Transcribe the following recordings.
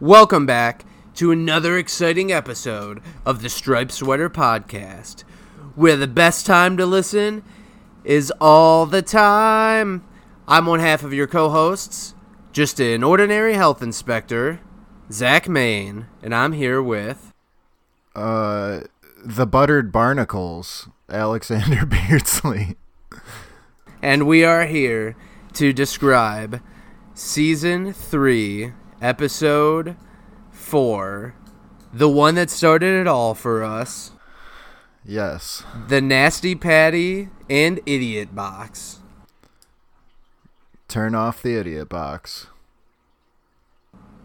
Welcome back to another exciting episode of the Striped Sweater Podcast, where the best time to listen is all the time. I'm one half of your co hosts, just an ordinary health inspector, Zach Main, and I'm here with. Uh, the buttered barnacles, Alexander Beardsley. And we are here to describe season three, episode four, the one that started it all for us, Yes. the Nasty Patty and Idiot Box. Turn off the idiot box.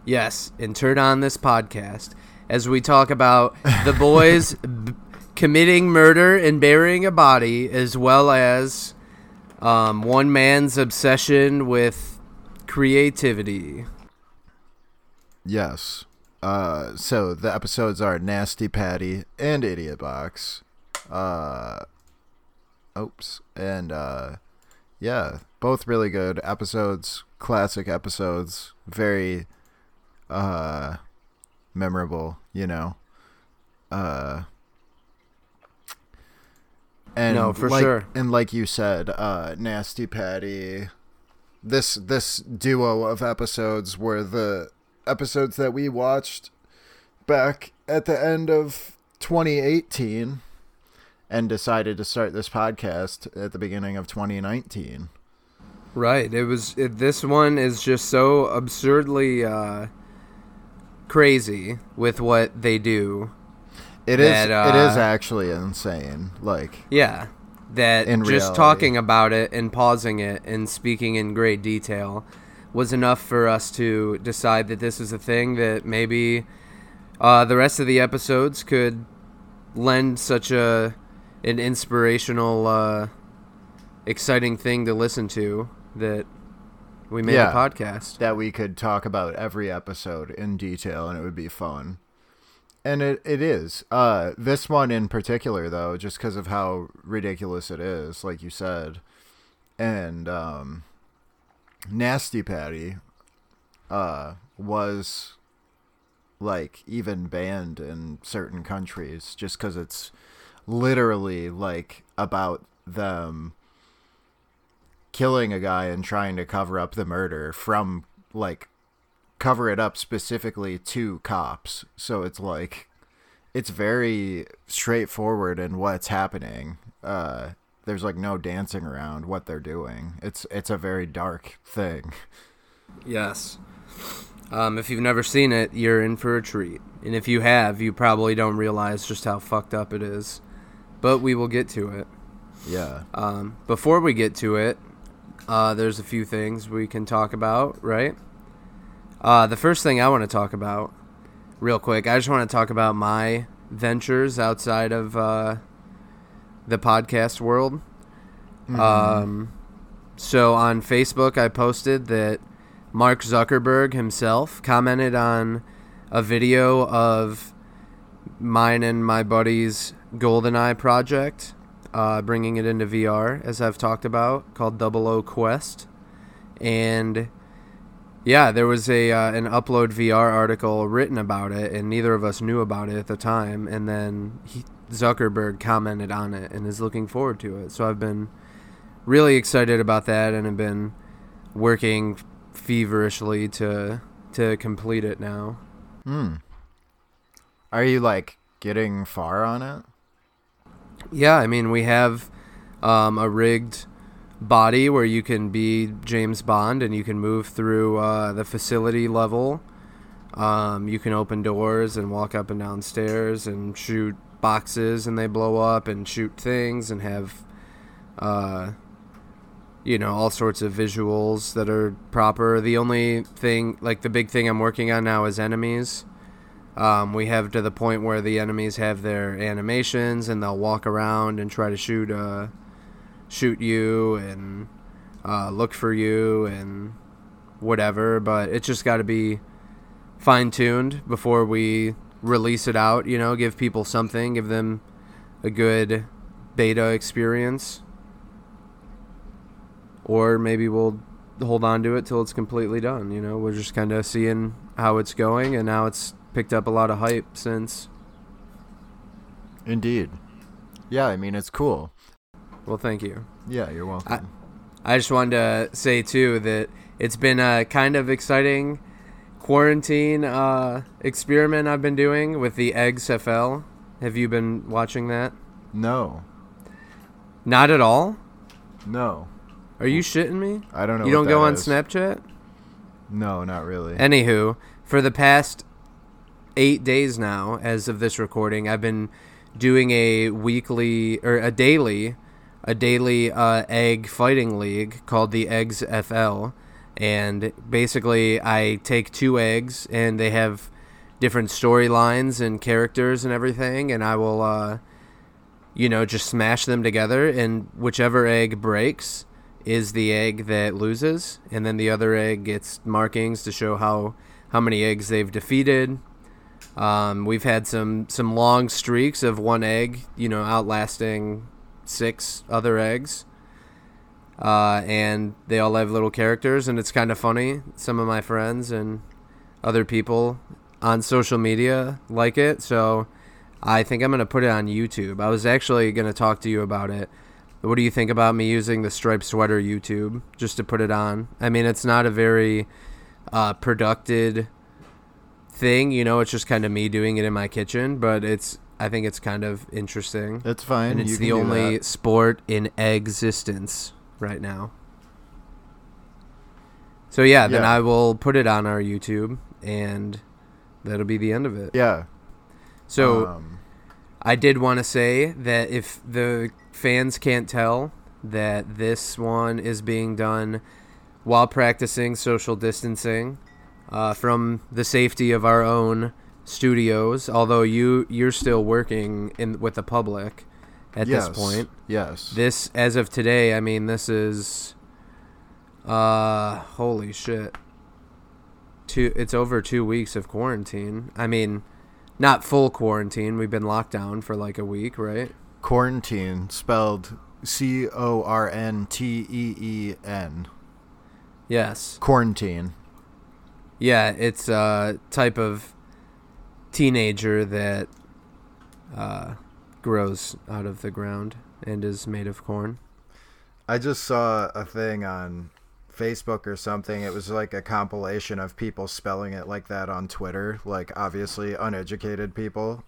Yes, and turn on this podcast as we talk about the boys b- committing murder and burying a body, as well as um, one man's obsession with creativity. Yes. Uh, so the episodes are Nasty Patty and Idiot Box. Uh, oops. And, uh, yeah, both really good episodes, classic episodes, very, uh, memorable, you know. Uh, and No, for like, sure. And like you said, uh, Nasty Patty, this this duo of episodes were the episodes that we watched back at the end of 2018 and decided to start this podcast at the beginning of 2019. Right. It was. It, this one is just so absurdly uh, crazy with what they do. It is That, it is uh, actually insane. Like Yeah. That just reality. talking about it and pausing it and speaking in great detail was enough for us to decide that this is a thing that maybe uh, the rest of the episodes could lend such a an inspirational, uh, exciting thing to listen to that we made Yeah. a podcast. that we could talk about every episode in detail and it would be fun. And it, it is. Uh, this one in particular, though, just because of how ridiculous it is, like you said. And um, Nasty Patty uh, was like even banned in certain countries just because it's literally like about them killing a guy and trying to cover up the murder from like cover it up specifically to cops. So it's like it's very straightforward in what's happening. Uh there's like no dancing around what they're doing. It's it's a very dark thing. Yes. Um, if you've never seen it, you're in for a treat. And if you have, you probably don't realize just how fucked up it is. But we will get to it. Yeah. Um, before we get to it, uh, there's a few things we can talk about, right? Uh, the first thing I want to talk about, real quick, I just want to talk about my ventures outside of uh, the podcast world. Um, so on Facebook, I posted that Mark Zuckerberg himself commented on a video of mine and my buddy's GoldenEye project, uh, bringing it into VR, as I've talked about, called Double O Quest. And yeah, there was a uh, an Upload VR article written about it, and neither of us knew about it at the time. And then he, Zuckerberg commented on it and is looking forward to it. So I've been really excited about that, and have been working feverishly to to complete it now. Hmm. Are you like getting far on it? Yeah, I mean we have um, a rigged body where you can be James Bond and you can move through uh, the facility level. Um, you can open doors and walk up and down stairs and shoot boxes and they blow up and shoot things and have, uh, you know, all sorts of visuals that are proper. The only thing, like the big thing I'm working on now is enemies. Um, we have to the point where the enemies have their animations and they'll walk around and try to shoot uh, shoot you and uh, look for you and whatever. But it's just got to be fine tuned before we release it out. You know, give people something, give them a good beta experience, or maybe we'll hold on to it till it's completely done. You know, we're just kind of seeing how it's going, and now it's picked up a lot of hype since. Indeed. Yeah, I mean it's cool. Well, thank you. Yeah, you're welcome. I just wanted to say too that it's been a kind of exciting quarantine uh, experiment I've been doing with the Eggs FL. Have you been watching that? no. Not at all. No. Are you shitting me? I don't know. You don't go on is. Snapchat? No, not really. Anywho, for the past eight days now, as of this recording, I've been doing a weekly or a daily, a daily uh, egg fighting league called the Eggs FL, and basically I take two eggs and they have different storylines and characters and everything, and I will, uh, you know, just smash them together, and whichever egg breaks is the egg that loses, and then the other egg gets markings to show how how many eggs they've defeated. Um, we've had some some long streaks of one egg, you know, outlasting six other eggs. Uh, and they all have little characters, and it's kind of funny. Some of my friends and other people on social media like it, so I think I'm gonna put it on YouTube. I was actually gonna talk to you about it. What do you think about me using the striped sweater YouTube just to put it on? I mean, it's not a very uh, productive thing, you know. It's just kind of me doing it in my kitchen, but it's I think it's kind of interesting, It's fine. and it's you the only that. sport in existence right now. So yeah, then Yeah. I will put it on our YouTube, and that'll be the end of it. Yeah. So. um, I did want to say that if the fans can't tell that this one is being done while practicing social distancing uh, from the safety of our own studios, although you you're still working in with the public at yes, this point. Yes. This as of today, I mean this is uh holy shit. Two it's over 2 weeks of quarantine. I mean not full quarantine. We've been locked down for like a week, right? Quarantine spelled C O R N T E E N. Yes. Quarantine. Yeah, it's a type of teenager that uh, grows out of the ground and is made of corn. I just saw a thing on Facebook or something. It was like a compilation of people spelling it like that on Twitter, like obviously uneducated people.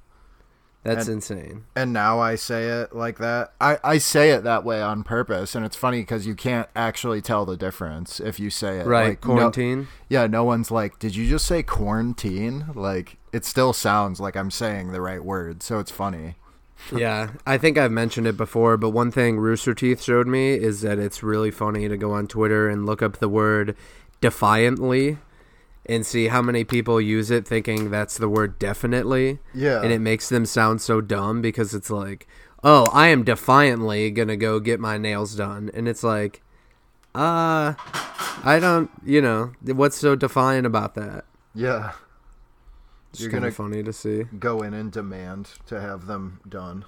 That's And- insane. And now I say it like that. I, I say it that way on purpose, and it's funny because you can't actually tell the difference if you say it. Right, like, no- quarantine. yeah, no one's like, did you just say quarantine? Like, it still sounds like I'm saying the right word, so it's funny. Yeah, I think I've mentioned it before, but one thing Rooster Teeth showed me is that it's really funny to go on Twitter and look up the word defiantly and see how many people use it thinking that's the word definitely. Yeah. and it makes them sound so dumb because it's like, "Oh, I am defiantly gonna go get my nails done," and it's like, uh, I don't, you know, what's so defiant about that? yeah. It's You're gonna funny to see. go in and demand to have them done.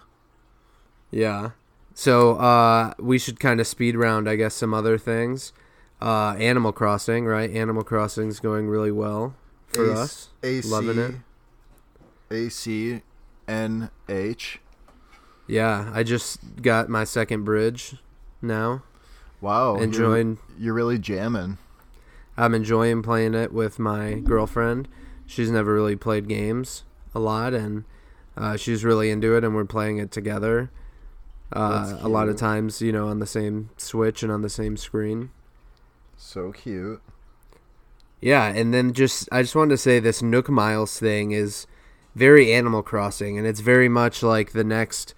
Yeah. So uh, we should kind of speed round, I guess, some other things. Uh, Animal Crossing, right? Animal Crossing's going really well for A- us. A Loving it. A C N H. Yeah, I just got my second bridge now. Wow. you're- Enjoying You're, really jamming. I'm enjoying playing it with my girlfriend. She's never really played games a lot, and uh, she's really into it, and we're playing it together. Uh, a lot of times, you know, on the same Switch and on the same screen. So cute. Yeah, and then just I just wanted to say this Nook Miles thing is very Animal Crossing, and it's very much like the next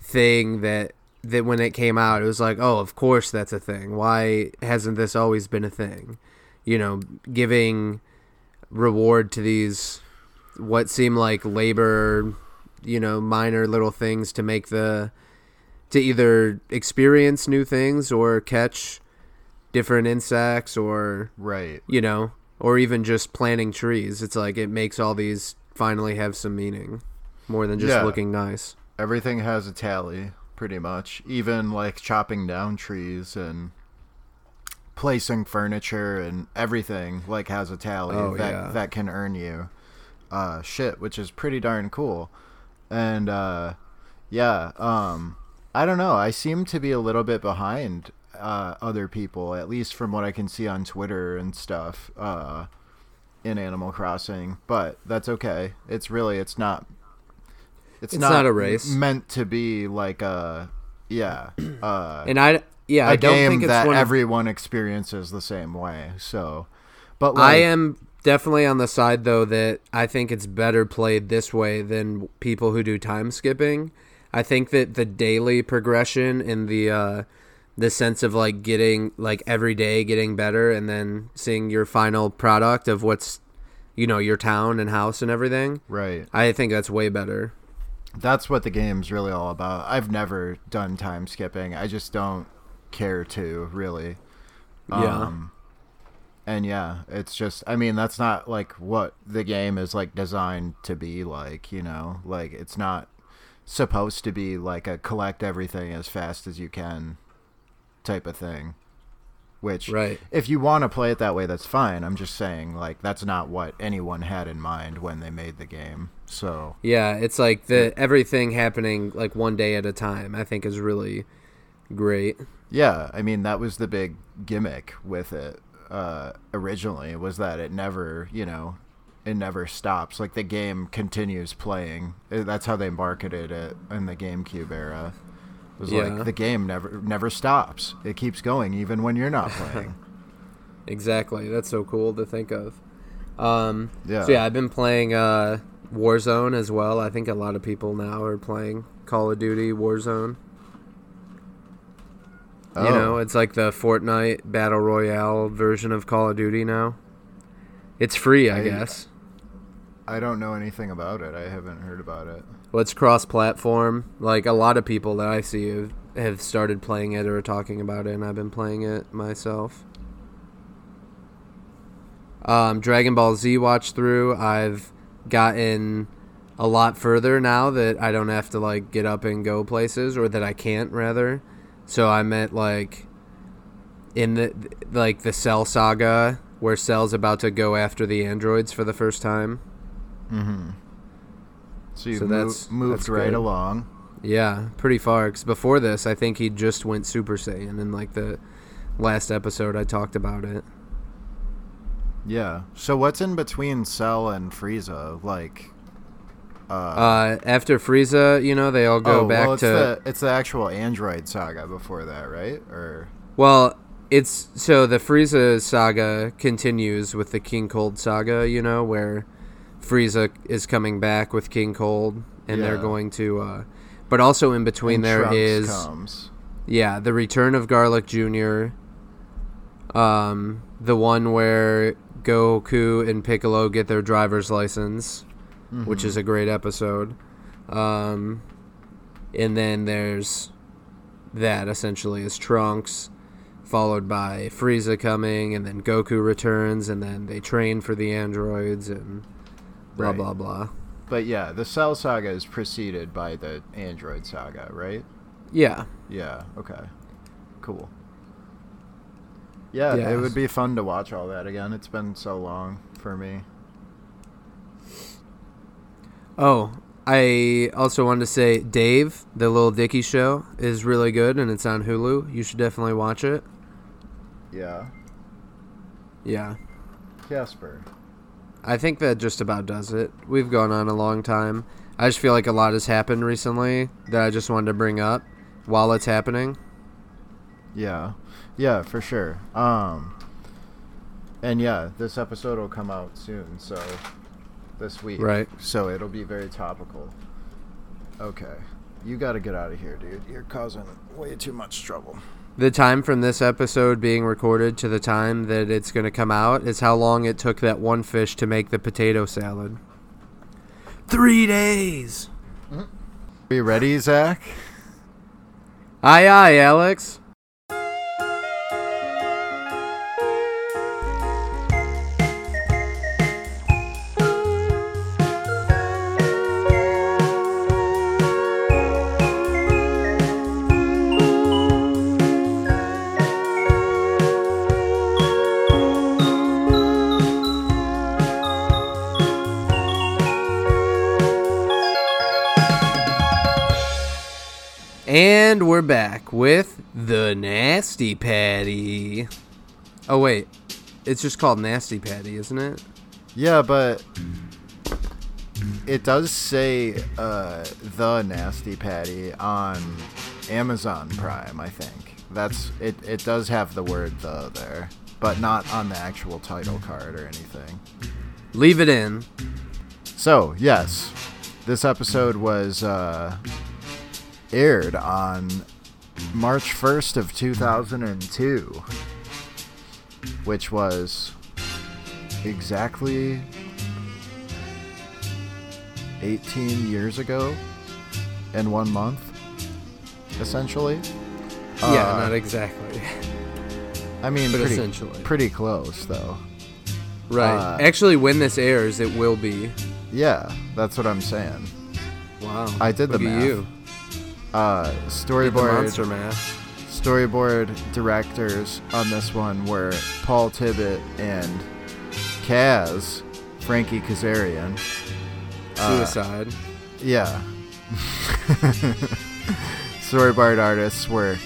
thing that that when it came out, it was like, oh, of course that's a thing. Why hasn't this always been a thing? You know, giving reward to these what seem like labor, you know, minor little things to make the to either experience new things or catch different insects or Right. you know, or even just planting trees. It's like it makes all these finally have some meaning more than just Yeah. looking nice. Everything has a tally, pretty much. Even like chopping down trees and placing furniture and everything like has a tally Oh, that yeah. that can earn you uh shit, which is pretty darn cool. And uh yeah, um I don't know, I seem to be a little bit behind uh other people, at least from what I can see on Twitter and stuff, uh in Animal Crossing, but that's okay. It's really it's not it's, It's not a race. meant to be like a yeah, uh And I yeah, a I don't game think it's that one everyone experiences the same way. So, but I am definitely on the side though that I think it's better played this way than people who do time skipping. I think that the daily progression and the uh the sense of like getting like every day getting better and then seeing your final product of what's you know your town and house and everything. right. I think that's way better. That's what the game's really all about. I've never done time skipping. I just don't care to really. Yeah. Um, and yeah, it's just. I mean, that's not like what the game is like designed to be like. You know, like it's not supposed to be like a collect everything as fast as you can type of thing. Which Right. if you want to play it that way, that's fine. I'm just saying, like, that's not what anyone had in mind when they made the game. So, Yeah, it's like the everything happening like one day at a time. I think is really great. Yeah, I mean, that was the big gimmick with it uh, originally, was that it never, you know, it never stops. Like, the game continues playing. Uh, That's how they marketed it in the GameCube era. It was Yeah. like, the game never never stops. It keeps going even when you're not playing. Exactly. That's so cool to think of. Um, Yeah. So yeah, I've been playing uh, Warzone as well. I think a lot of people now are playing Call of Duty Warzone. You Oh. know, it's like the Fortnite Battle Royale version of Call of Duty now. It's free, I, I- guess. I don't know anything about it. I haven't heard about it. Well, it's cross-platform. Like a lot of people that I see have, have started playing it or are talking about it, and I've been playing it myself. Um, Dragon Ball Z watch through. I've gotten a lot further now that I don't have to like get up and go places, or that I can't rather. So I meant like in the like the Cell saga where Cell's about to go after the androids for the first time. Mm-hmm. So you So move, that's- moved that's right good. along. Yeah, pretty far. Cause before this, I think he just went Super Saiyan in like the last episode I talked about it. Yeah. So what's in between Cell and Frieza? Like, uh, Uh, after Frieza, you know, they all go oh, back well, it's to the it's the actual Android saga before that, right? Or well, it's so the Frieza saga continues with the King Cold saga, you know, where Frieza is coming back with King Cold, and they're going to. Uh, but also in between and there Trunks is comes. Yeah, the return of Garlic Jr. Um, the one where Goku and Piccolo get their driver's license, which Mm-hmm. is a great episode. Um, and then there's that essentially is Trunks, followed by Frieza coming, and then Goku returns, and then they train for the androids and blah Right. blah blah. But yeah, the Cell saga is preceded by the Android saga, right? Yeah, Yeah. Okay. Cool. Yeah, Yeah. it would be fun to watch all that again. It's been so long for me. Oh, I also wanted to say Dave, the Little Dicky show, is really good and it's on Hulu. You should definitely watch it. Yeah. Yeah. Casper. I think that just about does it. We've gone on a long time. I just feel like a lot has happened recently that I just wanted to bring up while it's happening. Yeah. Yeah, for sure. Um and yeah, this episode will come out soon, so this week. Right. So it'll be very topical. Okay. You got to get out of here, dude. You're causing way too much trouble. The time from this episode being recorded to the time that it's going to come out is how long it took that one fish to make the potato salad. Three days. Mm-hmm. Are you ready, Zach? Aye, aye, Alex. And we're back with the Nasty Patty. Oh wait, it's just called Nasty Patty, isn't it? Yeah, but it does say uh, the Nasty Patty on Amazon Prime. I think that's it. It does have the word the there, but not on the actual title card or anything. Leave it in. So yes, this episode was uh, aired on March first of two thousand and two, which was exactly 18 years ago in one month, essentially. yeah, Uh, not exactly. I mean, but pretty, essentially. pretty close, though. Right. uh, Actually, when this airs, it will be. Yeah, that's what I'm saying. Wow. I did the Look at math. you. Uh, storyboard, storyboard directors on this one were Paul Tibbitt and Kaz, Frankie Kazarian. Uh, Suicide. Yeah. Storyboard artists were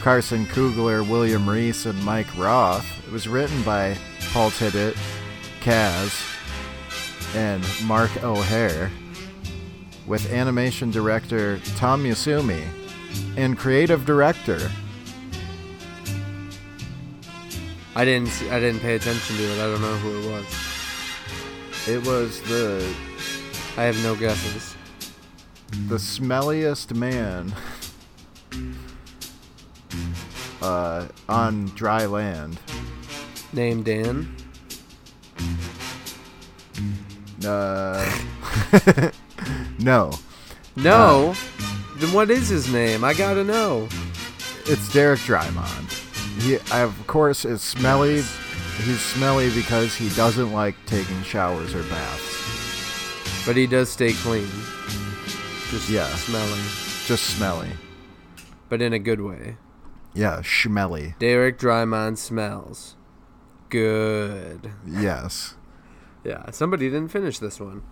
Carson Kugler, William Reiss, and Mike Roth. It was written by Paul Tibbitt, Kaz, and Mark O'Hare, with animation director Tom Yasumi and creative director. I didn't. See, I didn't pay attention to it. I don't know who it was. It was the I have no guesses. the smelliest man uh, on dry land. Named Dan. Uh, no, No. Uh, then what is his name? I gotta know. it's Derek Drymon. He, of course, is smelly. He's smelly because he doesn't like taking showers or baths. But he does stay clean. Just Yeah. smelling. Just smelly. But in a good way. Yeah, schmelly. Derek Drymon smells. Good. Yes. Yeah, somebody didn't finish this one.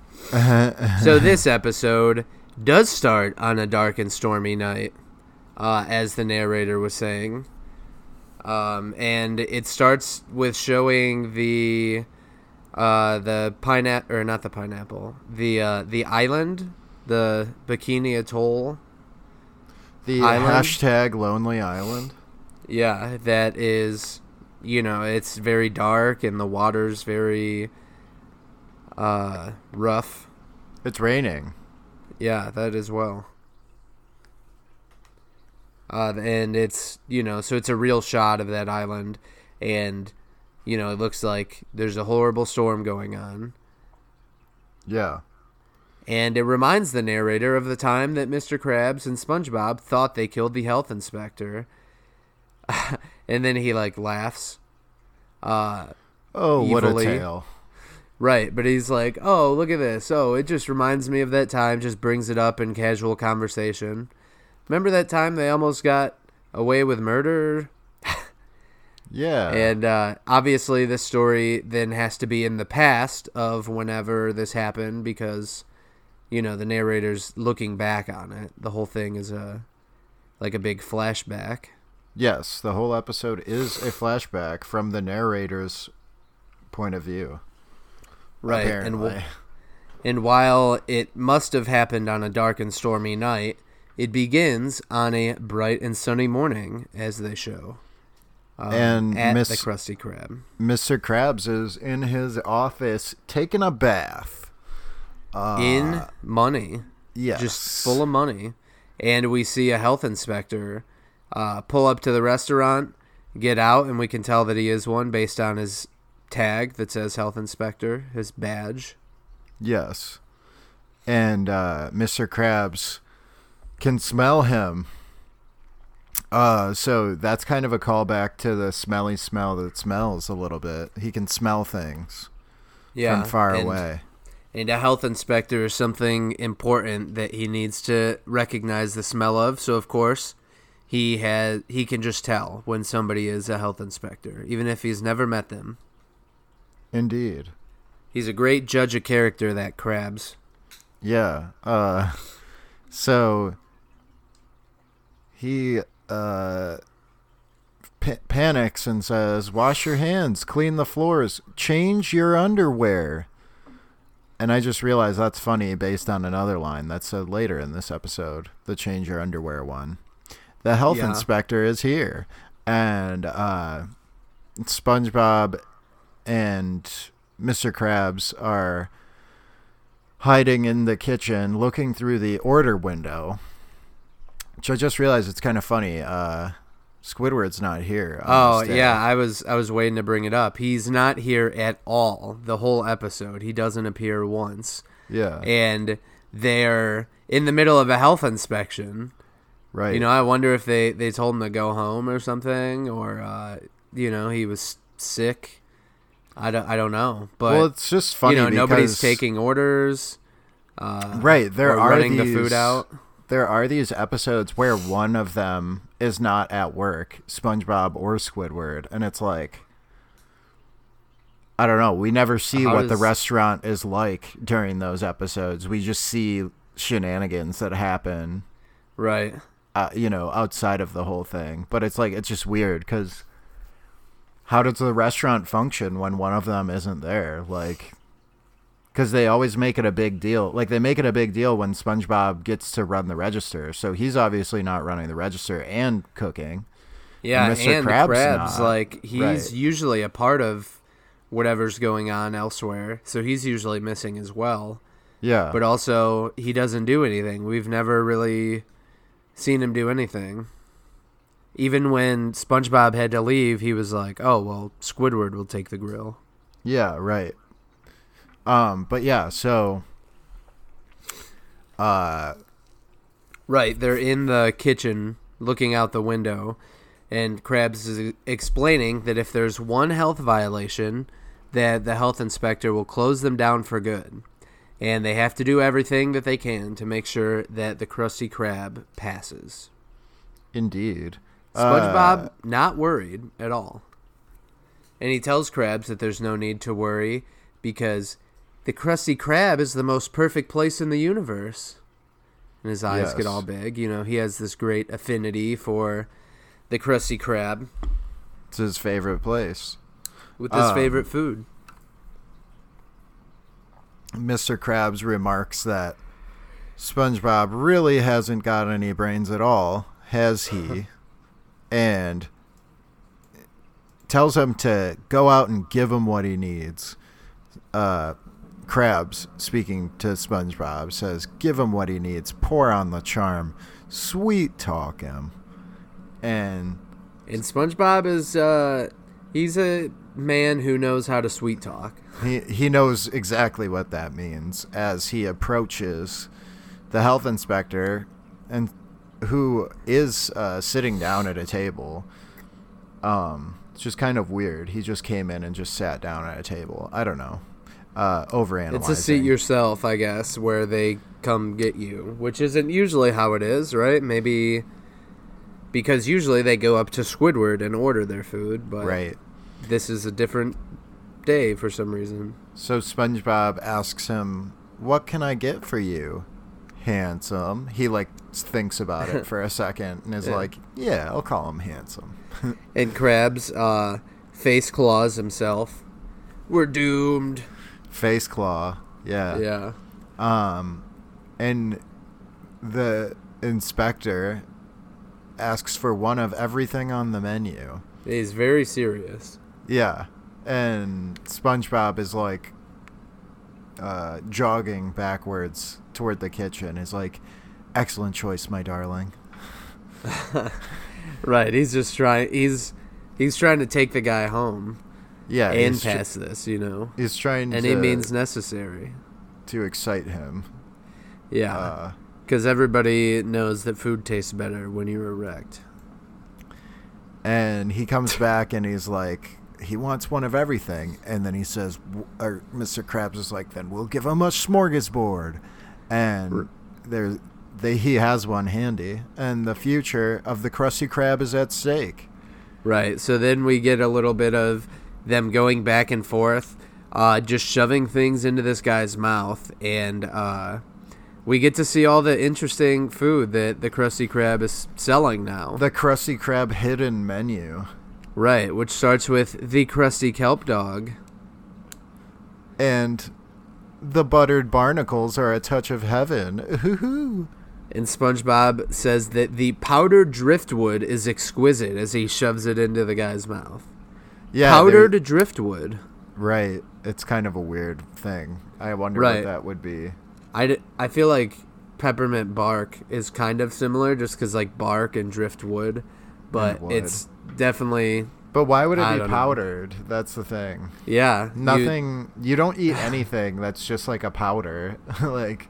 So this episode does start on a dark and stormy night, uh, as the narrator was saying, um, and it starts with showing the uh, the pineapple or not the pineapple, the uh, the island, the Bikini Atoll. The Island? hashtag Lonely Island. Yeah, that is, you know, it's very dark and the water's very uh, rough. It's raining. Yeah, that as well. Uh, and it's you know, so it's a real shot of that island, and you know, it looks like there's a horrible storm going on, Yeah. and it reminds the narrator of the time that Mr. Krabs and SpongeBob thought they killed the health inspector, and then he like laughs. Uh, Oh, what a tale. Right, but he's like, "Oh, look at this. Oh, it just reminds me of that time, just brings it up in casual conversation. Remember that time they almost got away with murder?" Yeah. And uh, obviously this story then has to be in the past of whenever this happened because you know, the narrator's looking back on it. The whole thing is a like a big flashback. yes, the whole episode is a flashback from the narrator's point of view. Right. And Apparently. w- And while it must have happened on a dark and stormy night, it begins on a bright and sunny morning, as they show. Um, And at Miss- the Krusty Krab. Mr. Krabs is in his office taking a bath. Uh, in money, yes. just full of money, and we see a health inspector uh, pull up to the restaurant, get out, and we can tell that he is one based on his tag that says health inspector, his badge. Yes. And uh, Mr. Krabs can smell him. Uh, so that's kind of a callback to the smelly smell that smells a little bit. He can smell things Yeah, from far and- away. And a health inspector is something important that he needs to recognize the smell of. So of course, he has he can just tell when somebody is a health inspector, even if he's never met them. Indeed. He's a great judge of character, that Krabs. Yeah. Uh, so he uh, pa- panics and says, "Wash your hands, clean the floors, change your underwear." And I just realized that's funny based on another line that's said later in this episode, the change your underwear one. The health Yeah. inspector is here, and uh, SpongeBob and Mr. Krabs are hiding in the kitchen, looking through the order window. Which I just realized it's kind of funny. Uh, Squidward's not here. Oh yeah, I was I was waiting to bring it up. He's not here at all the whole episode. He doesn't appear once. yeah, And they're in the middle of a health inspection. right. You know, I wonder if they they told him to go home or something or uh, you know, he was sick. I don't I don't know. But well, it's just funny. you know, nobody's taking orders. Uh, Right, there are running the food out. There are these episodes where one of them is not at work, SpongeBob or Squidward, and it's like. I don't know. We never see How what the restaurant is like during those episodes. We just see shenanigans that happen Right. uh, you know, outside of the whole thing. But it's like it's just weird because how does the restaurant function when one of them isn't there? Like, because they always make it a big deal. Like they make it a big deal when SpongeBob gets to run the register. So he's obviously not running the register and cooking. Yeah, Mr. and Krabs like he's Right. usually a part of whatever's going on elsewhere, so he's usually missing as well. Yeah, But also, he doesn't do anything. We've never really seen him do anything. Even when SpongeBob had to leave, he was like, "Oh well, Squidward will take the grill." Yeah, right. Um, but yeah, so uh Right, they're in the kitchen looking out the window, and Krabs is explaining that if there's one health violation, that the health inspector will close them down for good. And they have to do everything that they can to make sure that the Krusty Krab passes. indeed. SpongeBob Uh, not worried at all. And he tells Krabs that there's no need to worry because the Krusty Krab is the most perfect place in the universe. And his eyes get all big. You know, he has this great affinity for the Krusty Krab it's his favorite place. with his Um, favorite food. Mr. Krabs remarks that SpongeBob really hasn't got any brains at all, has he? and tells him to go out and give him what he needs. Uh, Krabs, speaking to SpongeBob, says, Give him what he needs, pour on the charm, sweet talk him. And And SpongeBob is uh he's a man who knows how to sweet talk. He he knows exactly what that means as he approaches the health inspector, and who is uh, sitting down at a table. Um, it's just kind of weird. He just came in and just sat down at a table. I don't know. Uh, overanalyzing. It's a seat yourself, I guess, where they come get you, which isn't usually how it is, right? Maybe because usually they go up to Squidward and order their food, but right. this is a different day for some reason. So SpongeBob asks him, "What can I get for you, handsome?" He like thinks about it for a second and is Yeah. like, "Yeah, I'll call him handsome." And Krabs uh, face claws himself. We're doomed. Face claw. Yeah. Yeah. Um, and the inspector asks for one of everything on the menu. He's very serious. Yeah, and SpongeBob is like uh, jogging backwards toward the kitchen. Is like, excellent choice, my darling. Right. He's just trying. He's he's trying to take the guy home Yeah, and he's tr- pass this, you know. he's trying Any to means necessary. to excite him. Yeah. Uh, Because everybody knows that food tastes better when you're erect. and he comes back and he's like he wants one of everything and then he says or mr krabs is like then we'll give him a smorgasbord and there they he has one handy and the future of the krusty krab is at stake Right. So then we get a little bit of them going back and forth, uh, just shoving things into this guy's mouth. And uh, we get to see all the interesting food that the Krusty Krab is selling now. The Krusty Krab hidden menu. Right, which starts with the crusty Kelp Dog. And the buttered barnacles are a touch of heaven. Ooh-hoo. And SpongeBob says that the powdered driftwood is exquisite as he shoves it into the guy's mouth. Yeah, powdered driftwood. Right. It's kind of a weird thing. I wonder Right. what that would be. I, d- I feel like peppermint bark is kind of similar just because like bark and driftwood, but wood. it's definitely But why would it I be don't know. powdered? That's the thing. yeah Nothing. You, don't eat anything that's just like a powder, like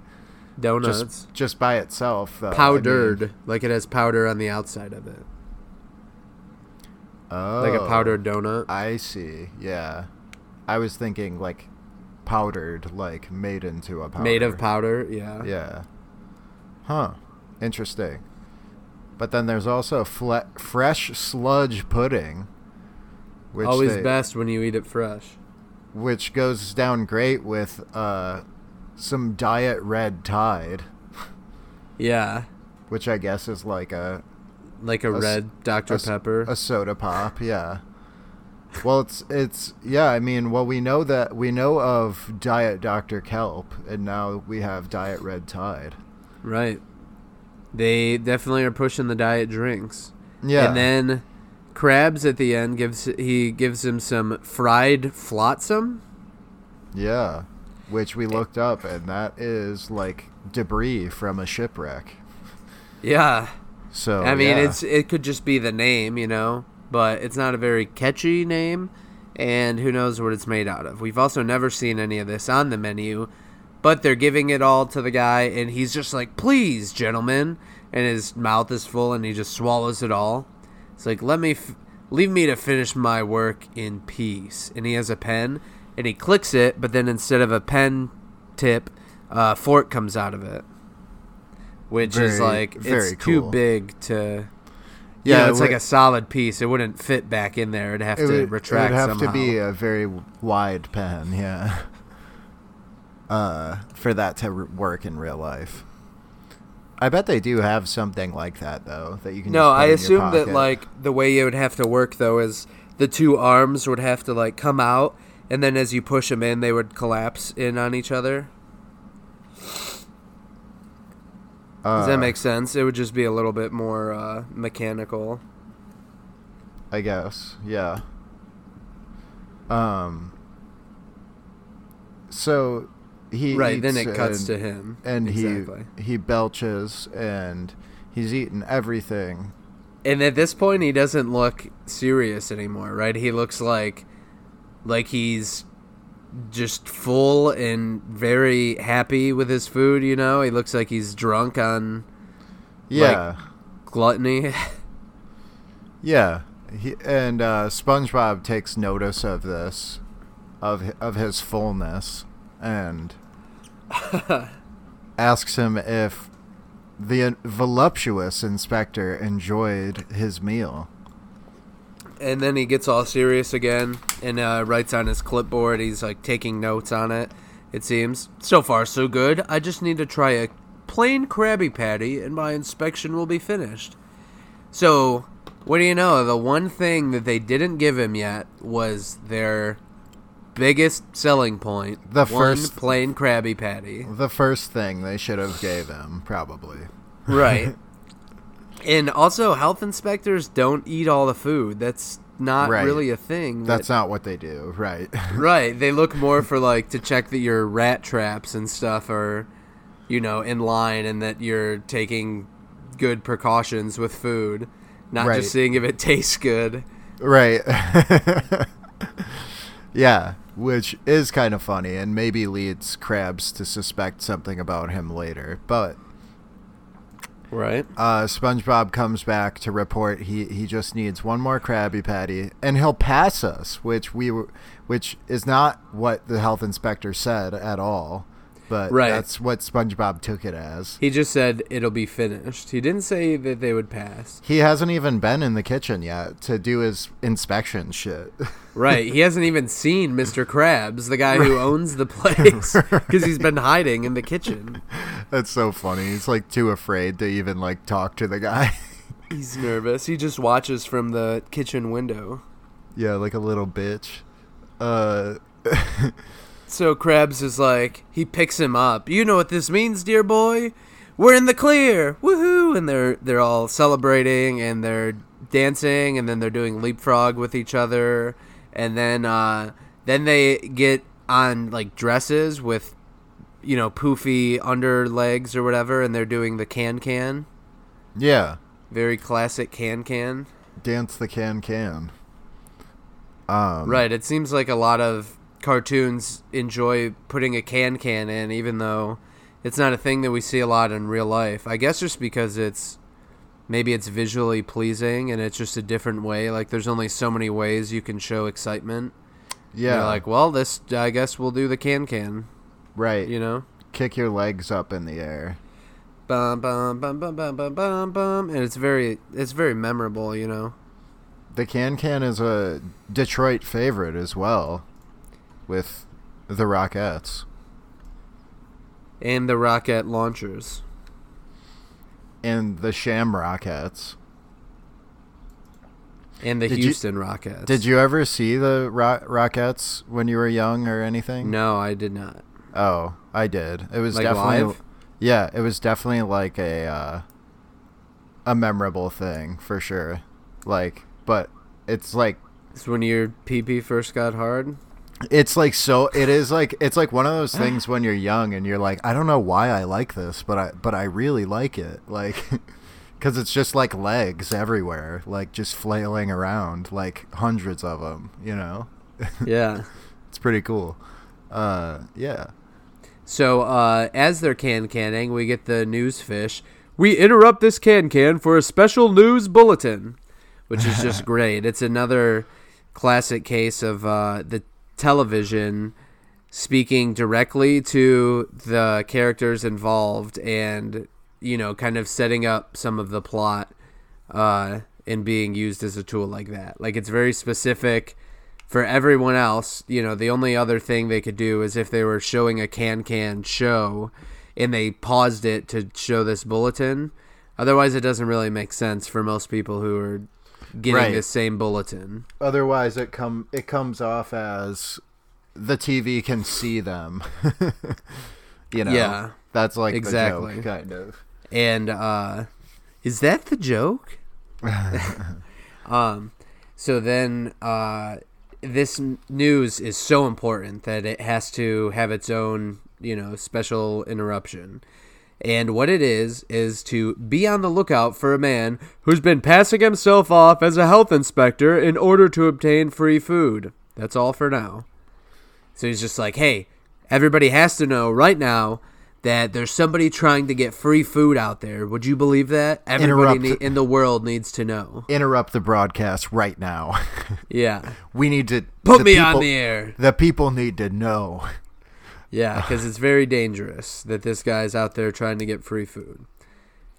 donuts just just by itself. Though. I mean- powdered like it has powder on the outside of it oh, like a oh. powdered donut. I see. Yeah, I was thinking like powdered, like made into a powder. Made of powder, yeah. Yeah. Huh. Interesting. But then there's also fle- fresh sludge pudding, which Always they- best when you eat it fresh. which goes down great with uh, some diet red Tide, Yeah, which I guess is like a like a red Dr a Pepper. a soda pop. Yeah. Well, it's it's yeah. I mean, well, we know that we know of Diet Dr Kelp, and now we have Diet Red Tide. right. They definitely are pushing the diet drinks. Yeah. And then Krabs at the end gives he gives him some fried flotsam. Yeah, which we looked up, and that is like debris from a shipwreck. Yeah. So I mean, yeah. it's it could just be the name, you know, but it's not a very catchy name, and who knows what it's made out of. We've also never seen any of this on the menu, but they're giving it all to the guy, and he's just like, "Please, gentlemen," and his mouth is full, and he just swallows it all. It's like, "Let me, f- leave me to finish my work in peace." And he has a pen, and he clicks it, but then instead of a pen tip, a fork comes out of it. Which is like very it's too big to Yeah, yeah, it it's like would- a solid piece. It wouldn't fit back in there. It'd have it to would, retract it would have somehow. to be a very wide pen, yeah. Uh, for that to r- work in real life. I bet they do have something like that though that you can. no, I assume that like the way it would have to work though is the two arms would have to like come out, and then as you push them in, they would collapse in on each other. Does Uh, that make sense? It would just be a little bit more uh, mechanical. I guess, yeah. Um. So he right. Then it cuts to him. and exactly. he he belches and he's eating everything. And at this point, he doesn't look serious anymore, right? He looks like like he's just full and very happy with his food. You know, he looks like he's drunk on Yeah, gluttony. yeah. He, and uh, SpongeBob takes notice of this, of of his fullness, and asks him if the voluptuous inspector enjoyed his meal. and then he gets all serious again and uh, writes on his clipboard. He's like taking notes on it. It seems so far so good. I just need to try a plain Krabby Patty, and my inspection will be finished. So, what do you know? The one thing that they didn't give him yet was their biggest selling point: The one first- plain Krabby Patty. The first thing they should have gave him, probably. Right. and also, health inspectors don't eat all the food. That's not Right. really a thing. that- That's not what they do, right? Right. They look more for like to check that your rat traps and stuff are, you know, in line and that you're taking good precautions with food, not Right. just seeing if it tastes good. Right. yeah, which is kind of funny and maybe leads Krabs to suspect something about him later. But Right. uh, SpongeBob comes back to report he, he just needs one more Krabby Patty and he'll pass us, which we were, which is not what the health inspector said at all. But Right. that's what SpongeBob took it as. He just said it'll be finished. He didn't say that they would pass. He hasn't even been in the kitchen yet to do his inspection shit. Right. He hasn't even seen Mr. Krabs, the guy who owns the place, because he's been hiding in the kitchen. That's so funny. He's like too afraid to even like talk to the guy. He's nervous. He just watches from the kitchen window. yeah, like a little bitch. Uh So Krabs is like, he picks him up. You know what this means, dear boy? We're in the clear. Woohoo! And they're they're all celebrating and they're dancing and then they're doing leapfrog with each other and then uh then they get on like dresses with you know poofy underlegs or whatever and they're doing the can can. yeah. Very classic can can. Dance the can can. Um Right. It seems like a lot of cartoons enjoy putting a can can in, even though it's not a thing that we see a lot in real life. I guess just because it's maybe it's visually pleasing and it's just a different way. Like there's only so many ways you can show excitement. Yeah. Like, well, this I guess we'll do the can can. right. You know. Kick your legs up in the air. Bum bum bum bum bum bum bum bum, and it's very it's very memorable. You know. The can can is a Detroit favorite as well with the rockets And the rocket launchers. And the Sham Rockets And the Did you- Houston Rockets. Did you ever see the Ro- Rockettes when you were young or anything? No, I did not. Oh, I did. It was Like definitely live? Yeah, it was definitely like a uh, a memorable thing for sure. Like, but it's like It's when your PP first got hard. It's like so it is like it's like one of those things when you're young and you're like I don't know why I like this, but I but I really like it. Like cuz it's just like legs everywhere, like just flailing around like hundreds of them, you know. Yeah. It's pretty cool. Uh yeah. So uh, as they're can canning, we get the news fish. We interrupt this can can for a special news bulletin, which is just great. It's another classic case of uh, the television speaking directly to the characters involved and you know kind of setting up some of the plot uh, and being used as a tool like that. Like it's very specific for everyone else. You know the only other thing they could do is if they were showing a can can show and they paused it to show this bulletin. Otherwise it doesn't really make sense for most people who are getting Right. the same bulletin Otherwise, it come it comes off as the TV can see them. you know, Yeah. that's like Exactly. the joke, kind of. And uh is that the joke? um so then uh this news is so important that it has to have its own, you know, special interruption. And what it is is to be on the lookout for a man who's been passing himself off as a health inspector in order to obtain free food. That's all for now. So he's just like, "Hey, everybody has to know right now that there's somebody trying to get free food out there. Would you believe that? Everybody ne- in the world needs to know." Interrupt the broadcast right now. Yeah. we need to Put me on the air. The people need to know. Yeah, because it's very dangerous that this guy's out there trying to get free food.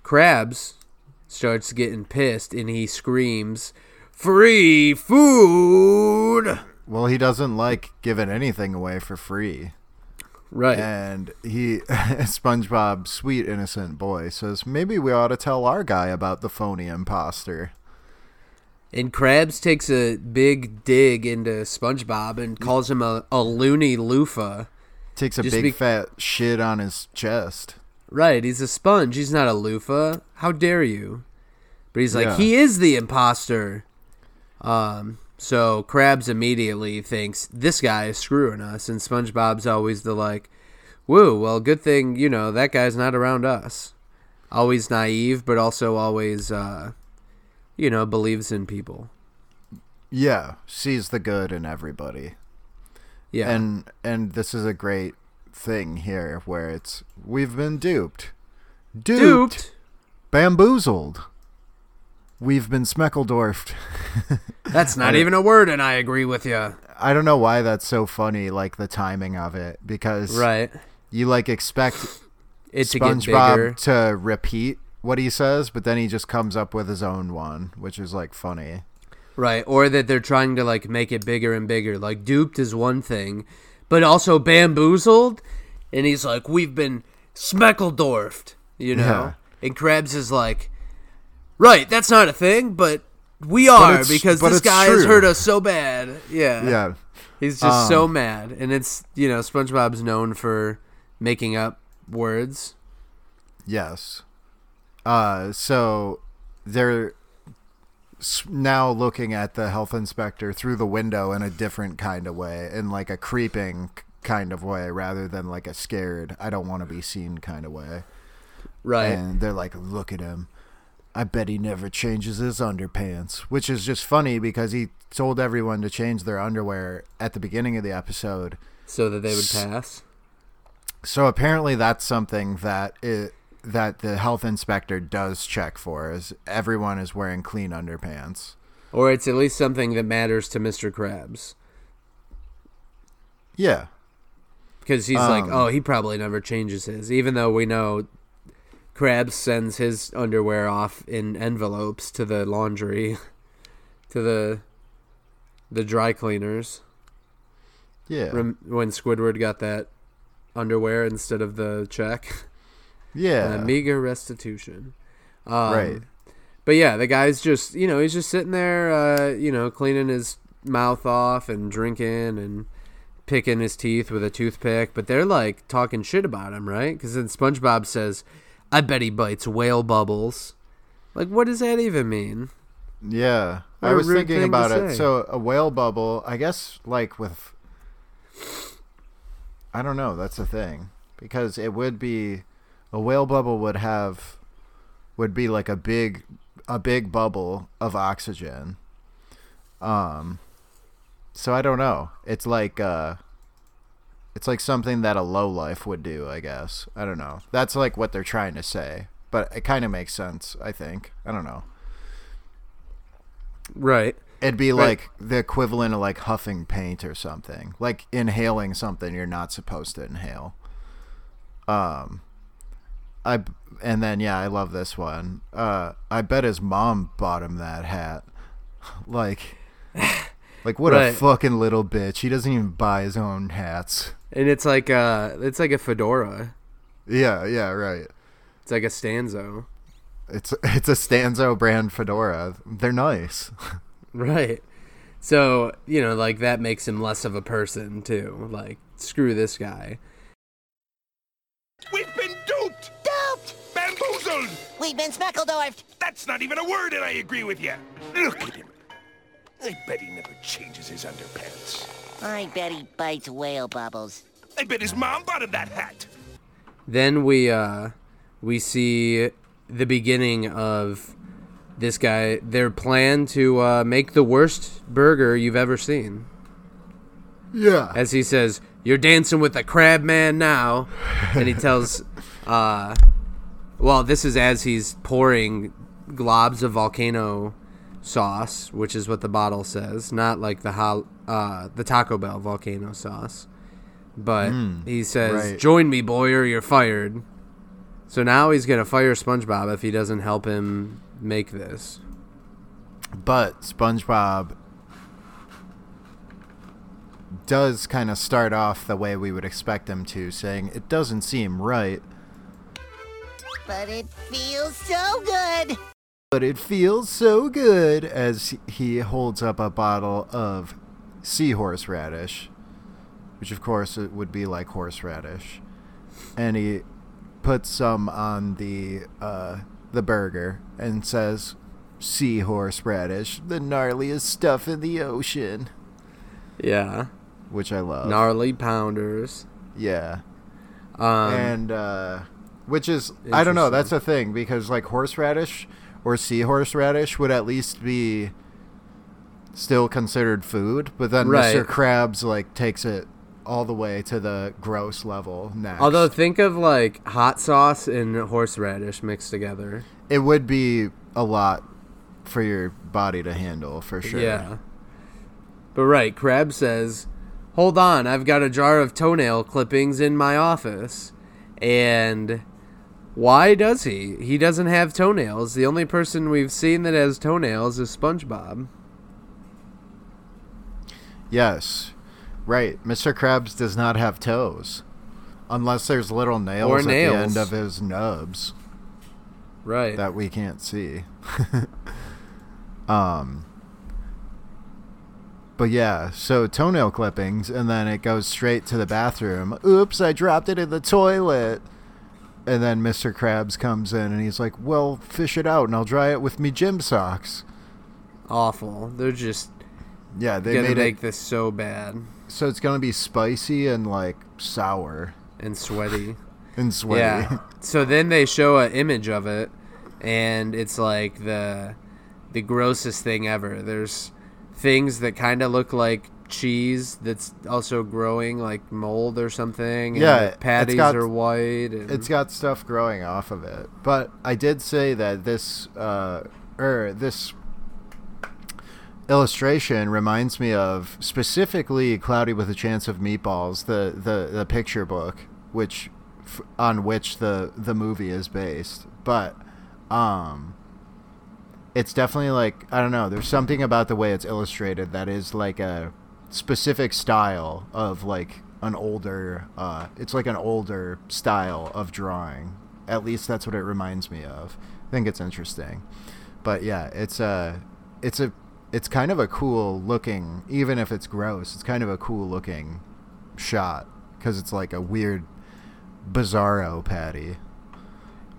Krabs starts getting pissed and he screams, Free food! Well, he doesn't like giving anything away for free. Right. And he, SpongeBob, sweet innocent boy, says maybe we ought to tell our guy about the phony imposter. And Krabs takes a big dig into SpongeBob and calls him a, a loony loofah. Takes a Just big be- fat shit on his chest. Right, he's a sponge. He's not a loofah. How dare you? But he's like, Yeah. he is the imposter. Um, so Krabs immediately thinks this guy is screwing us, and SpongeBob's always the like, woo, well, good thing, you know, that guy's not around us. Always naive, but also always, uh, you know, believes in people. Yeah, sees the good in everybody. Yeah. And and this is a great thing here where it's we've been duped. Duped, Duped. bamboozled. We've been smeckledorfed. That's not even a word, and I agree with you. I don't know why that's so funny, like the timing of it, because Right. you like expect It to. SpongeBob to repeat what he says, but then he just comes up with his own one, which is like funny. Right, or that they're trying to like make it bigger and bigger. Like duped is one thing, but also bamboozled, and he's like, "We've been Smeckledorfed, you know? Yeah. And Krabs is like, right, that's not a thing, but we are it's- because this guy has hurt us so bad. Yeah. Yeah. He's just so Um, mad. And it's, you know, SpongeBob's known for making up words. Yes. Uh, so they're s- now looking at the health inspector through the window in a different kind of way, in like a creeping kind of way, rather than like a scared, I don't want to be seen kind of way. Right. And they're like, look at him. I bet he never changes his underpants, which is just funny because he told everyone to change their underwear at the beginning of the episode. so that they would pass. So apparently that's something that it, that the health inspector does check for is everyone is wearing clean underpants. Or it's at least something that matters to Mr. Krabs. Yeah. Because he's like, Um, oh, he probably never changes his, even though we know Krabs sends his underwear off in envelopes to the laundry, to the the dry cleaners. Yeah. Rem- when Squidward got that underwear instead of the check, yeah. uh, meager restitution. Um, Right. But yeah, the guy's just you know he's just sitting there, uh, you know, cleaning his mouth off and drinking and picking his teeth with a toothpick. But they're like talking shit about him, right? Because then SpongeBob says, "I bet he bites whale bubbles." Like, what does that even mean? yeah. What I was thinking about it. say. So a whale bubble, I guess like with I don't know, that's the thing. Because it would be a whale bubble would have would be like a big a big bubble of oxygen. Um so I don't know. It's like uh it's like something that a low life would do, I guess. I don't know. That's like what they're trying to say. But it kind of makes sense, I think. I don't know. Right. It'd be Right. like the equivalent of like huffing paint or something. Like inhaling something you're not supposed to inhale. Um I and then yeah, I love this one. Uh I bet his mom bought him that hat. like like what a fucking little bitch. He doesn't even buy his own hats. And it's like uh it's like a fedora. Yeah, yeah, right. It's like a stanzo. It's it's a Stanzo brand fedora. They're nice. Right. So, you know, like that makes him less of a person too. Like, screw this guy. We've been duped! Duped! Bamboozled! We've been Smeckledorfed. That's not even a word, and I agree with you. Look at him. I bet he never changes his underpants. I bet he bites whale bubbles. I bet his mom bought him that hat. Then we uh we see the beginning of this guy their plan to uh make the worst burger you've ever seen. Yeah. As he says, "You're dancing with the crab man now." and he tells uh well, this is as he's pouring globs of volcano sauce, which is what the bottle says, not like the uh the Taco Bell volcano sauce. But he says, right. "Join me, boy, or you're fired." So now he's gonna fire SpongeBob if he doesn't help him make this. But SpongeBob does kind of start off the way we would expect him to, saying, It doesn't seem right, But it feels so good. but it feels so good as he holds up a bottle of seahorse radish, which of course it would be like horseradish. And he puts some on the uh, the burger and says, Seahorse radish, the gnarliest stuff in the ocean. Yeah, Which I love. gnarly pounders. Yeah. Um, and uh which is I don't know, that's a thing because like horseradish or seahorse radish would at least be still considered food, but then Right. Mr. Krabs like takes it all the way to the gross level next. although think of like hot sauce and horseradish mixed together. it would be a lot for your body to handle for sure. Yeah. But right, Krabs says, "Hold on, I've got a jar of toenail clippings in my office." And why does he? He doesn't have toenails. The only person we've seen that has toenails is SpongeBob. Yes. Right. Mr. Krabs does not have toes. Unless there's little nails Or at the end of his nubs Right. that we can't see. um But yeah, so toenail clippings and then it goes straight to the bathroom. Oops, I dropped it in the toilet. And then Mr. Krabs comes in and he's like, "Well, fish it out and I'll dry it with me gym socks." Awful. They're just Yeah, they gonna made make it this so bad so it's going to be spicy and like sour and sweaty. and sweaty. Yeah. So then they show an image of it, and it's like the the grossest thing ever. There's things that kind of look like cheese that's also growing like mold or something. and Yeah, patties got- are white. And It's got stuff growing off of it. But I did say that this uh or this illustration reminds me of specifically Cloudy with a Chance of Meatballs, the the, the picture book which f- on which the the movie is based. But um it's definitely like I don't know, there's something about the way it's illustrated that is like a specific style of like an older uh it's like an older style of drawing. At least that's what it reminds me of. I think it's interesting. But yeah, it's a it's a it's kind of a cool looking even if it's gross, it's kind of a cool looking shot cuz it's like a weird bizarro patty.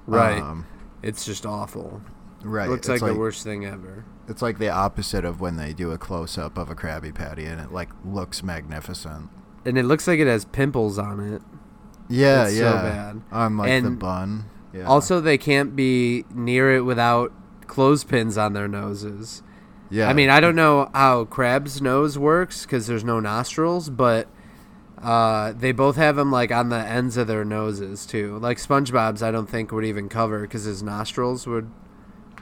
right. Um, it's just awful. right. it Looks it's like, the worst thing ever. It's like the opposite of when they do a close up of a Krabby Patty and it like looks magnificent. And it looks like it has pimples on it. Yeah, It's so yeah. bad. On like the bun. Yeah. Also, they can't be near it without clothespins on their noses. yeah. I mean, I don't know how Krabs' nose works because there's no nostrils, but uh, they both have them like on the ends of their noses too. Like SpongeBob's, I don't think would even cover because his nostrils would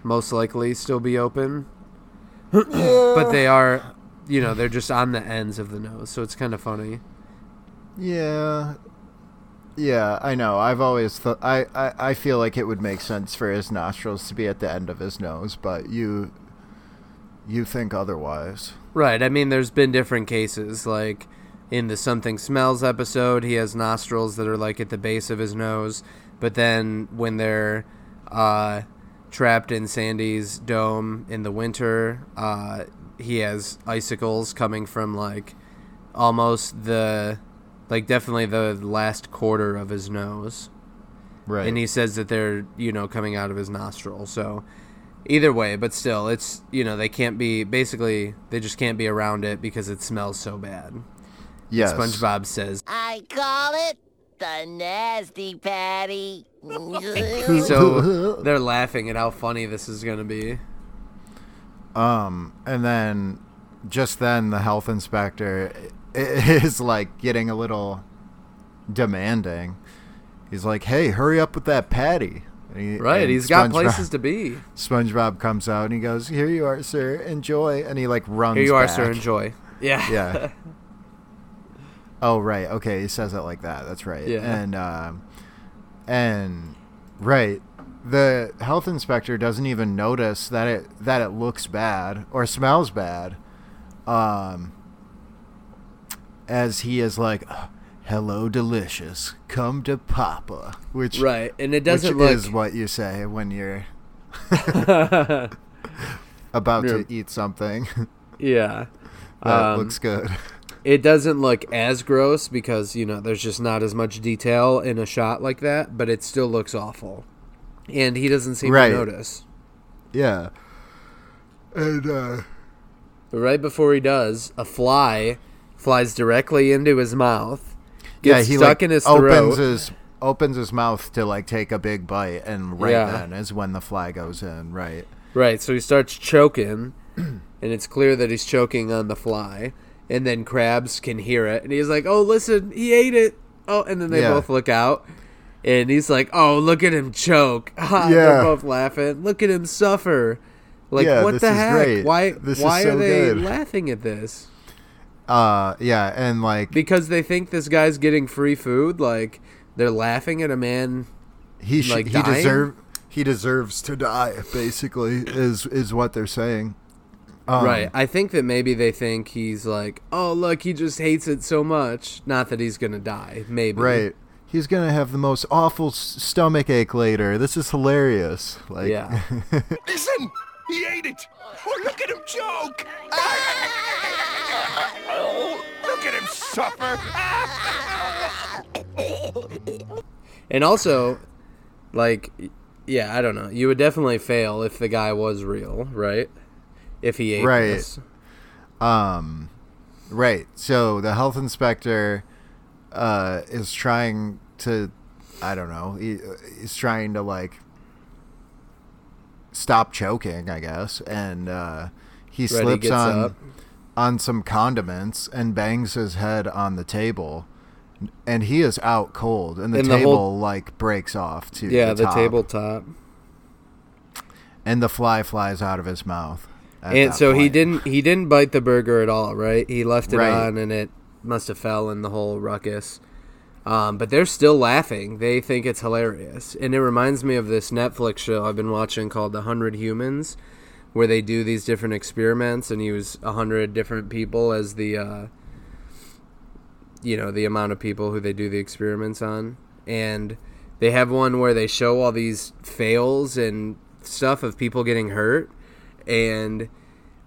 most likely still be open. But they are, you know, they're just on the ends of the nose, so it's kind of funny. Yeah. Yeah, I know. I've always thought I, I I feel like it would make sense for his nostrils to be at the end of his nose, but you you think otherwise. Right. I mean, there's been different cases. Like in the Something Smells episode, he has nostrils that are like at the base of his nose. But then when they're uh, trapped in Sandy's dome in the winter, uh, he has icicles coming from like almost the, like definitely the last quarter of his nose Right. and he says that they're you know coming out of his nostril so either way but still it's you know they can't be basically they just can't be around it because it smells so bad yes. spongebob says I call it the nasty patty. so they're laughing at how funny this is going to be Um, and then just then the health inspector is like getting a little demanding. He's like, "Hey, hurry up with that patty." And he- right and he's got SpongeBob- places to be SpongeBob comes out and he goes, "Here you are, sir. Enjoy." And he like runs. here you are sir enjoy yeah Yeah. Oh right, okay. He says it like that. That's right. Yeah. And um, and right, the health inspector doesn't even notice that it that it looks bad or smells bad. Um, as he is like, "Hello, delicious. Come to Papa," which right and it doesn't look is what you say when you're about to eat something yeah that Um, looks good. It doesn't look as gross because you know there's just not as much detail in a shot like that but it still looks awful and he doesn't seem Right. to notice Yeah. And uh But right before he does, a fly flies directly into his mouth, yeah, he stuck like in his throat. opens his opens his mouth to like take a big bite and right Yeah. then is when the fly goes in, right? Right, so he starts choking, and it's clear that he's choking on the fly. And then Krabs can hear it, and he's like, "Oh, listen, he ate it." Oh, and then they Yeah. both look out, and he's like, "Oh, look at him choke!" Yeah. They're both laughing. Look at him suffer. Like, Yeah, what the heck? great. Why? This is why so are they good. laughing at this? Uh yeah, and like Because they think this guy's getting free food. Like they're laughing at a man he sh- like, he deserve he deserves to die basically is is what they're saying. Um, right. I think that maybe they think he's like, oh, look, he just hates it so much. Not that he's going to die. Maybe. Right. he's gonna have the most awful s- stomach ache later. This is hilarious. Like, Yeah. Listen! He ate it! Oh, look at him choke! Oh, look at him suffer! And also, like, yeah, I don't know. You would definitely fail if the guy was real, right? If he ate Right. this. Um, right. So the health inspector uh, is trying to, I don't know, he, he's trying to like stop choking, I guess, and uh, he slips on up. on some condiments and bangs his head on the table. And he is out cold, and the And the table whole- like breaks off to Yeah, the, the tabletop. and the fly flies out of his mouth. And so he didn't he didn't bite the burger at all, right? He left it Right. on and it must have fell in the whole ruckus. Um, but they're still laughing. They think it's hilarious. And it reminds me of this Netflix show I've been watching called The Hundred Humans, where they do these different experiments and use a hundred different people as the uh, you know, the amount of people who they do the experiments on. And they have one where they show all these fails and stuff of people getting hurt and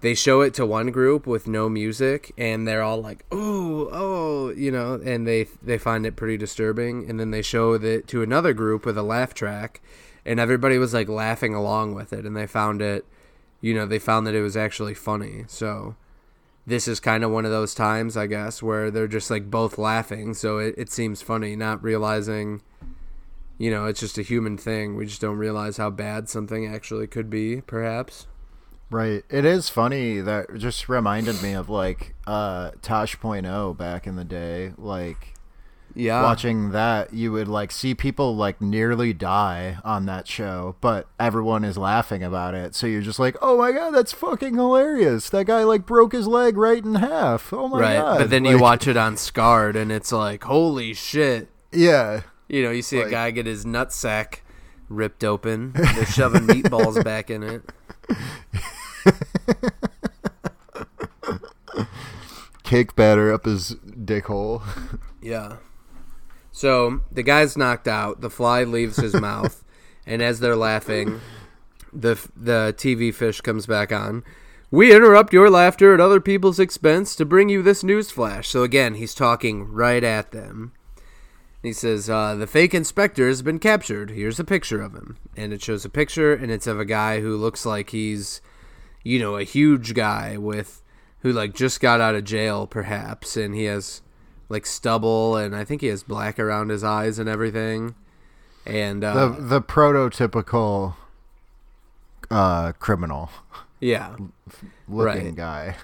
they show it to one group with no music and they're all like oh oh you know and they they find it pretty disturbing. And then they show it to another group with a laugh track and everybody was like laughing along with it and they found it you know they found that it was actually funny. So this is kind of one of those times i guess where they're just like both laughing so it, it seems funny not realizing you know it's just a human thing. We just don't realize how bad something actually could be perhaps Right. It is funny that just reminded me of like uh Tosh.0 back in the day. Like yeah watching that, you would like see people like nearly die on that show, but everyone is laughing about it. So you're just like, "Oh my god, that's fucking hilarious. That guy like broke his leg right in half." Oh my right god. but then you watch it on scarred and it's like holy shit Yeah. you know you see a guy get his nutsack ripped open they're shoving meatballs back in it Cake batter up his dick hole. yeah so the guy's knocked out the fly leaves his mouth and as they're laughing the the tv fish comes back on we interrupt your laughter at other people's expense to bring you this news flash so again he's talking right at them He says, uh, The fake inspector has been captured. Here's a picture of him. And it shows a picture, and it's of a guy who looks like he's, you know, a huge guy with, who, like, just got out of jail, perhaps. And he has, like, stubble, and I think he has black around his eyes and everything. And, uh, The the prototypical uh criminal yeah. looking Right. guy.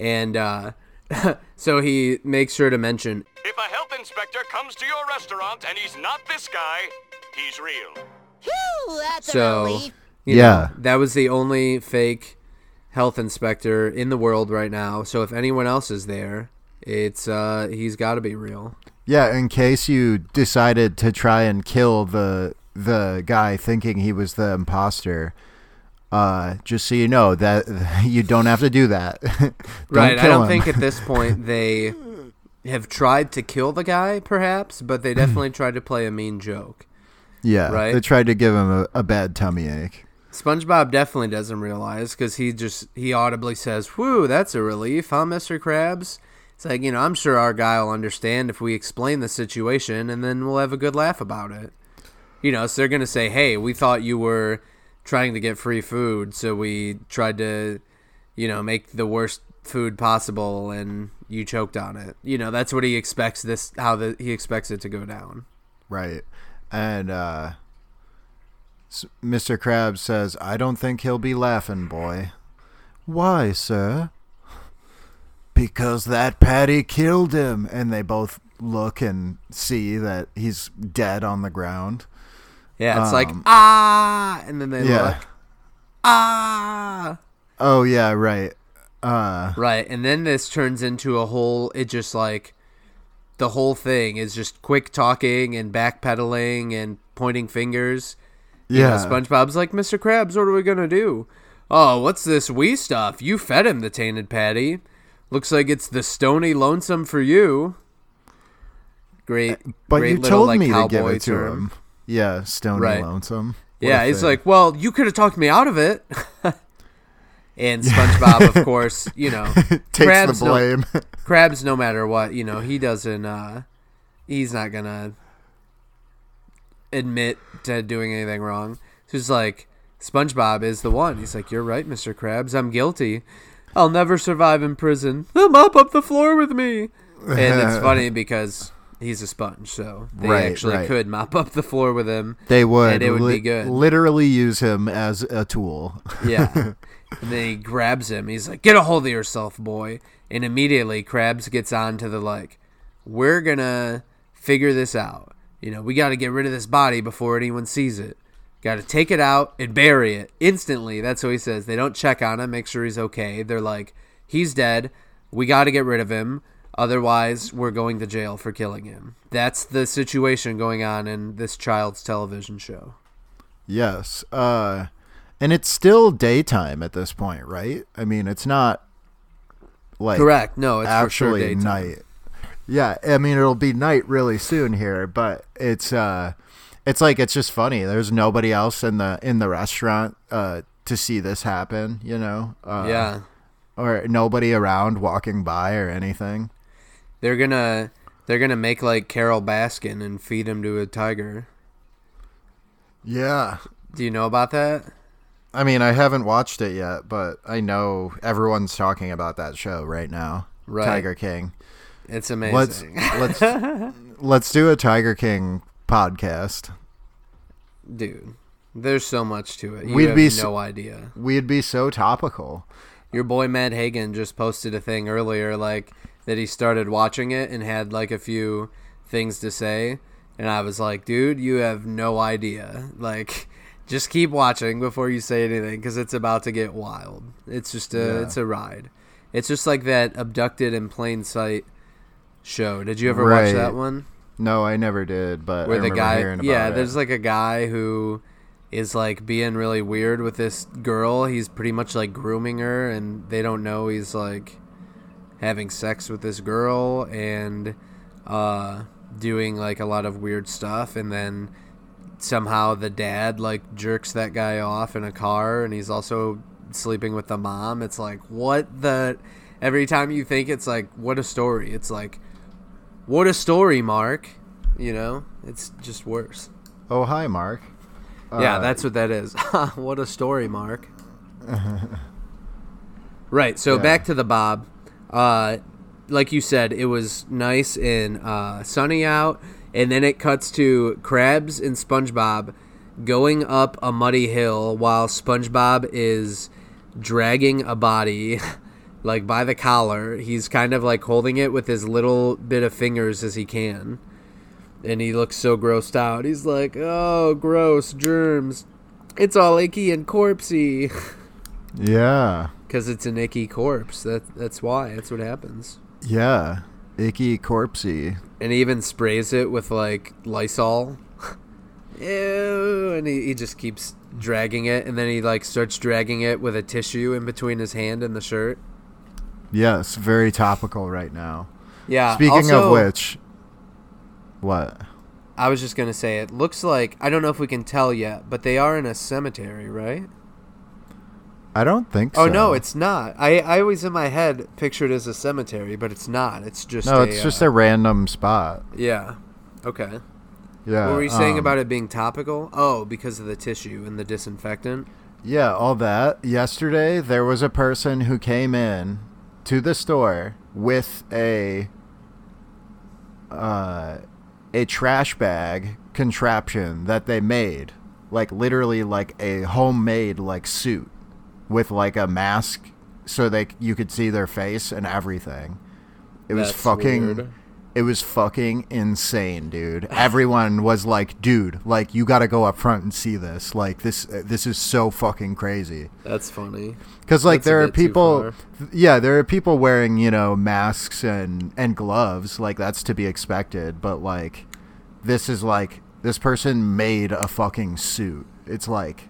And, uh, so he makes sure to mention If a health inspector comes to your restaurant and he's not this guy, he's real. Phew, that's So- a relief. You Yeah. know, that was the only fake health inspector in the world right now. So if anyone else is there, it's uh he's got to be real. Yeah, in case you decided to try and kill the the guy thinking he was the imposter, uh, just so you know that you don't have to do that. Don't right. I don't him. think at this point they have tried to kill the guy perhaps, but they definitely tried to play a mean joke. yeah, right? they tried to give him a, a bad tummy ache. SpongeBob definitely doesn't realize because he just he audibly says, "Whew, that's a relief, huh, Mister Krabs?" It's like you know, I'm sure our guy will understand if we explain the situation, and then we'll have a good laugh about it. You know, so they're gonna say, "Hey, we thought you were trying to get free food, so we tried to, you know, make the worst food possible, and you choked on it." You know, that's what he expects this how the he expects it to go down. Right. And uh, Mr. Krabs says, I don't think he'll be laughing, boy. Why, sir? Because that Patty killed him. And they both look and see that he's dead on the ground. Yeah, it's like Um, ah, and then they yeah. look ah. Oh, yeah, right. Uh, Right, and then this turns into a whole. It just like the whole thing is just quick talking and backpedaling and pointing fingers. You know, yeah. SpongeBob's like, Mr. Krabs, what are we gonna do? Oh, what's this wee stuff? You fed him the tainted patty. Looks like it's the stony lonesome for you. Great, But great you little, told like, me to give it to term. him. Yeah, Stony Right. Lonesome. What Yeah, he's thing. like, well, you could have talked me out of it. and SpongeBob, of course, you know, takes Krabs the no- blame. Krabs, no matter what, you know, he doesn't. uh He's not gonna admit to doing anything wrong. So he's like, SpongeBob is the one. He's like, you're right, Mr. Krabs. I'm guilty. I'll never survive in prison. They'll mop up the floor with me. And it's funny because he's a sponge, so they Right, actually right. could mop up the floor with him. they would. And it would be good. Literally use him as a tool. Yeah. and then he grabs him. He's like, "Get a hold of yourself, boy!" And immediately, Krabs gets on to the like, "We're gonna figure this out. You know, we got to get rid of this body before anyone sees it. Got to take it out and bury it instantly." That's what he says. They don't check on him, make sure he's okay. They're like, "He's dead. We got to get rid of him." Otherwise, we're going to jail for killing him. That's the situation going on in this child's television show. Yes. Uh and it's still daytime at this point, right? I mean, it's not like Correct. No, it's for sure actually daytime. night. Yeah, I mean it'll be night really soon here, but it's uh it's like it's just funny. There's nobody else in the in the restaurant uh to see this happen, you know? Uh Yeah. or nobody around walking by or anything. They're gonna they're gonna make like Carole Baskin and feed him to a tiger. Yeah. Do you know about that? I mean, I haven't watched it yet, but I know everyone's talking about that show right now. Right. Tiger King. It's amazing. Let's let's let's do a Tiger King podcast. dude. There's so much to it. You We'd have be no so- idea. We'd be so topical. Your boy Matt Hagen just posted a thing earlier, like that he started watching it and had like a few things to say, and I was like, dude, you have no idea. Like, just keep watching before you say anything because it's about to get wild. It's just a Yeah. it's a ride. It's just like that abducted in plain sight show. Did you ever Right. watch that one? No, I never did, but where the guy yeah it. there's like a guy who is like being really weird with this girl he's pretty much like grooming her and they don't know he's like having sex with this girl and uh doing like a lot of weird stuff and then somehow the dad like jerks that guy off in a car and he's also sleeping with the mom it's like what the every time you think it's like what a story it's like what a story, Mark. You know, it's just worse. Oh, hi, Mark. yeah, Uh, that's what that is. what a story, Mark. right. So Yeah. back to the Bob. Uh, like you said, it was nice and uh, sunny out, and then it cuts to Krabs and SpongeBob going up a muddy hill while SpongeBob is dragging a body. Like by the collar, he's kind of like holding it with his little bit of fingers as he can and he looks so grossed out. He's like, "Oh, gross germs. It's all icky and corpsey." Yeah, Because it's an icky corpse. That that's why. That's what happens. yeah. Icky corpsey. And he even sprays it with like Lysol. Ew, and he, he just keeps dragging it, and then he like starts dragging it with a tissue in between his hand and the shirt. Yes, very topical right now. Yeah. Speaking also- of which, what? I was just gonna say it looks like I don't know if we can tell yet, but they are in a cemetery, right? I don't think Oh so. Oh no, it's not. I I always in my head pictured it as a cemetery, but it's not. It's just no, a, it's just uh, a random spot. yeah. Okay. Yeah. what were you saying um, about it being topical? Oh, because of the tissue and the disinfectant. Yeah, all that. Yesterday, there was a person who came in to the store with a uh, a trash bag contraption that they made, like literally like a homemade like suit with like a mask so they you could see their face and everything. It was That's fucking weird. It was fucking insane, dude. Everyone was like, "Dude, like you got to go up front and see this. Like this this is so fucking crazy." That's funny. Cuz like That's there are people yeah, there are people wearing, you know, masks and and gloves, like that's to be expected, but like this is like this person made a fucking suit. It's like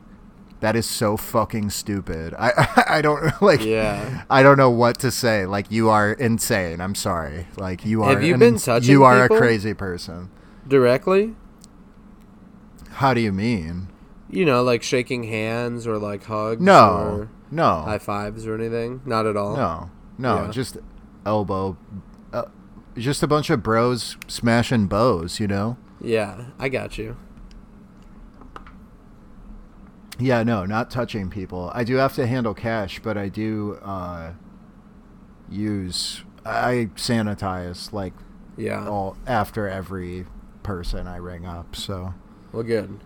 That is so fucking stupid. I I don't like. Yeah. I don't know what to say. Like you are insane. I'm sorry. Like you are. Have you an been touching You are a crazy person. Directly? How do you mean? You know, like shaking hands or like hugs No. or No. high fives or anything? Not at all. No. No. Yeah. Just elbow. Uh, just a bunch of bros smashing bows. You know. Yeah, I got you. Yeah, no, not touching people. I do have to handle cash, but I do uh, use I sanitize like Yeah. all after every person I ring up. So Well, good.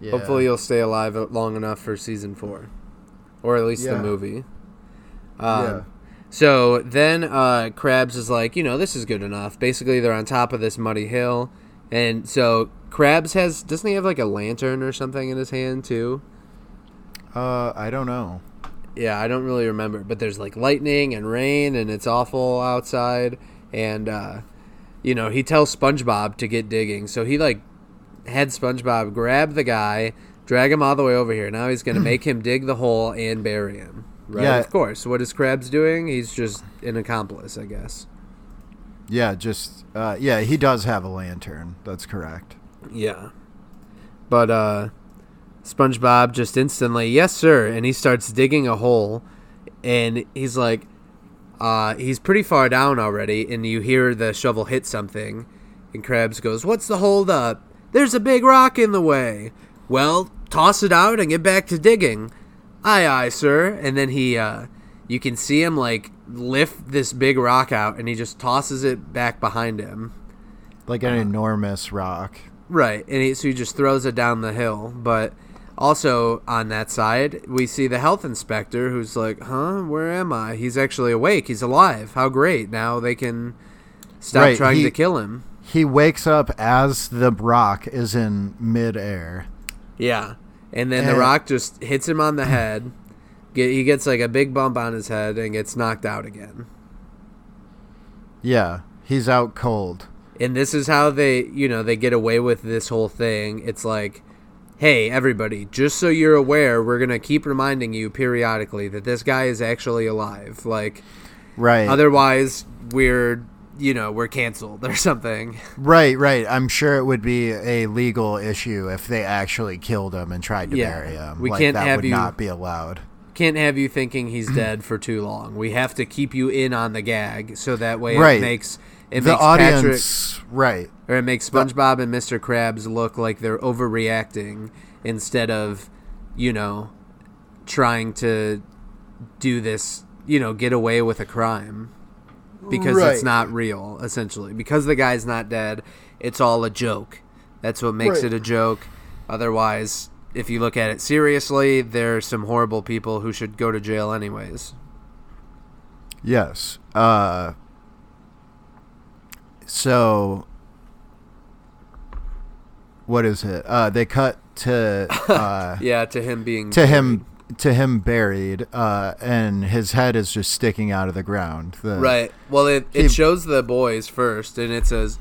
yeah. Hopefully, you'll stay alive long enough for season four, or at least the movie. Um, Yeah. So then uh, Krabs is like, you know, this is good enough. Basically, they're on top of this muddy hill, and so Krabs has doesn't he have like a lantern or something in his hand too? Uh, I don't know. Yeah, I don't really remember, but there's like lightning and rain, and it's awful outside. And uh, you know, he tells SpongeBob to get digging, so he like had SpongeBob grab the guy, drag him all the way over here. Now he's gonna make him dig the hole and bury him. Right? Yeah. Of course. What is Krabs doing? He's just an accomplice, I guess. Yeah, just uh, yeah, he does have a lantern. That's correct. Yeah. But uh SpongeBob just instantly, "Yes, sir." And he starts digging a hole and he's like uh he's pretty far down already and you hear the shovel hit something and Krabs goes, "What's the hold up? There's a big rock in the way." Well, toss it out and get back to digging. Aye, aye, sir. And then he uh you can see him like lift this big rock out and he just tosses it back behind him. Like an enormous rock. Right, and he, so he just throws it down the hill. But also on that side, we see the health inspector who's like, "Huh, where am I?" He's actually awake. He's alive. How great! Now they can stop Right, trying he- to kill him. He wakes up as the rock is in midair. Yeah, and then the rock just hits him on the head. Get, he gets like a big bump on his head and gets knocked out again. Yeah, he's out cold. and this is how they you know they get away with this whole thing it's like hey everybody just so you're aware we're gonna keep reminding you periodically that this guy is actually alive like Right. otherwise we're you know we're canceled or something Right, right. I'm sure it would be a legal issue if they actually killed him and tried to Yeah, bury him. we like, can't that have would you- not be allowed. can't have you thinking he's dead for too long we have to keep you in on the gag so that way Right. it makes it the makes audience, Patrick right? or it makes SpongeBob and Mr. Krabs look like they're overreacting instead of, you know, trying to do this, you know, get away with a crime because Right. it's not real essentially. Because the guy's not dead, it's all a joke. That's what makes Right. it a joke. Otherwise, if you look at it seriously, there are some horrible people who should go to jail anyways. Yes. Uh. So. What is it? Uh, they cut to uh, Yeah, to him being to him to him buried, uh, and his head is just sticking out of the ground. The, Right. Well, it, He- it shows the boys first, and it says,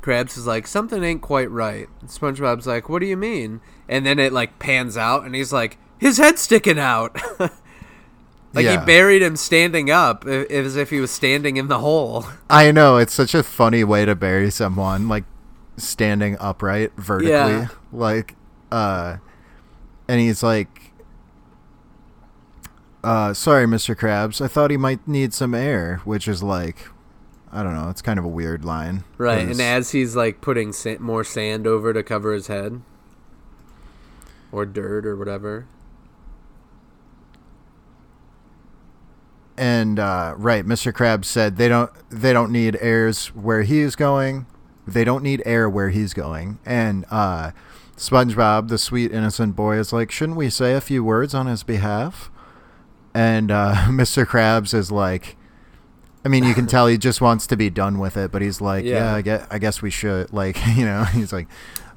Krabs is like, something ain't quite right. And SpongeBob's like, what do you mean? And then it, like, pans out, and he's like, his head's sticking out. like, Yeah. he buried him standing up, as if he was standing in the hole. I know it's such a funny way to bury someone, like standing upright vertically, Yeah. like, uh, and he's like, uh, sorry, Mr. Krabs, I thought he might need some air, which is like, I don't know, it's kind of a weird line, Right. And as he's, like, putting sa- more sand over to cover his head, or dirt, or whatever. And uh, right, Mr. Krabs said they don't they don't need airs where he's going. They don't need air where he's going. And uh, SpongeBob, the sweet innocent boy, is like, shouldn't we say a few words on his behalf? And uh, Mr. Krabs is like, I mean, you can tell he just wants to be done with it, but he's like, Yeah. yeah, I guess, I guess we should. Like, you know, he's like,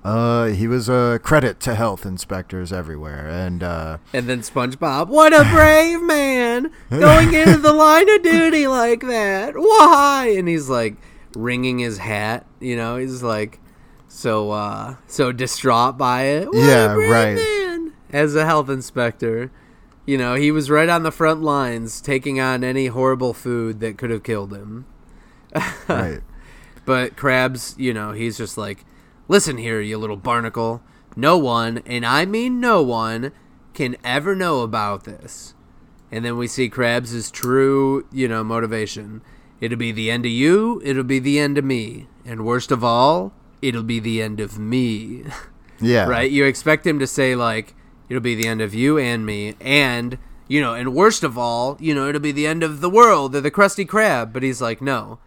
uh, he was a credit to health inspectors everywhere, and uh, And then SpongeBob, what a brave man going into the line of duty like that. Why? And he's like wringing his hat. You know, he's like so uh so distraught by it. What Yeah, right. Man. as a health inspector. You know, he was right on the front lines taking on any horrible food that could have killed him. right. But Krabs, you know, he's just like, listen here, you little barnacle. No one, and I mean no one, can ever know about this. And then we see Krabs' true, you know, motivation. It'll be the end of you, it'll be the end of me. And worst of all, it'll be the end of me. Yeah. right? You expect him to say, like, it'll be the end of you and me. And, you know, and worst of all, you know, it'll be the end of the world or the Krusty Krab. But he's like, no.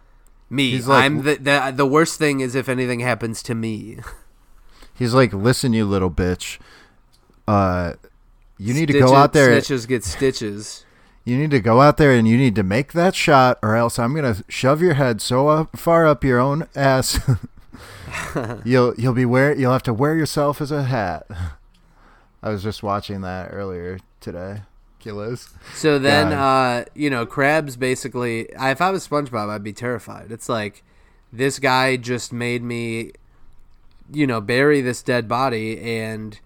Me. He's like- I'm the, the the worst thing is if anything happens to me. He's like, listen, you little bitch. Uh, you need to go out there. Snitches get stitches. You need to go out there and you need to make that shot, or else I'm gonna shove your head so up, far up your own ass. you'll you'll be wear you'll have to wear yourself as a hat. I was just watching that earlier today. So then, uh, you know, Krabs basically. If I was SpongeBob, I'd be terrified. It's like this guy just made me, you know, bury this dead body, and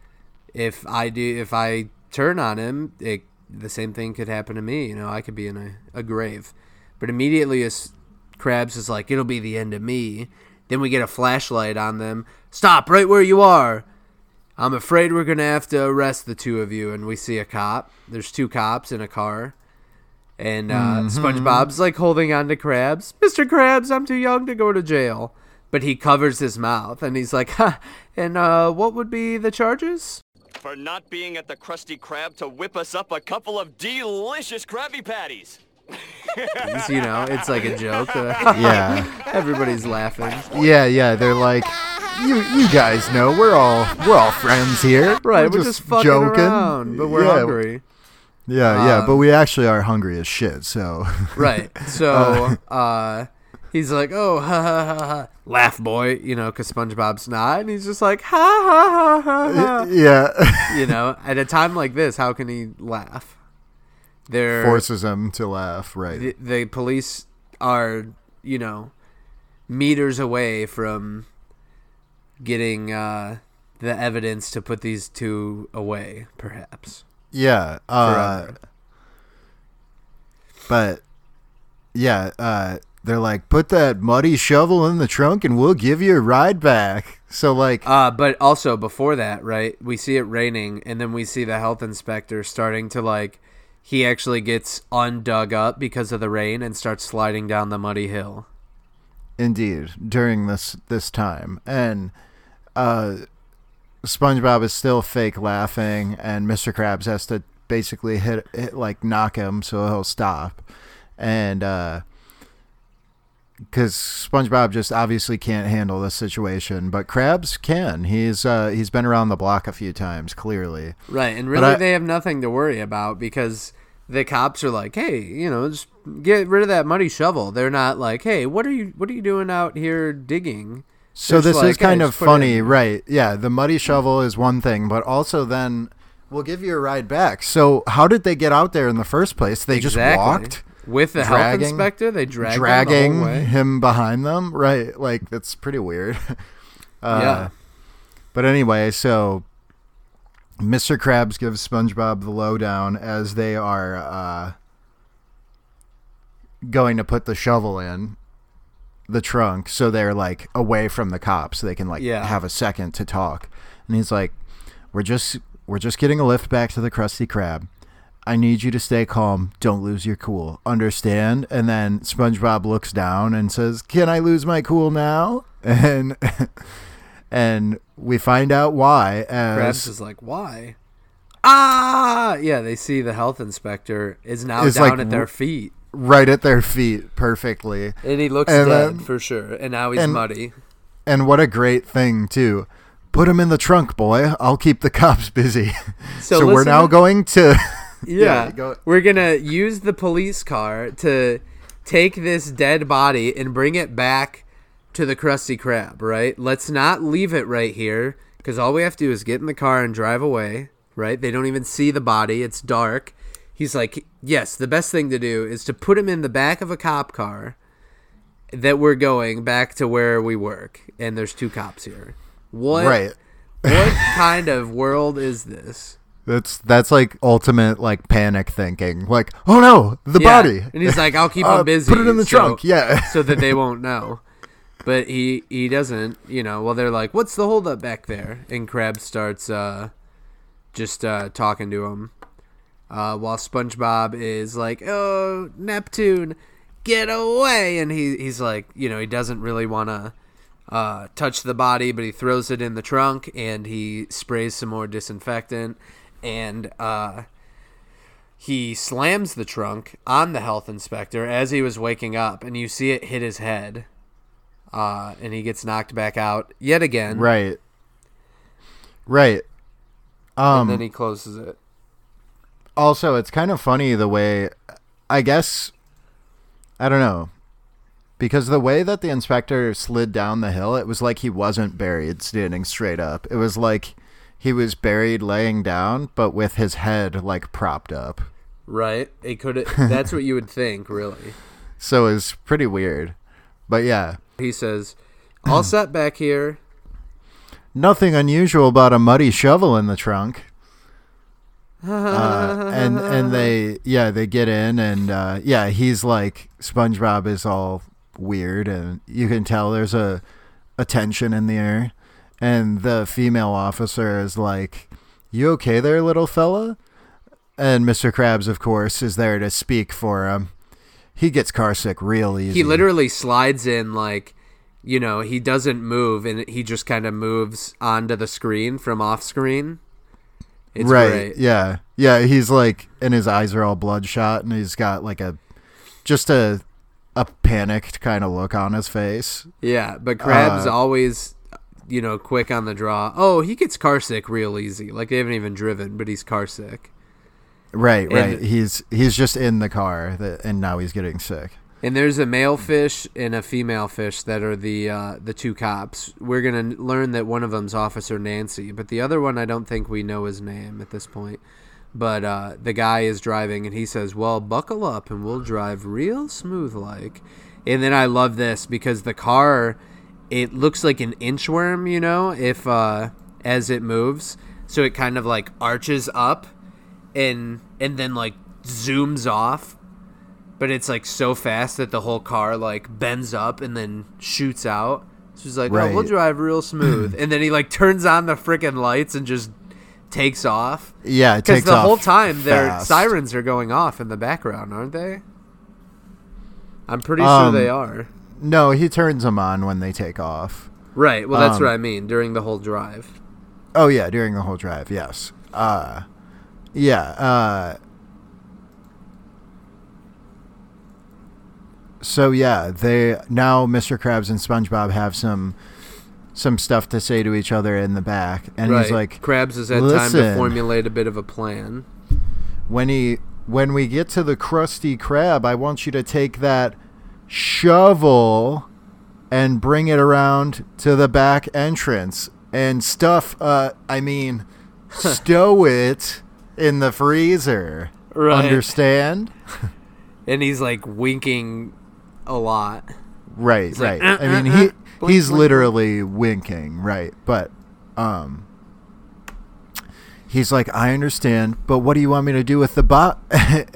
if I do, if I turn on him, it, the same thing could happen to me. You know, I could be in a, a grave. But immediately, as Krabs is like, "It'll be the end of me." Then we get a flashlight on them. Stop right where you are. I'm afraid we're gonna have to arrest the two of you. And we see a cop. There's two cops in a car. And uh, SpongeBob's like holding on to Krabs. Mr. Krabs, I'm too young to go to jail. But he covers his mouth and he's like, ha, and uh, what would be the charges? For not being at the Krusty Krab to whip us up a couple of delicious Krabby Patties. You know, it's like a joke. Yeah, Everybody's laughing. yeah, yeah. They're like, you you guys know we're all we're all friends here. Right, we're, just, fucking around, but we're yeah, hungry. Yeah, yeah, but Um, we actually are hungry as shit. So Right. So uh, he's like, oh, ha ha ha ha. Laugh, boy. You know, because SpongeBob's not. And he's just like, ha ha ha ha ha. yeah, you know, at a time like this, how can he laugh? They're forces them to laugh. Right. the, the police are, you know, meters away from getting uh, the evidence to put these two away, perhaps. Yeah. Uh, but yeah, uh, they're like, put that muddy shovel in the trunk and we'll give you a ride back. So like, Uh, but also before that, right? We see it raining, and then we see the health inspector starting to like. He actually gets undug up because of the rain and starts sliding down the muddy hill. indeed, during this this time, and uh, SpongeBob is still fake laughing, and Mr. Krabs has to basically hit, hit like knock him so he'll stop, and uh. Because SpongeBob just obviously can't handle this situation, but Krabs can. He's uh, he's been around the block a few times, clearly. Right, and really I- they have nothing to worry about because the cops are like, "Hey, you know, just get rid of that muddy shovel." They're not like, "Hey, what are you what are you doing out here digging?" So this just is kind of funny, right? Yeah, the muddy shovel is one thing, but also then we'll give you a ride back. So how did they get out there in the first place? They just walked, with the health inspector. They drag dragging them the him behind them, right? Like that's pretty weird. uh, Yeah. But anyway, so Mr. Krabs gives SpongeBob the lowdown as they are uh, going to put the shovel in the trunk, so they're like away from the cops. So They can like Yeah. have a second to talk. And he's like, "We're just we're just getting a lift back to the Krusty Krab. I need you to stay calm. Don't lose your cool. Understand?" And then SpongeBob looks down and says, "Can I lose my cool now?" And and we find out why Krabs as is like, "Why?" Ah, yeah. They see the health inspector is now down like at their feet, right at their feet perfectly. and he looks And dead then- for sure. And now he's and- muddy. And what a great thing too. Put him in the trunk, boy. I'll keep the cops busy. So So, we're now going to Yeah, go- we're gonna use the police car to take this dead body and bring it back to the Krusty Krab. Right? Let's not leave it right here because all we have to do is get in the car and drive away. Right? They don't even see the body. It's dark. He's like, yes, the best thing to do is to put him in the back of a cop car that we're going back to where we work, and there's two cops here. What? right. What kind of world is this? That's that's like ultimate like panic thinking. Like, oh no, the Yeah. body. And he's like, I'll keep Uh, them busy. put it in the so- trunk. Yeah. so that they won't know. But he he doesn't, you know. Well, they're like, "What's the holdup back there?" And Krabs starts uh, just uh, talking to him, uh, while SpongeBob is like, "Oh, Neptune, get away!" And he he's like, you know, he doesn't really want to uh, touch the body, but he throws it in the trunk and he sprays some more disinfectant and uh, he slams the trunk on the health inspector as he was waking up, and you see it hit his head. Uh, and he gets knocked back out yet again. right. Right. Um and then he closes it. Also it's kind of funny the way I guess I don't know. Because the way that the inspector slid down the hill, it was like he wasn't buried standing straight up. It was like he was buried laying down, but with his head like propped up. Right? It could. That's what you would think, really. So it's pretty weird. But yeah, He says, "All set back here." nothing unusual about a muddy shovel in the trunk. Uh, and and they yeah they get in and uh, yeah he's like SpongeBob is all weird and you can tell there's a a tension in the air and the female officer is like you okay there little fella and Mr. Krabs of course is there to speak for him he gets car sick real easy He literally slides in like, you know, he doesn't move, and he just kind of moves onto the screen from off screen. It's right great. yeah yeah he's like and his eyes are all bloodshot and he's got like a just a a panicked kind of look on his face Yeah, but Krabs Uh, always, you know, quick on the draw. Oh, he gets car sick real easy. Like they haven't even driven, but he's car sick. right right he's he's just in the car that, and now he's getting sick And there's a male fish and a female fish that are the uh, the two cops. We're gonna learn that one of them's Officer Nancy, but the other one I don't think we know his name at this point. But uh, the guy is driving, and he says, "Well, buckle up, and we'll drive real smooth, like." And then I love this because the car, it looks like an inchworm, you know, if uh, as it moves, so it kind of like arches up, and and then like zooms off but it's like so fast that the whole car like bends up and then shoots out. So he's like, "Oh, we'll drive real smooth," and then he like turns on the freaking lights and just takes off. yeah it Because the whole time their sirens are going off in the background, aren't they? I'm pretty sure Um, they are. no he turns them on when they take off Right. Well, that's um, what I mean during the whole drive. oh yeah during the whole drive yes uh yeah uh so yeah they now mr krabs and spongebob have some some stuff to say to each other in the back and right. he's like Krabs has had time to formulate a bit of a plan. when he when we get to the krusty krab i want you to take that shovel and bring it around to the back entrance and stuff uh i mean stow it in the freezer Right. understand And he's like winking a lot. right like, right "Uh, i mean uh, he uh, blink, he's blink, literally winking right but um He's like, I understand, but what do you want me to do with the bot? and,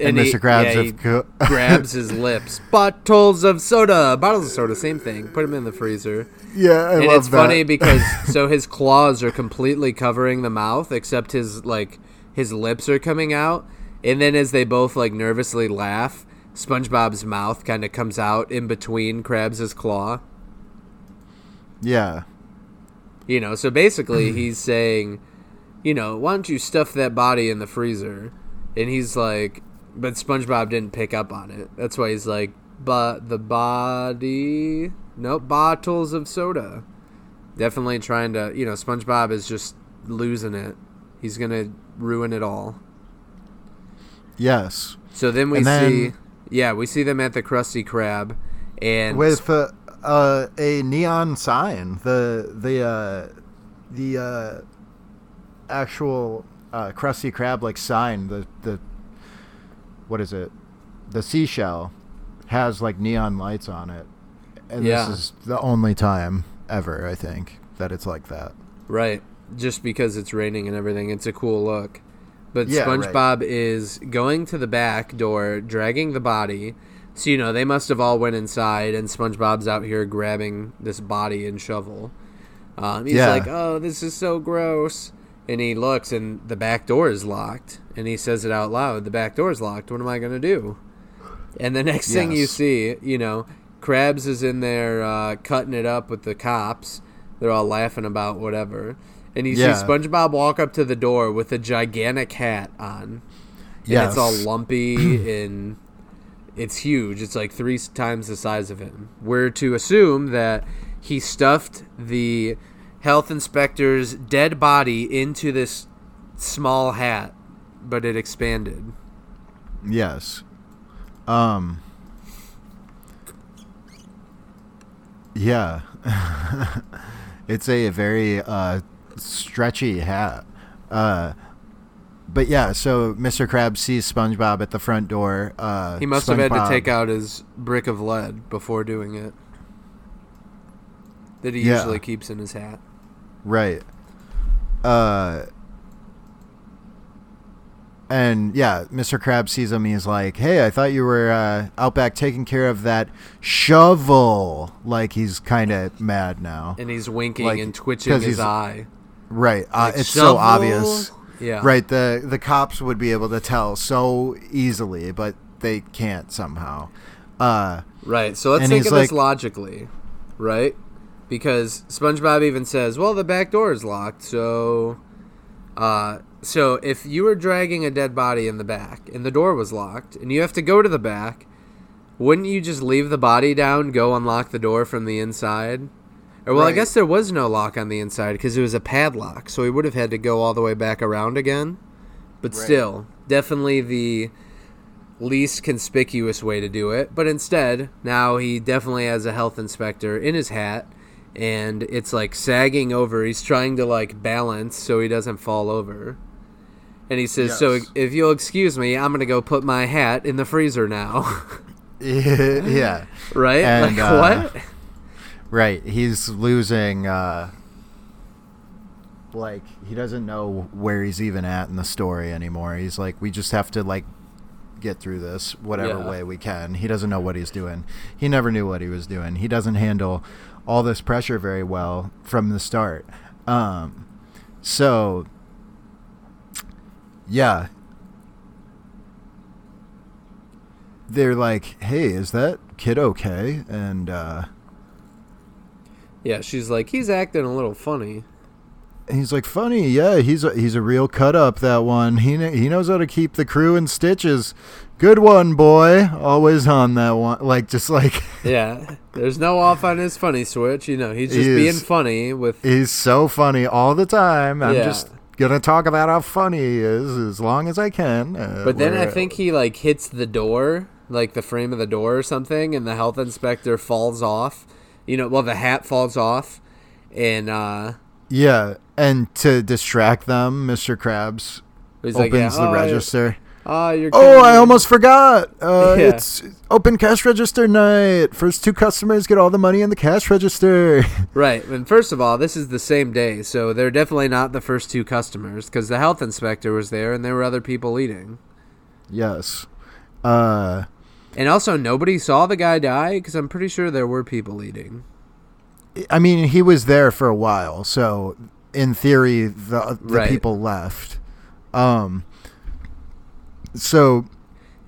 And he- Mr. Krabs yeah, co- grabs his lips. Bottles of soda, bottles of soda, same thing. Put them in the freezer. Yeah, I and love it's that. funny because so his claws are completely covering the mouth, except his like his lips are coming out. And then as they both like nervously laugh, SpongeBob's mouth kind of comes out in between Krabs' claw. yeah, You know, so basically he's saying, you know, why don't you stuff that body in the freezer? And he's like, but SpongeBob didn't pick up on it. That's why he's like, but the body, nope, bottles of soda. Definitely trying to, you know, SpongeBob is just losing it. He's gonna ruin it all. yes. So then we then- see, yeah, we see them at the Krusty Krab, and With uh, uh, a neon sign, the the uh, the uh, actual uh, Krusty Krab like sign, the the what is it? The seashell has like neon lights on it, and Yeah. this is the only time ever I think that it's like that. Right. just because it's raining and everything. It's a cool look. But Yeah, right. SpongeBob is going to the back door, dragging the body. So you know they must have all went inside, and SpongeBob's out here grabbing this body and shovel. Um, he's Yeah. like, "Oh, this is so gross," and he looks, and the back door is locked, and he says it out loud. The back door is locked. What am I gonna do? And the next thing you see, you know, Krabs is in there uh, cutting it up with the cops. They're all laughing about whatever. And you Yeah. see SpongeBob walk up to the door with a gigantic hat on. Yeah, it's all lumpy and it's huge. It's like three times the size of him. We're to assume that he stuffed the health inspector's dead body into this small hat, but it expanded. Yes. Um. Yeah. it's a very uh, stretchy hat. Uh, but yeah, so Mr. Krabs sees SpongeBob at the front door. Uh, He must have had to take out his brick of lead before doing it. That he Yeah. usually keeps in his hat. Right. Uh. And yeah, Mr. Krabs sees him. He's like, "Hey, I thought you were uh, out back taking care of that shovel." Like he's kind of mad now. And he's winking Like, and twitching his eye. Right. Uh, Like, it's "Shovel?" so obvious. Yeah. Right. The the cops would be able to tell so easily, but they can't somehow. Uh, Right. So let's think of this logically, right? Because SpongeBob even says, "Well, the back door is locked." So, uh, so if you were dragging a dead body in the back and the door was locked, and you have to go to the back, wouldn't you just leave the body down, go unlock the door from the inside? Well, I guess there was no lock on the inside because it was a padlock, so he would have had to go all the way back around again. But Right. still, definitely the least conspicuous way to do it. But instead, now he definitely has a health inspector in his hat and it's like sagging over. He's trying to like balance so he doesn't fall over. And he says, "So if you'll excuse me, I'm going to go put my hat in the freezer now." yeah. right? And, like uh, what? Right. He's losing. Uh, like he doesn't know where he's even at in the story anymore. He's like, we just have to like get through this whatever Yeah. way we can. He doesn't know what he's doing. He never knew what he was doing. He doesn't handle all this pressure very well from the start. Um, so yeah, they're like, "Hey, is that kid okay?" And uh, Yeah, she's like, "He's acting a little funny." He's like funny, yeah. He's a, he's a real cut up. That one. He kn- he knows how to keep the crew in stitches. Good one, boy. Always on that one. Like just like Yeah, there's no off on his funny switch. You know, he's just He being funny with. he's so funny all the time. I'm Yeah. just gonna talk about how funny he is as long as I can. Uh, But then I think he like hits the door, like the frame of the door or something, and the health inspector falls off. You know, well the hat falls off, and uh yeah. And to distract them, Mr. Krabs opens like, yeah, the oh, register. Oh, you're. Oh, I almost forgot. Uh, Yeah. It's open cash register night. First two customers get all the money in the cash register. Right, and first of all, this is the same day, so they're definitely not the first two customers because the health inspector was there, and there were other people eating. yes. Uh, And also, nobody saw the guy die because I'm pretty sure there were people eating. I mean, he was there for a while, so in theory, the the Right. people left. Um. So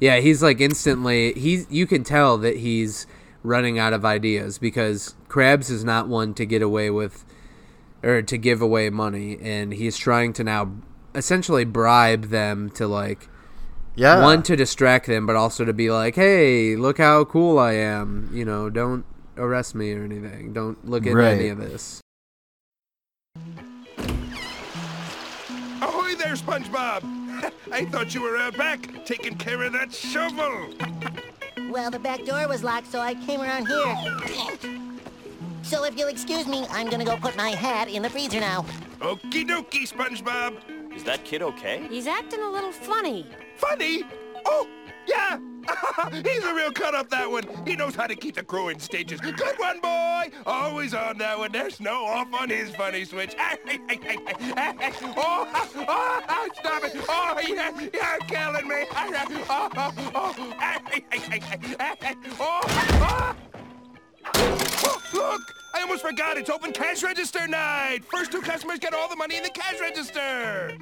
Yeah, he's like instantly. He's you can tell that he's running out of ideas because Krabs is not one to get away with or to give away money, and he's trying to now essentially bribe them to like yeah, one to distract them, but also to be like, "Hey, look how cool I am!" You know, don't arrest me or anything. Don't look into any of this. Ahoy there, SpongeBob! I thought you were out back taking care of that shovel. Well, the back door was locked, so I came around here. So if you'll excuse me, I'm gonna go put my hat in the freezer now. Okie dokie, SpongeBob. Is that kid okay? He's acting a little funny. Funny? Oh, yeah, He's a real cut up, that one. He knows how to keep the crew in stages. Good one, boy. Always on that one. There's no off on his funny switch. oh, oh, stop it. Oh, yeah, you're killing me. Oh oh, oh, oh, oh. oh, oh. Oh, look! I almost forgot. It's open cash register night. First two customers get all the money in the cash register.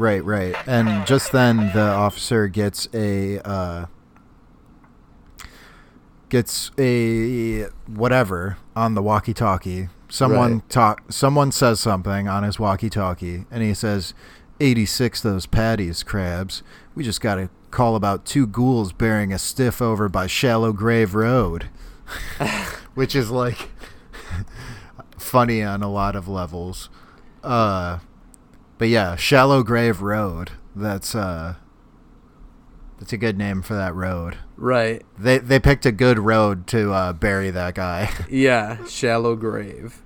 Right, right. And just then the officer gets a uh gets a whatever on the walkie-talkie. Someone Right. talk someone says something on his walkie-talkie and he says 86 those patties Krabs. We just got to call about two ghouls bearing a stiff over by Shallow Grave Road. Which is like funny on a lot of levels. Uh but yeah, Shallow Grave Road. That's uh that's a good name for that road. Right. They they picked a good road to uh, bury that guy. Yeah, shallow grave.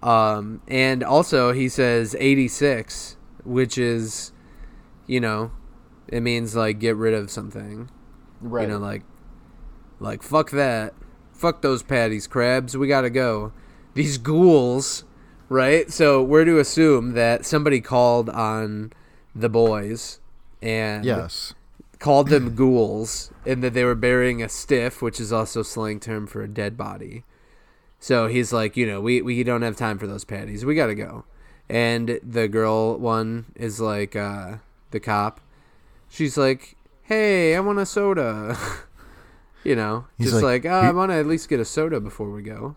Um, and also he says 86, which is, you know, it means like get rid of something. right. You know, like, like fuck that, fuck those patties, Krabs. We gotta go. These ghouls, right? So we're to assume that somebody called on the boys and yes. called them ghouls and that they were burying a stiff, which is also slang term for a dead body. So he's like, you know, we, we don't have time for those patties. We got to go. And the girl one is like, uh, the cop. She's like, hey, I want a soda. you know, He's just like, like, oh, I want to at least get a soda before we go.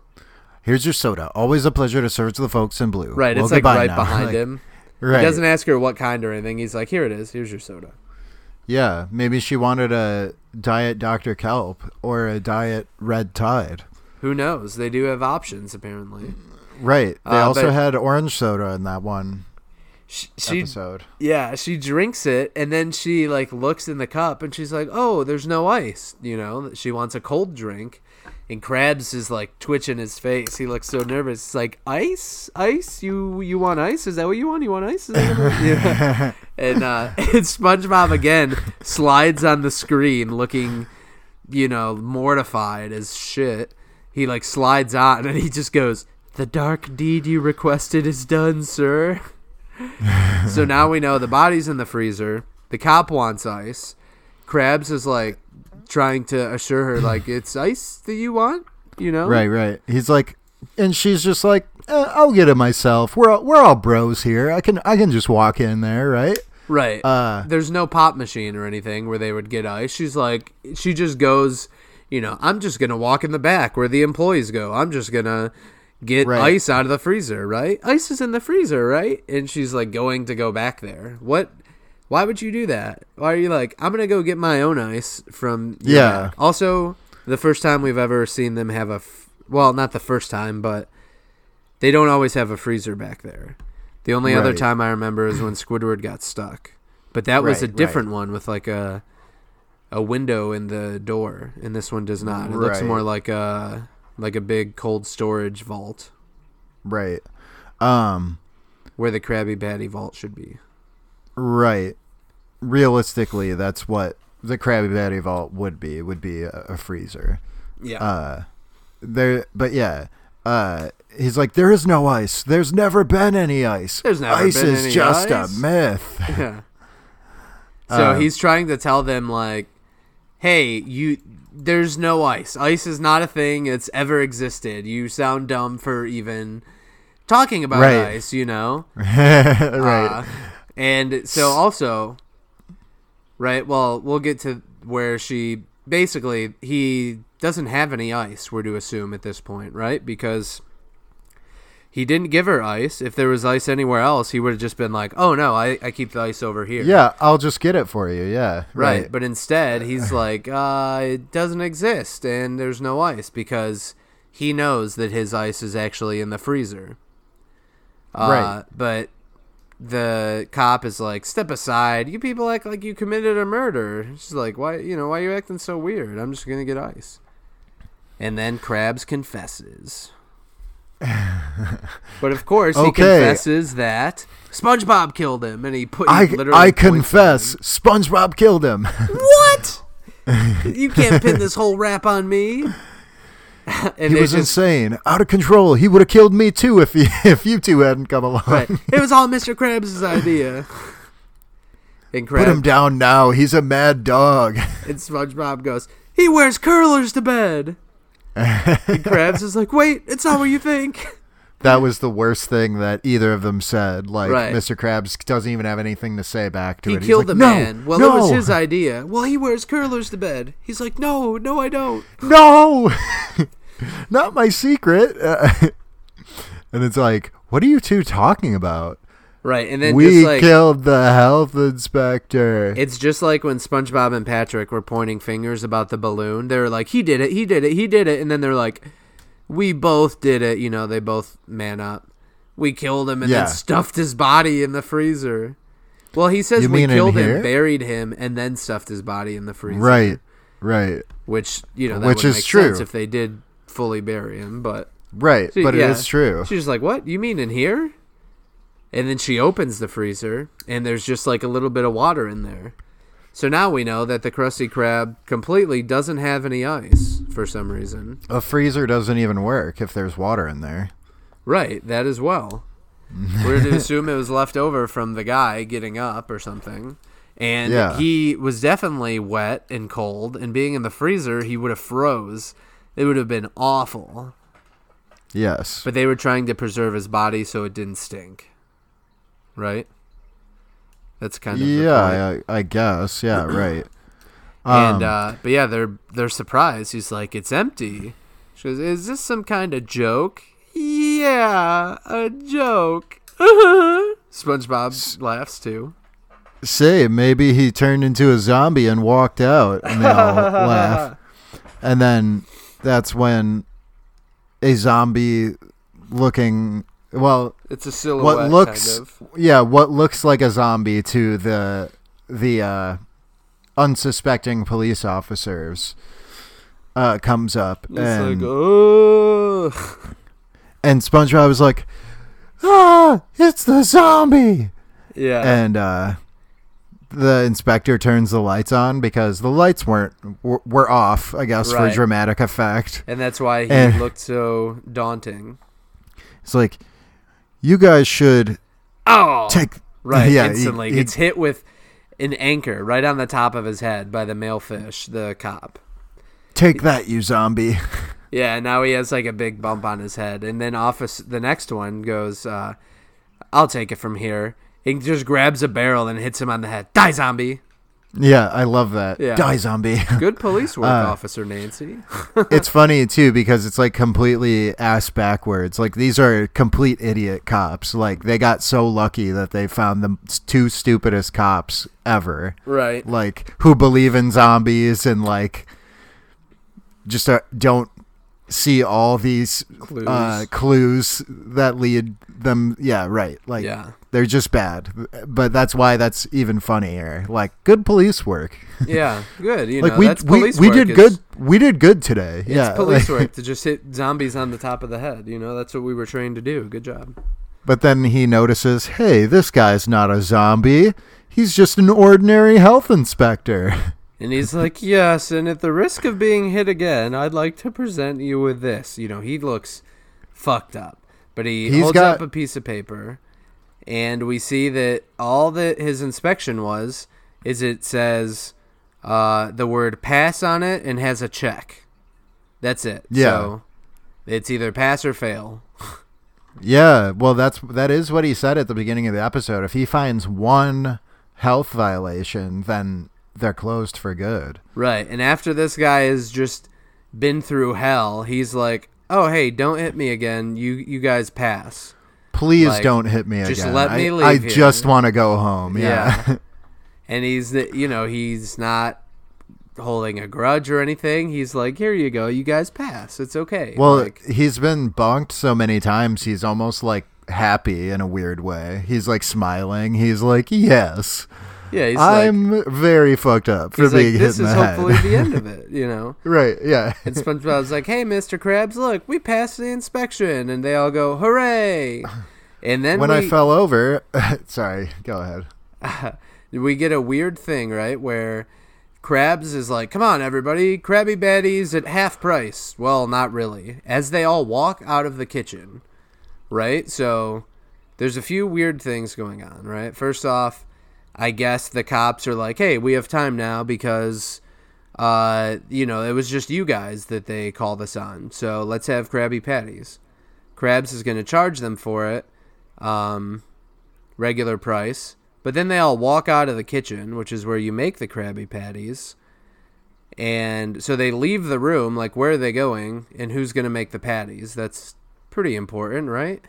Here's your soda. Always a pleasure to serve to the folks in blue. Right. Well, it's like right now. behind Like, him. Right. He doesn't ask her what kind or anything. He's like, here it is. Here's your soda. yeah. Maybe she wanted a diet Dr. Kelp or a diet Red Tide. Who knows? They do have options, apparently. Right. They Uh, also had orange soda in that one She, she episode. Yeah, she drinks it and then she like looks in the cup and she's like, "Oh, there's no ice." You know, she wants a cold drink. And Krabs is like twitching his face. He looks so nervous. It's like, "Ice? Ice? You you want ice? Is that what you want? You want ice?" Is that what- yeah. And uh and SpongeBob again slides on the screen looking, you know, mortified as shit. He like slides on and he just goes, "The dark deed you requested is done, sir." so now we know the body's in the freezer. The cop wants ice. Krabs is like trying to assure her like it's ice that you want, you know? Right, right. He's like, and she's just like, eh, I'll get it myself. We're all, we're all bros here. I can I can just walk in there, right? Right. Uh, There's no pop machine or anything where they would get ice. She's like she just goes, you know, I'm just going to walk in the back where the employees go. I'm just going to get Right. ice out of the freezer, right? Ice is in the freezer, right? And she's like going to go back there. What why would you do that? Why are you like, I'm gonna go get my own ice from Yeah. back?" Also, the first time we've ever seen them have a, f- well, not the first time, but they don't always have a freezer back there. The only other time I remember is when Squidward got stuck, but that was a Right, different one with like a a window in the door, and this one does not. It looks more like a like a big cold storage vault right. Um, where the Krabby Patty vault should be. Right. Realistically, that's what the Krabby Patty Vault would be. It Would be a, a freezer. Yeah. Uh, there, but yeah. Uh, he's like, there is no ice. There's never been any ice. There's never ice been is any just ice." a myth. Yeah. So Um, he's trying to tell them like, "Hey, you there's no ice. Ice is not a thing It's ever existed. You sound dumb for even talking about Right. ice, you know?" right. Uh, and so also right, well, we'll get to where she basically he doesn't have any ice, we're to assume at this point, right? Because he didn't give her ice. If there was ice anywhere else, he would have just been like, "Oh no, I, I keep the ice over here." yeah, I'll just get it for you. Yeah. Right. Right. But instead, he's like, uh, it doesn't exist and there's no ice because he knows that his ice is actually in the freezer. Uh, Right. But the cop is like, step aside. You people act like you committed a murder. She's like, why, you know, why are you acting so weird? I'm just going to get ice. And then Krabs confesses. but of course, he Okay. confesses that SpongeBob killed him, and he put. I literally I confess, SpongeBob killed him. What? you can't pin this whole rap on me. and he was just, insane, out of control. He would have killed me too if he if you two hadn't come along. Right. It was all Mr. Krabs' idea. And Put him down now. He's a mad dog. and SpongeBob goes, he wears curlers to bed. and Krabs is like, wait, it's not what you think. That was the worst thing that either of them said. Like Right. Mr. Krabs doesn't even have anything to say back to He it. He's killed like, the "No, man. Well, no, it was his idea. Well, he wears curlers to bed. He's like, no, no, I don't. No, not my secret. Uh, and it's like, what are you two talking about? Right, and then we just like killed the health inspector. it's just like when SpongeBob and Patrick were pointing fingers about the balloon. They were like, "He did it, he did it, he did it," and then they're like, "We both did it." You know, they both man up. We killed him and Yeah. then stuffed his body in the freezer. Well, he says You we killed him, buried him, and then stuffed his body in the freezer. right, right, Which you know that Which is make true. sense if they did fully bury him, but right. She- but yeah. it is true. She's like, "What? You mean in here?" And then she opens the freezer, and there's just like a little bit of water in there. So now we know that the Krusty Krab completely doesn't have any ice for some reason. A freezer doesn't even work if there's water in there. Right, that as well. We're to assume it was left over from the guy getting up or something. And Yeah. he was definitely wet and cold, and being in the freezer, he would have froze. It would have been awful. Yes. But they were trying to preserve his body so it didn't stink. Right? That's kind of yeah, I, I guess. Yeah, right. and Um, uh, but yeah, they're they're surprised. He's like, "It's empty." She goes, "Is this some kind of joke?" Yeah, a joke. SpongeBob laughs too. say maybe he turned into a zombie and walked out, and they all laugh. And then that's when a zombie looking well It's a silhouette what looks kind of. yeah what looks like a zombie to the the uh unsuspecting police officers uh comes up It's and like, oh, and SpongeBob was like ah it's the zombie yeah. and uh the inspector turns the lights on because the lights weren't were, were off i guess Right. for dramatic effect and that's why he and- looked so daunting. it's like you guys should Oh, take right. yeah, he- instantly he- gets hit with an anchor right on the top of his head by the male fish, the cop. take that you zombie Yeah, now he has like a big bump on his head, and then office the next one goes, uh, "I'll take it from here." He just grabs a barrel and hits him on the head. Die, zombie! Yeah i love that Yeah. die zombie Good police work, Uh, Officer Nancy. it's funny too because it's like completely ass backwards. Like these are complete idiot cops. Like they got so lucky that they found the two stupidest cops ever. right. Like who believe in zombies and like just uh, don't see all these Clues. uh, clues that lead them. Yeah, right. Like Yeah. they're just bad. But that's why that's even funnier. Like good police work. Yeah, good. You like know, we we, we did It's- good. We did good today. It's yeah, police like- work to just hit zombies on the top of the head. You know, that's what we were trained to do. Good job. But then he notices, hey, this guy's not a zombie. He's just an ordinary health inspector. And he's like, Yes, and at the risk of being hit again, I'd like to present you with this. You know, he looks fucked up. But he He's holds got- up a piece of paper and we see that all that his inspection was is it says uh, the word pass on it and has a check. That's it. Yeah. So it's either pass or fail. yeah, well, that's that is what he said at the beginning of the episode. If he finds one health violation, then they're closed for good. Right. And after this guy has just been through hell, he's like, "Oh, hey, don't hit me again. You you guys pass." Please Like, don't hit me just again. let me I, leave I here. just want to go home. Yeah. Yeah. And he's the- you know, he's not holding a grudge or anything. He's like, "Here you go. You guys pass. It's okay." well, like, he's been bonked so many times. He's almost like happy in a weird way. He's like smiling. He's like, yes. Yeah, he's I'm very fucked up for being like, hit this is head. hopefully the end of it, you know. right? Yeah. And SpongeBob's like, "Hey, Mr. Krabs, look, we passed the inspection," and they all go, "Hooray!" And then when we, I fell over, sorry, go ahead. we get a weird thing, right? Where Krabs is like, "Come on, everybody, Krabby Patties at half price." Well, not really. As they all walk out of the kitchen, right? So there's a few weird things going on, right? First off, I guess the cops are like, "Hey, we have time now because." Uh, you know, it was just you guys that they called us on. So let's have Krabby Patties. Krabs is going to charge them for it, um, regular price. But then they all walk out of the kitchen, which is where you make the Krabby Patties. And so they leave the room. Like, where are they going? And who's going to make the patties? That's pretty important, right?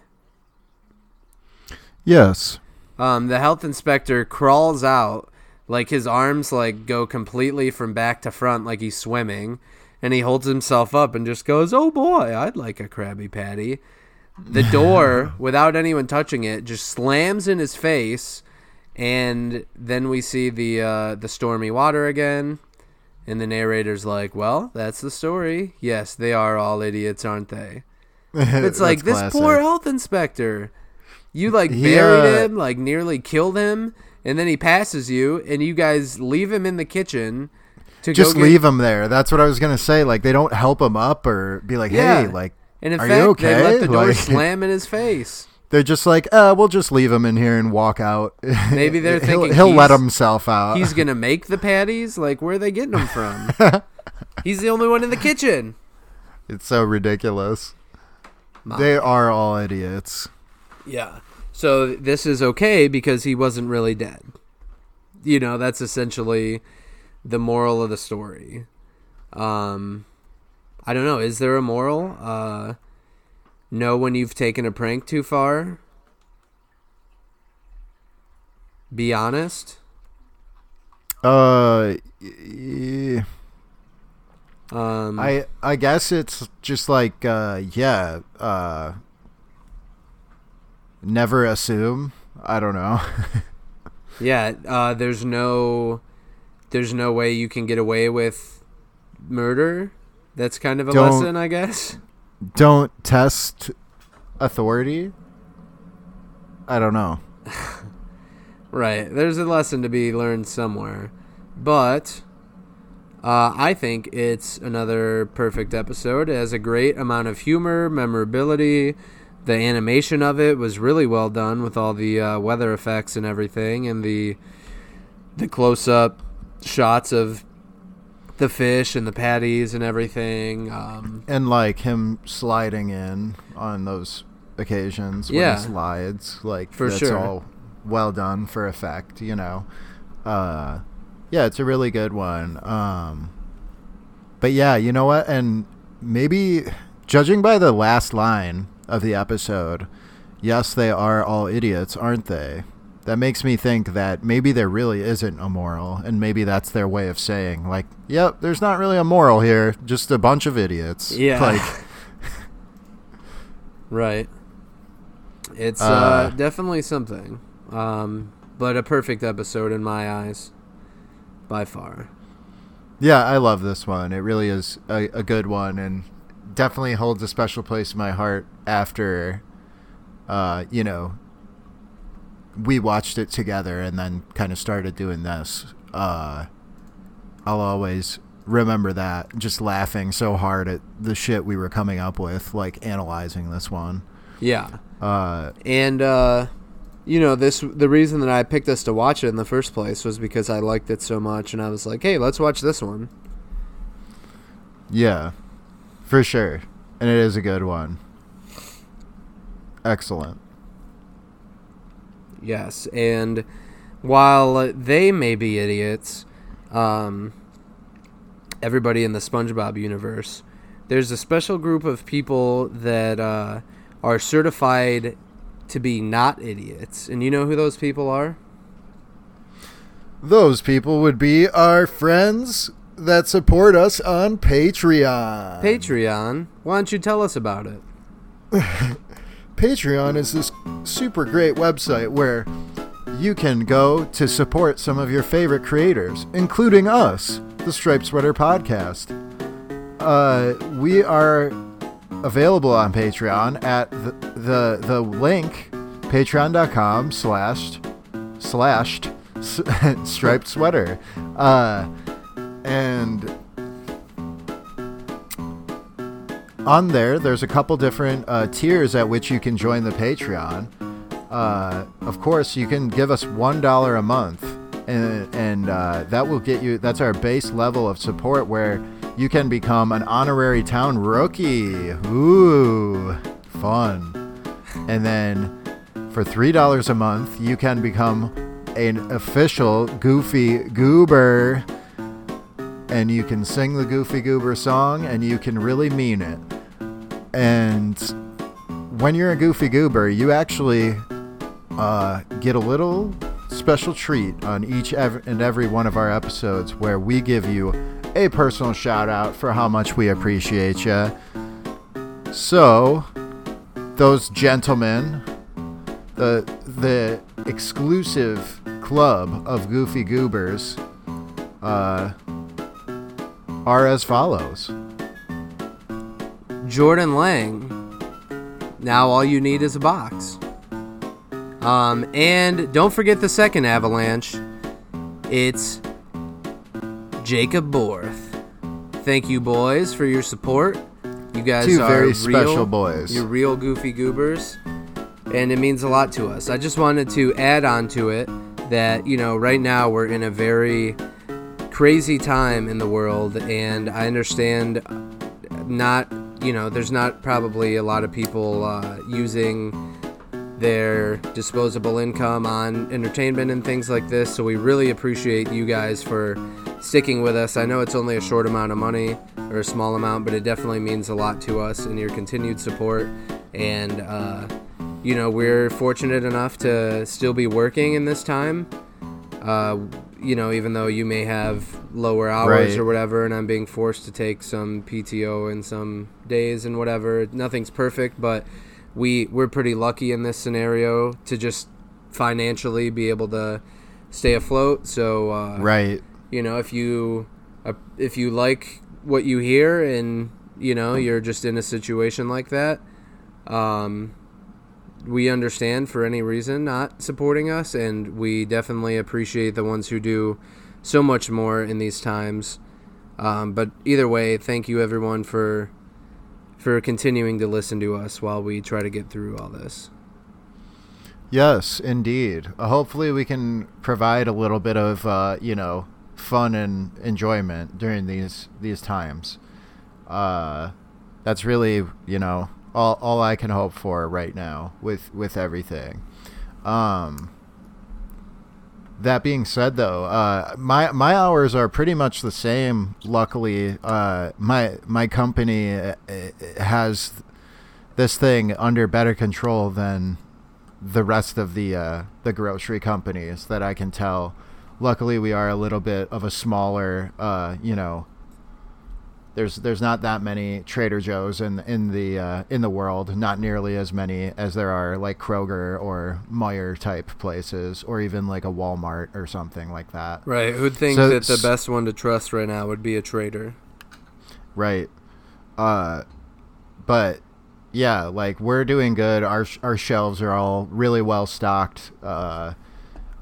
Yes. Um, the health inspector crawls out, like his arms like go completely from back to front, like he's swimming, and he holds himself up and just goes, "Oh boy, I'd like a Krabby Patty." The door, without anyone touching it, just slams in his face, and then we see the uh, the stormy water again, and the narrator's like, "Well, that's the story. Yes, they are all idiots, aren't they?" It's like this classic. poor health inspector. You like He, buried uh, him, like nearly killed him, and then he passes you, and you guys leave him in the kitchen to Just go get, leave him there. That's what I was gonna say. Like they don't help him up or be like, Yeah. "Hey, like, And in are fact, you okay?" they let the door Like- slam in his face. They're just like, uh, we'll just leave him in here and walk out. Maybe they're he'll, thinking he'll let himself out. He's gonna make the patties. Like, where are they getting them from? He's the only one in the kitchen. It's so ridiculous. They are all idiots. Yeah. So this is okay because he wasn't really dead. You know, that's essentially the moral of the story. Um I don't know, is there a moral? Uh know when you've taken a prank too far? Be honest. Uh, y- Um I I guess it's just like, uh, yeah, uh, never assume. I don't know. Yeah, uh, there's no, there's no way you can get away with murder. That's kind of a Don't- lesson, I guess. don't test authority. I don't know. Right. There's a lesson to be learned somewhere, but uh, I think it's another perfect episode. It has a great amount of humor, memorability. The animation of it was really well done with all the uh, weather effects and everything, and the the close-up shots of the fish and the patties and everything. Um, And like him sliding in on those occasions when Yeah. he slides, like For that's sure. all well done for effect, you know. Uh yeah, it's a really good one. Um But yeah, you know what? And maybe judging by the last line of the episode, yes, they are all idiots, aren't they? That makes me think that maybe there really isn't a moral, and maybe that's their way of saying, like, yep, there's not really a moral here, just a bunch of idiots. Yeah. Like, Right. It's uh, Uh, definitely something. Um, but a perfect episode in my eyes. By far. Yeah, I love this one. It really is a, a good one, and definitely holds a special place in my heart. After, uh, you know, we watched it together, and then kind of started doing this. Uh, I'll always remember that. Just laughing so hard at the shit we were coming up with, like analyzing this one. Yeah. Uh, And uh you know, this the reason that I picked us to watch it in the first place was because I liked it so much and I was like, "Hey, let's watch this one." yeah, for sure, and it is a good one. Excellent. Yes, and while they may be idiots, um, everybody in the SpongeBob universe, there's a special group of people that uh, are certified to be not idiots, and you know who those people are? Those people would be our friends that support us on Patreon. Patreon. Why don't you tell us about it? Patreon is this super great website where you can go to support some of your favorite creators, including us, the Striped Sweater Podcast. Uh, we are available on Patreon at the the, the link patreon.com slash slashed striped sweater. Uh, and on there, there's a couple different uh, tiers at which you can join the Patreon. Uh, of course, you can give us one dollar a month, and and uh, that will get you. That's our base level of support, where you can become an honorary town rookie. Ooh, fun! And then for three dollars a month, you can become an official Goofy Goober, and you can sing the Goofy Goober song, and you can really mean it. And when you're a Goofy Goober, you actually uh, get a little special treat on each ev- and every one of our episodes where we give you a personal shout out for how much we appreciate you. So, those gentlemen, the the exclusive club of Goofy Goobers, uh, are as follows. Jordan Lang. Now all you need is a box. Um, and don't forget the second avalanche. It's Jacob Borth. Thank you, boys, for your support. You guys Two are very real, special boys. You're real goofy goobers, and it means a lot to us. I just wanted to add on to it that you know right now we're in a very crazy time in the world, and I understand not you know there's not probably a lot of people uh, using their disposable income on entertainment and things like this so we really appreciate you guys for sticking with us. I know it's only a short amount of money or a small amount but it definitely means a lot to us and your continued support and uh, you know we're fortunate enough to still be working in this time. Uh, you know, even though you may have lower hours Right. or whatever, and I'm being forced to take some PTO in some days and whatever. Nothing's perfect, but we we're pretty lucky in this scenario to just financially be able to stay afloat. So, uh, Right. you know, if you uh, if you like what you hear and you know you're just in a situation like that, um, we understand for any reason not supporting us, and we definitely appreciate the ones who do so much more in these times. Um, but either way, thank you everyone for for continuing to listen to us while we try to get through all this. Yes, indeed. Uh, hopefully, we can provide a little bit of uh, you know fun and enjoyment during these these times. Uh, that's really you know all all I can hope for right now with with everything. Um, that being said, though, uh, my my hours are pretty much the same. Luckily, uh, my my company uh, uh, has this thing under better control than the rest of the uh, the grocery companies that I can tell. Luckily, we are a little bit of a smaller, uh, you know. There's there's not that many Trader Joe's in in the uh, in the world. Not nearly as many as there are like Kroger or Meijer type places, or even like a Walmart or something like that. Right? Who'd think So that the best one to trust right now would be a trader? Right. Uh, but yeah, like we're doing good. Our our shelves are all really well stocked. Uh,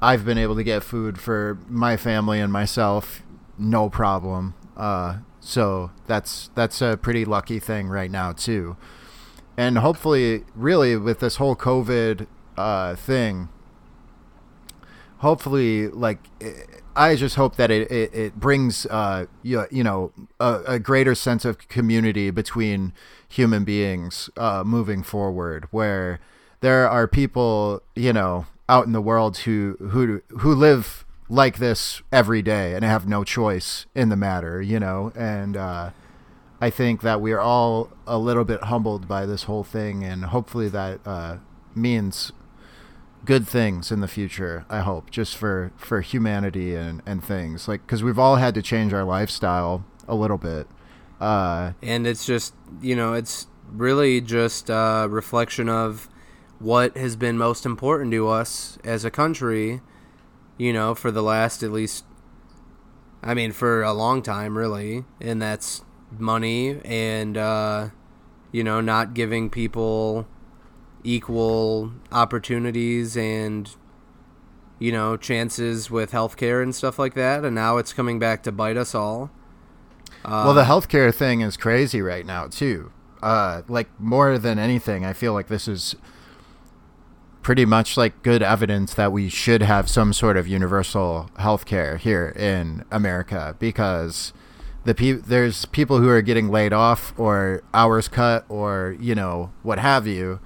I've been able to get food for my family and myself, no problem. Uh, so that's that's a pretty lucky thing right now too. And hopefully, really, with this whole COVID uh, thing, hopefully like i just hope that it, it, it brings uh you, you know a, a greater sense of community between human beings uh moving forward where there are people you know out in the world who who who live like this every day and have no choice in the matter you know? And uh I think that we're all a little bit humbled by this whole thing and hopefully that uh means good things in the future i hope just for for humanity and and things. Like because we've all had to change our lifestyle a little bit. Uh and it's just you know it's really just a reflection of what has been most important to us as a country, you know, for the last at least, I mean, for a long time, really, and that's money and, uh, you know, not giving people equal opportunities and, you know, chances with healthcare and stuff like that. And now it's coming back to bite us all. well, the healthcare thing is crazy right now too. Uh, like more than anything, I feel like this is pretty much like good evidence that we should have some sort of universal healthcare here in America because the pe- there's people who are getting laid off or hours cut or you know what have you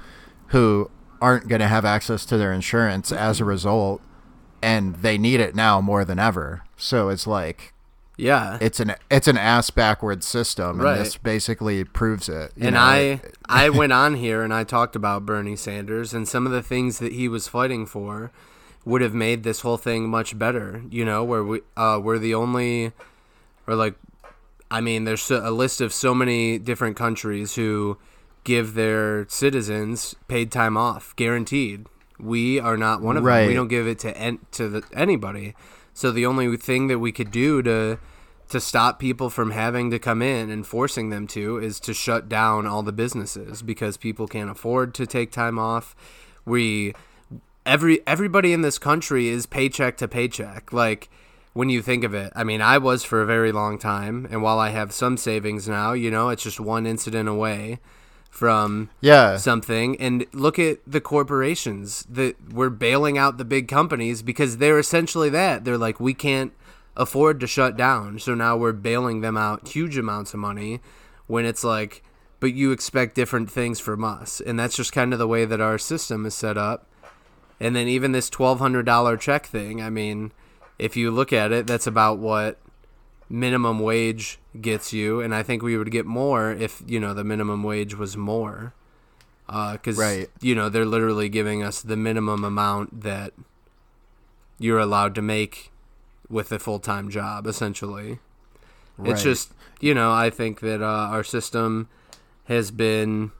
who aren't going to have access to their insurance as a result and they need it now more than ever. So it's like Yeah. it's an it's an ass backwards system, and Right. this basically proves it. you and know? I I went on here and I talked about Bernie Sanders and some of the things that he was fighting for would have made this whole thing much better. You know, where we uh, we're the only, or like, I mean, there's a list of so many different countries who give their citizens paid time off, guaranteed. We are not one of them. We don't give it to en- to the, anybody. So the only thing that we could do to to stop people from having to come in and forcing them to is to shut down all the businesses because people can't afford to take time off. We every everybody in this country is paycheck to paycheck. Like when you think of it, I mean, I was for a very long time, and while I have some savings now, you know, it's just one incident away from yeah, something and look at the corporations that we're bailing out the big companies because they're essentially that they're like we can't afford to shut down. So now we're bailing them out huge amounts of money when it's like but you expect different things from us. And that's just kind of the way that our system is set up. And then even this $1200 check thing i mean if you look at it that's about what minimum wage gets you. And i think we would get more if you know the minimum wage was more. Uh, because Right. you know they're literally giving us the minimum amount that you're allowed to make with a full-time job essentially it's just you know i think that uh, our system has been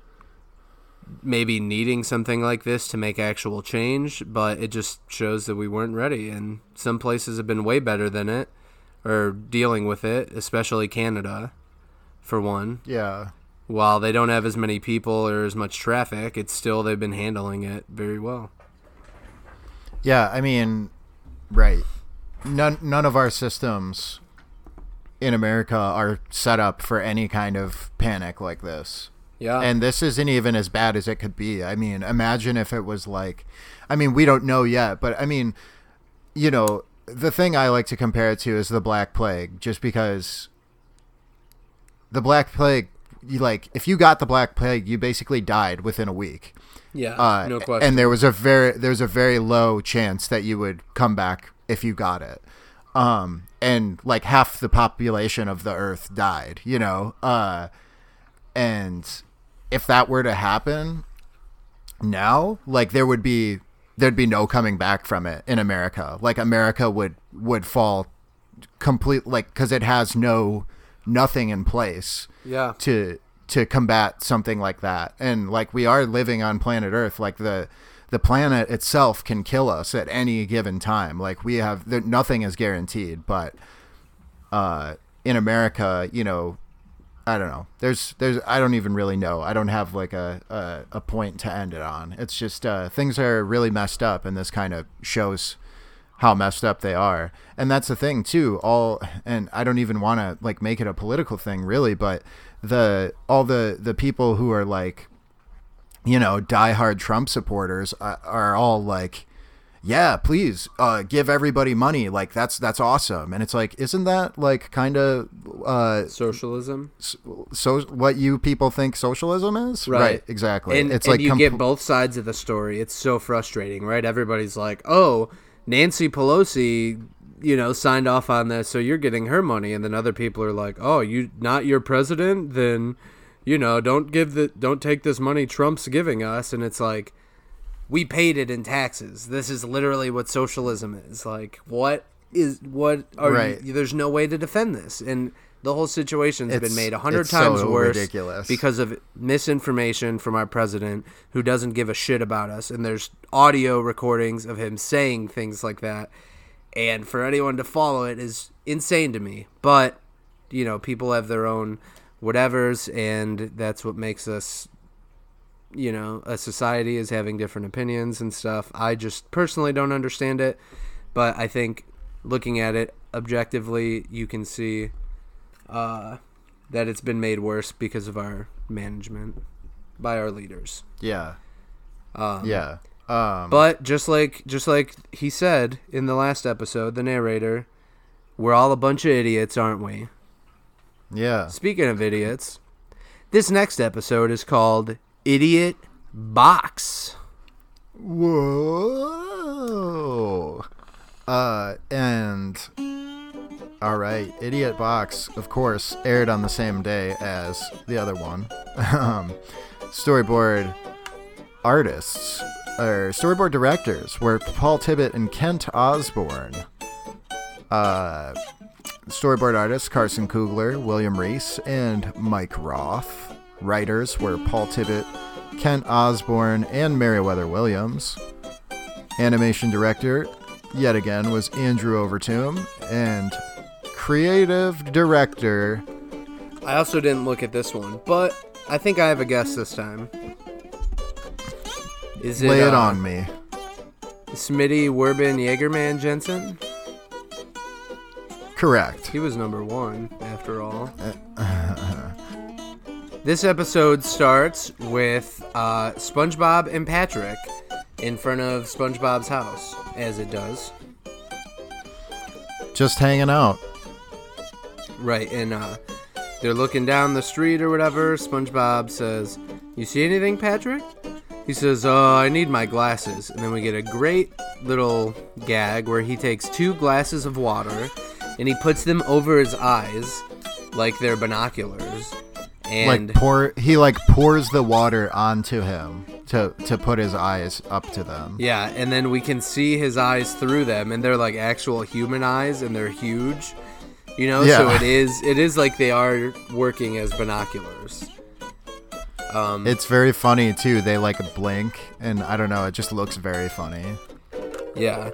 maybe needing something like this to make actual change but it just shows that we weren't ready and some places have been way better than it or dealing with it especially canada for one yeah. while they don't have as many people or as much traffic, it's still they've been handling it very well. Yeah, I mean, right. None none of our systems in America are set up for any kind of panic like this. Yeah. And this isn't even as bad as it could be. I mean, imagine if it was like I mean, we don't know yet, but I mean, you know, the thing I like to compare it to is the Black Plague, just because the Black Plague, you like, if you got the Black Plague, you basically died within a week. yeah, Uh, no question. And there was a very there's a very low chance that you would come back if you got it. Um, and like half the population of the Earth died. You know. Uh, and if that were to happen now, like there would be there'd be no coming back from it in America. Like America would would fall complete like because it has no nothing in place yeah. to to combat something like that and like we are living on planet earth like the the planet itself can kill us at any given time like we have there, nothing is guaranteed but uh in america you know i don't know there's there's i don't even really know i don't have like a a, a point to end it on it's just uh things are really messed up and this kind of shows how messed up they are. And that's the thing too. All and I don't even want to like make it a political thing really, but the all the the people who are like you know, diehard Trump supporters are, are all like yeah, please uh, give everybody money. Like that's that's awesome. And it's like, isn't that like kind of uh, Socialism. so what you people think socialism is? Right, exactly. And, it's and like you com- get both sides of the story. It's so frustrating, right? Everybody's like, "Oh, Nancy Pelosi, you know, signed off on this, so you're getting her money," and then other people are like, "Oh, you not your president? Then, you know, don't give the don't take this money Trump's giving us." And it's like, we paid it in taxes. This is literally what socialism is. Like, what is what are Right. you, there's no way to defend this. And The whole situation's been made a hundred times so worse ridiculous. because of misinformation from our president, who doesn't give a shit about us. And there's audio recordings of him saying things like that, and for anyone to follow it is insane to me. But you know, people have their own whatevers, and that's what makes us you know, a society is having different opinions and stuff. I just personally don't understand it, but I think looking at it objectively, you can see uh, that it's been made worse because of our management by our leaders. Yeah. Um, Yeah. Um, But just like just like he said in the last episode, the narrator, we're all a bunch of idiots, aren't we? Yeah. Speaking of idiots, this next episode is called Idiot Box. Whoa. Uh, and all right, Idiot Box, of course, aired on the same day as the other one. um, storyboard artists or storyboard directors were Paul Tibbitt and Kent Osborne. Uh, storyboard artists Carson Kugler, William Reiss, and Mike Roth. Writers were Paul Tibbitt, Kent Osborne, and Meriwether Williams. Animation director, yet again, was Andrew Overtoom, and creative director. I also didn't look at this one, but I think I have a guess this time. Is it, Lay it uh, on me. Smitty Werbenjagermanjensen? Correct. He was number one, after all. this episode starts with uh, SpongeBob and Patrick in front of SpongeBob's house, as it does. Just hanging out. Right, and uh, they're looking down the street or whatever. SpongeBob says, You see anything, Patrick? He says, Oh, I need my glasses. And then we get a great little gag where he takes two glasses of water and he puts them over his eyes like they're binoculars. And like pour, he like pours the water onto him to to put his eyes up to them. yeah, and then we can see his eyes through them, and they're like actual human eyes, and they're huge. You know, yeah. so it is it is like they are working as binoculars. Um, It's very funny too. They like blink, and I don't know. It just looks very funny. Yeah.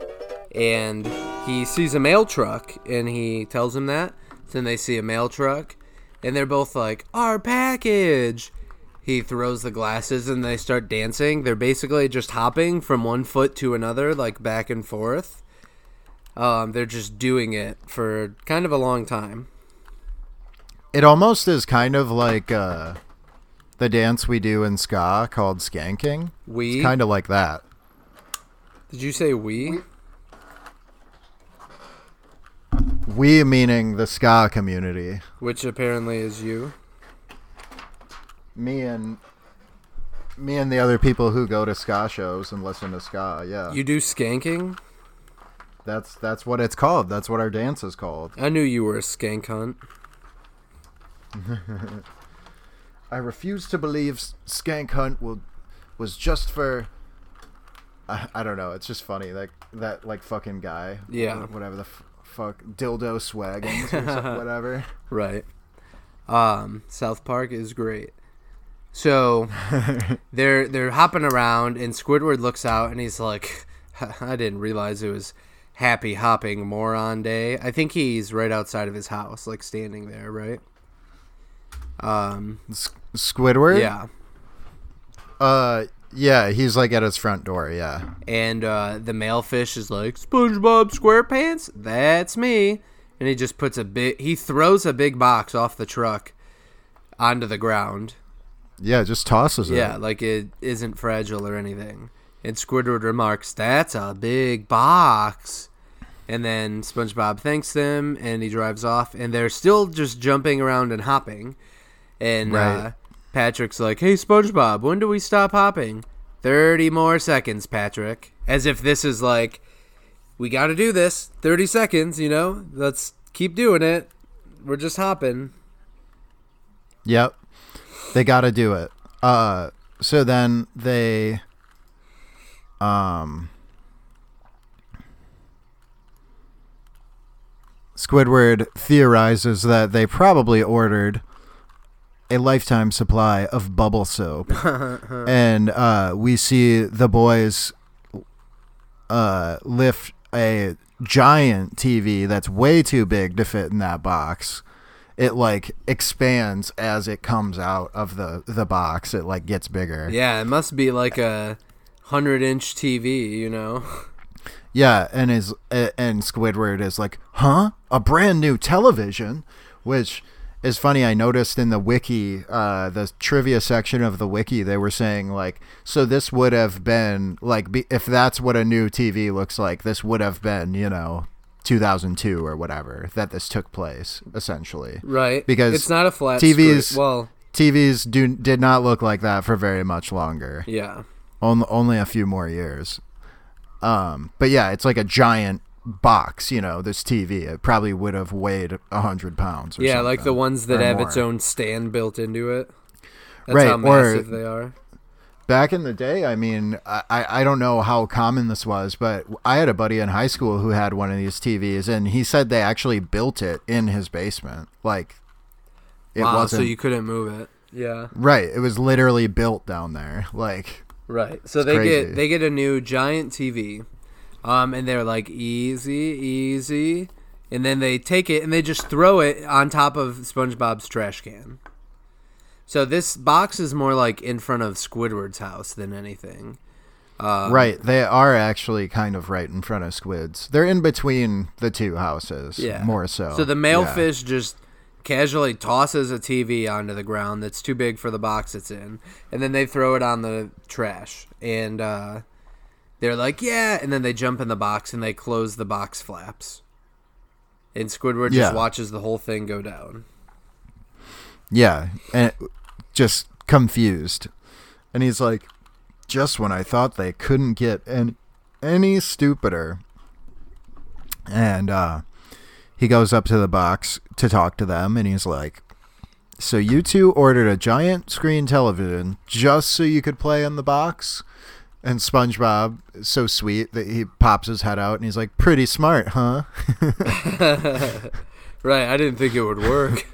And he sees a mail truck and he tells him that. Then they see a mail truck and they're both like, Our package. He throws the glasses and they start dancing. They're basically just hopping from one foot to another, like back and forth. Um, they're just doing it for kind of a long time. It almost is kind of like uh, the dance we do in ska called skanking. We It's kind of like that. did you say we? We meaning the ska community. Which apparently is you. Me and me and the other people who go to ska shows and listen to ska. Yeah, You do skanking? that's that's what it's called. That's what our dance is called. I knew you were a skank hunt. I refuse to believe Skank Hunt will was just for. I, I don't know. It's just funny like that like fucking guy. Yeah. Whatever the f- fuck dildo swaggins or something, whatever. Right. Um, South Park is great. So they're they're hopping around, and Squidward looks out, and he's like, "I didn't realize it was Happy Hopping Moron Day." I think he's right outside of his house, like standing there, right? Um, S- Squidward. yeah. Uh. Yeah. He's like at his front door. Yeah. And uh, the male fish is like, SpongeBob SquarePants, that's me. And he just puts a big, he throws a big box off the truck onto the ground. Yeah. Just tosses it. Yeah, like it isn't fragile or anything. And Squidward remarks, "That's a big box." And then SpongeBob thanks them, and he drives off. And they're still just jumping around and hopping. And uh, Right. Patrick's like, "Hey, SpongeBob, when do we stop hopping?" Thirty more seconds, Patrick. As if this is like, we got to do this. Thirty seconds, you know. Let's keep doing it. We're just hopping. Yep. They got to do it. Uh so then they um Squidward theorizes that they probably ordered a lifetime supply of bubble soap, and uh, we see the boys uh, lift a giant TV that's way too big to fit in that box. It like expands as it comes out of the the box. It like gets bigger. Yeah, it must be like a hundred inch TV, you know. Yeah, and is and Squidward is like, "Huh? A brand new television?" Which is funny. I noticed in the wiki, uh, the trivia section of the wiki, they were saying like, "So this would have been like, be, if that's what a new TV looks like, this would have been, you know, 2002 or whatever that this took place, essentially." Right. Because it's not a flat TVs screen. Well, TVs do did not look like that for very much longer. yeah. only only a few more years. Um, but yeah, it's like a giant box. You know, this TV. It probably would have weighed a hundred pounds. Or Yeah, like the ones that or have its own stand built into it. That's Right, how or- they are. Back in the day, I mean, I, I don't know how common this was, but I had a buddy in high school who had one of these TVs, and he said they actually built it in his basement. Like, it wow, wasn't so you couldn't move it. Yeah. right. It was literally built down there. Like, Right. So they crazy. get they get a new giant TV, um, and they're like easy, easy, and then they take it and they just throw it on top of SpongeBob's trash can. So this box is more like in front of Squidward's house than anything. Um, right. They are actually kind of right in front of Squid's. They're in between the two houses. Yeah. More so. So the male Yeah. fish just casually tosses a TV onto the ground that's too big for the box it's in, and then they throw it on the trash, and uh, they're like, "Yeah," and then they jump in the box and they close the box flaps, and Squidward Yeah. just watches the whole thing go down. Yeah, and just confused. And he's like, just when I thought they couldn't get any, any stupider. And uh, he goes up to the box to talk to them, and he's like, So you two ordered a giant screen television just so you could play in the box? And SpongeBob is so sweet that he pops his head out and he's like, Pretty smart, huh? Right? I didn't think it would work.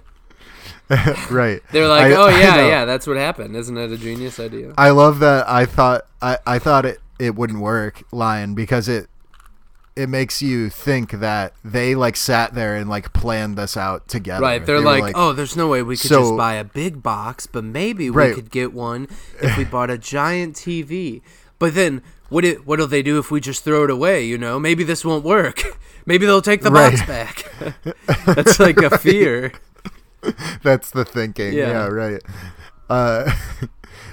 right. They're like, I- "Oh yeah, yeah, that's what happened. Isn't it a genius idea?" I love that. I thought I, I thought it, it wouldn't work, Lion, because it it makes you think that they like sat there and like planned this out together. Right, they're They were like, "Oh, there's no way we could So- just buy a big box, but maybe we Right. could get one if we bought a giant TV." But then, what it, what'll they do if we just throw it away? You know, maybe this won't work. Maybe they'll take the box back. That's like a fear. that's the thinking. Yeah. Yeah, right. Uh,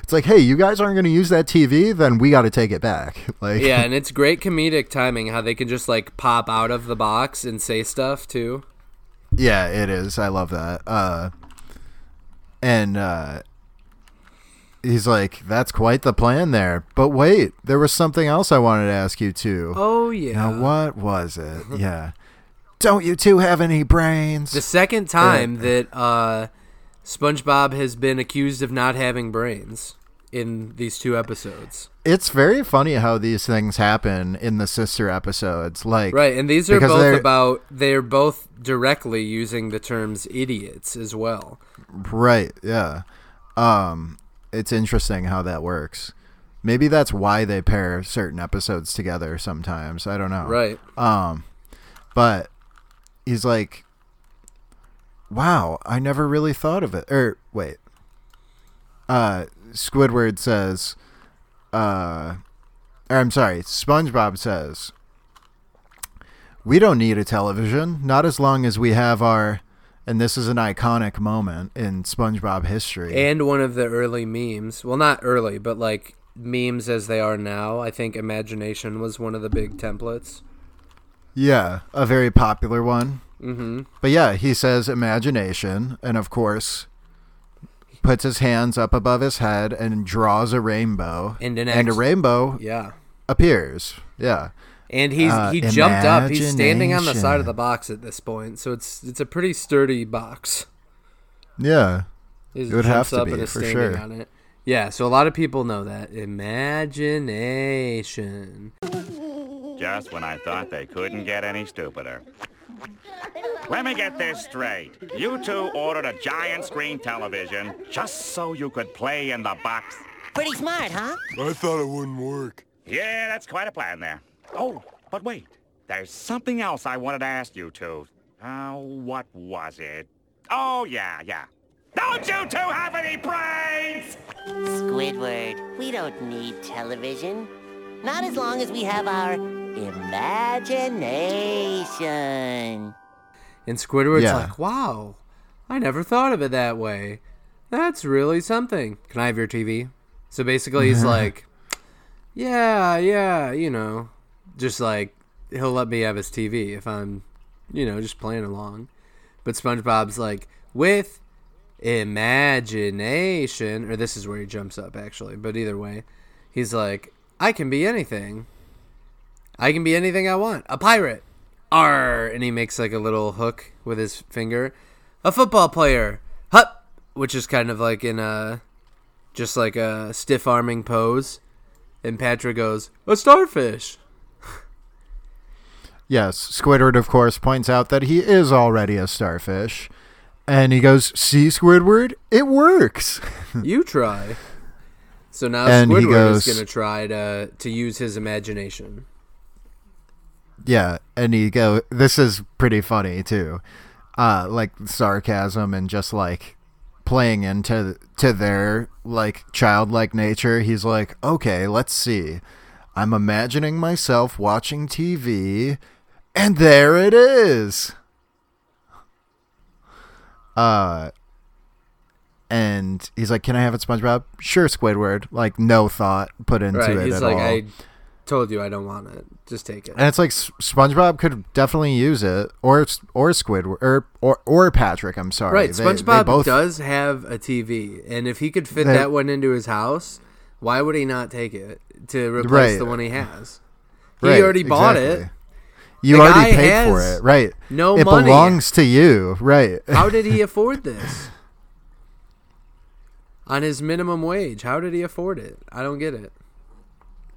it's like, hey, you guys aren't going to use that TV, then we got to take it back. Like, Yeah, and it's great comedic timing how they can just like pop out of the box and say stuff too. Yeah, it is. I love that. Uh, and uh, he's like, "That's quite the plan there." But wait, there was something else I wanted to ask you too. Oh yeah. Now, what was it? yeah. Don't you two have any brains? The second time that uh, SpongeBob has been accused of not having brains in these two episodes. it's very funny how these things happen in the sister episodes. Like, Right, and these are both they're- about they're both directly using the terms idiots as well. right, yeah. Um, it's interesting how that works. Maybe that's why they pair certain episodes together sometimes. I don't know. Right. Um, but he's like, "Wow, I never really thought of it." Or wait, uh, Squidward says, "Uh, or I'm sorry, SpongeBob says." We don't need a television, not as long as we have our and this is an iconic moment in SpongeBob history. And one of the early memes. Well, not early, but like memes as they are now. I think imagination was one of the big templates. Yeah, a very popular one. Mhm. But yeah, he says imagination, and of course, puts his hands up above his head and draws a rainbow, And an and a rainbow Yeah. appears. Yeah, And he's Uh, he jumped up. He's standing on the side of the box at this point, so it's it's a pretty sturdy box. yeah, He It would have jumps to up be, and is for standing sure. on it. Yeah, so a lot of people know that imagination. Just when I thought they couldn't get any stupider. let me get this straight. You two ordered a giant screen television just so you could play in the box. Pretty smart, huh? I thought it wouldn't work. Yeah, that's quite a plan there. Oh, but wait. There's something else I wanted to ask you two. Uh, what was it? Oh, yeah, yeah. Don't you two have any brains? Squidward, we don't need television. Not as long as we have our imagination. And Squidward's Yeah. like, wow, I never thought of it that way. That's really something. Can I have your TV? So basically, he's like, yeah, yeah, you know, just like, he'll let me have his TV if I'm, you know, just playing along. But SpongeBob's like, with imagination, or this is where he jumps up actually, but either way, he's like, I can be anything. I can be anything I want. A pirate. R and he makes like a little hook with his finger. A football player. Hup, which is kind of like in a just like a stiff arming pose. And Patrick goes, "A starfish." Yes, Squidward, of course, points out that he is already a starfish. And he goes, See, Squidward, it works. You try. So now And Squidward goes- is going to try to to use his imagination. yeah, and he go, This is pretty funny, too. Uh, like sarcasm and just like playing into to their like childlike nature. He's like, Okay, let's see. I'm imagining myself watching TV, and there it is. Uh, and he's like, "Can I have it, SpongeBob?" Sure, Squidward. Like no thought put into Right? it He's at like, all. "I told you I don't want it. Just take it." And it's like S- SpongeBob could definitely use it, or or Squidward, or or or Patrick. I'm sorry. Right, They- they SpongeBob both- does have a TV, and if he could fit They- that one into his house, why would he not take it to replace Right. the one he has? He Right, already bought exactly. it. You The already paid for it, right? no it money. belongs to you, right? How did he afford this? On his minimum wage, how did he afford it? I don't get it.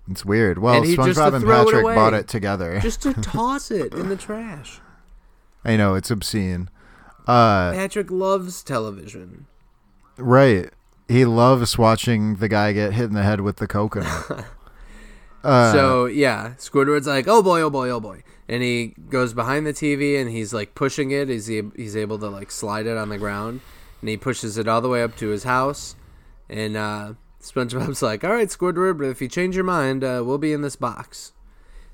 It's weird. Well, And SpongeBob and throw it Patrick bought it together. Just to toss it in the trash. I know it's obscene. Uh, Patrick loves television. right. He loves watching the guy get hit in the head with the coconut. uh, so yeah, Squidward's like, "Oh boy, oh boy, oh boy," and he goes behind the TV and he's like pushing it. He's he's able to like slide it on the ground, and he pushes it all the way up to his house. And uh, SpongeBob's like, "All right, Squidward, but if you change your mind, uh, we'll be in this box."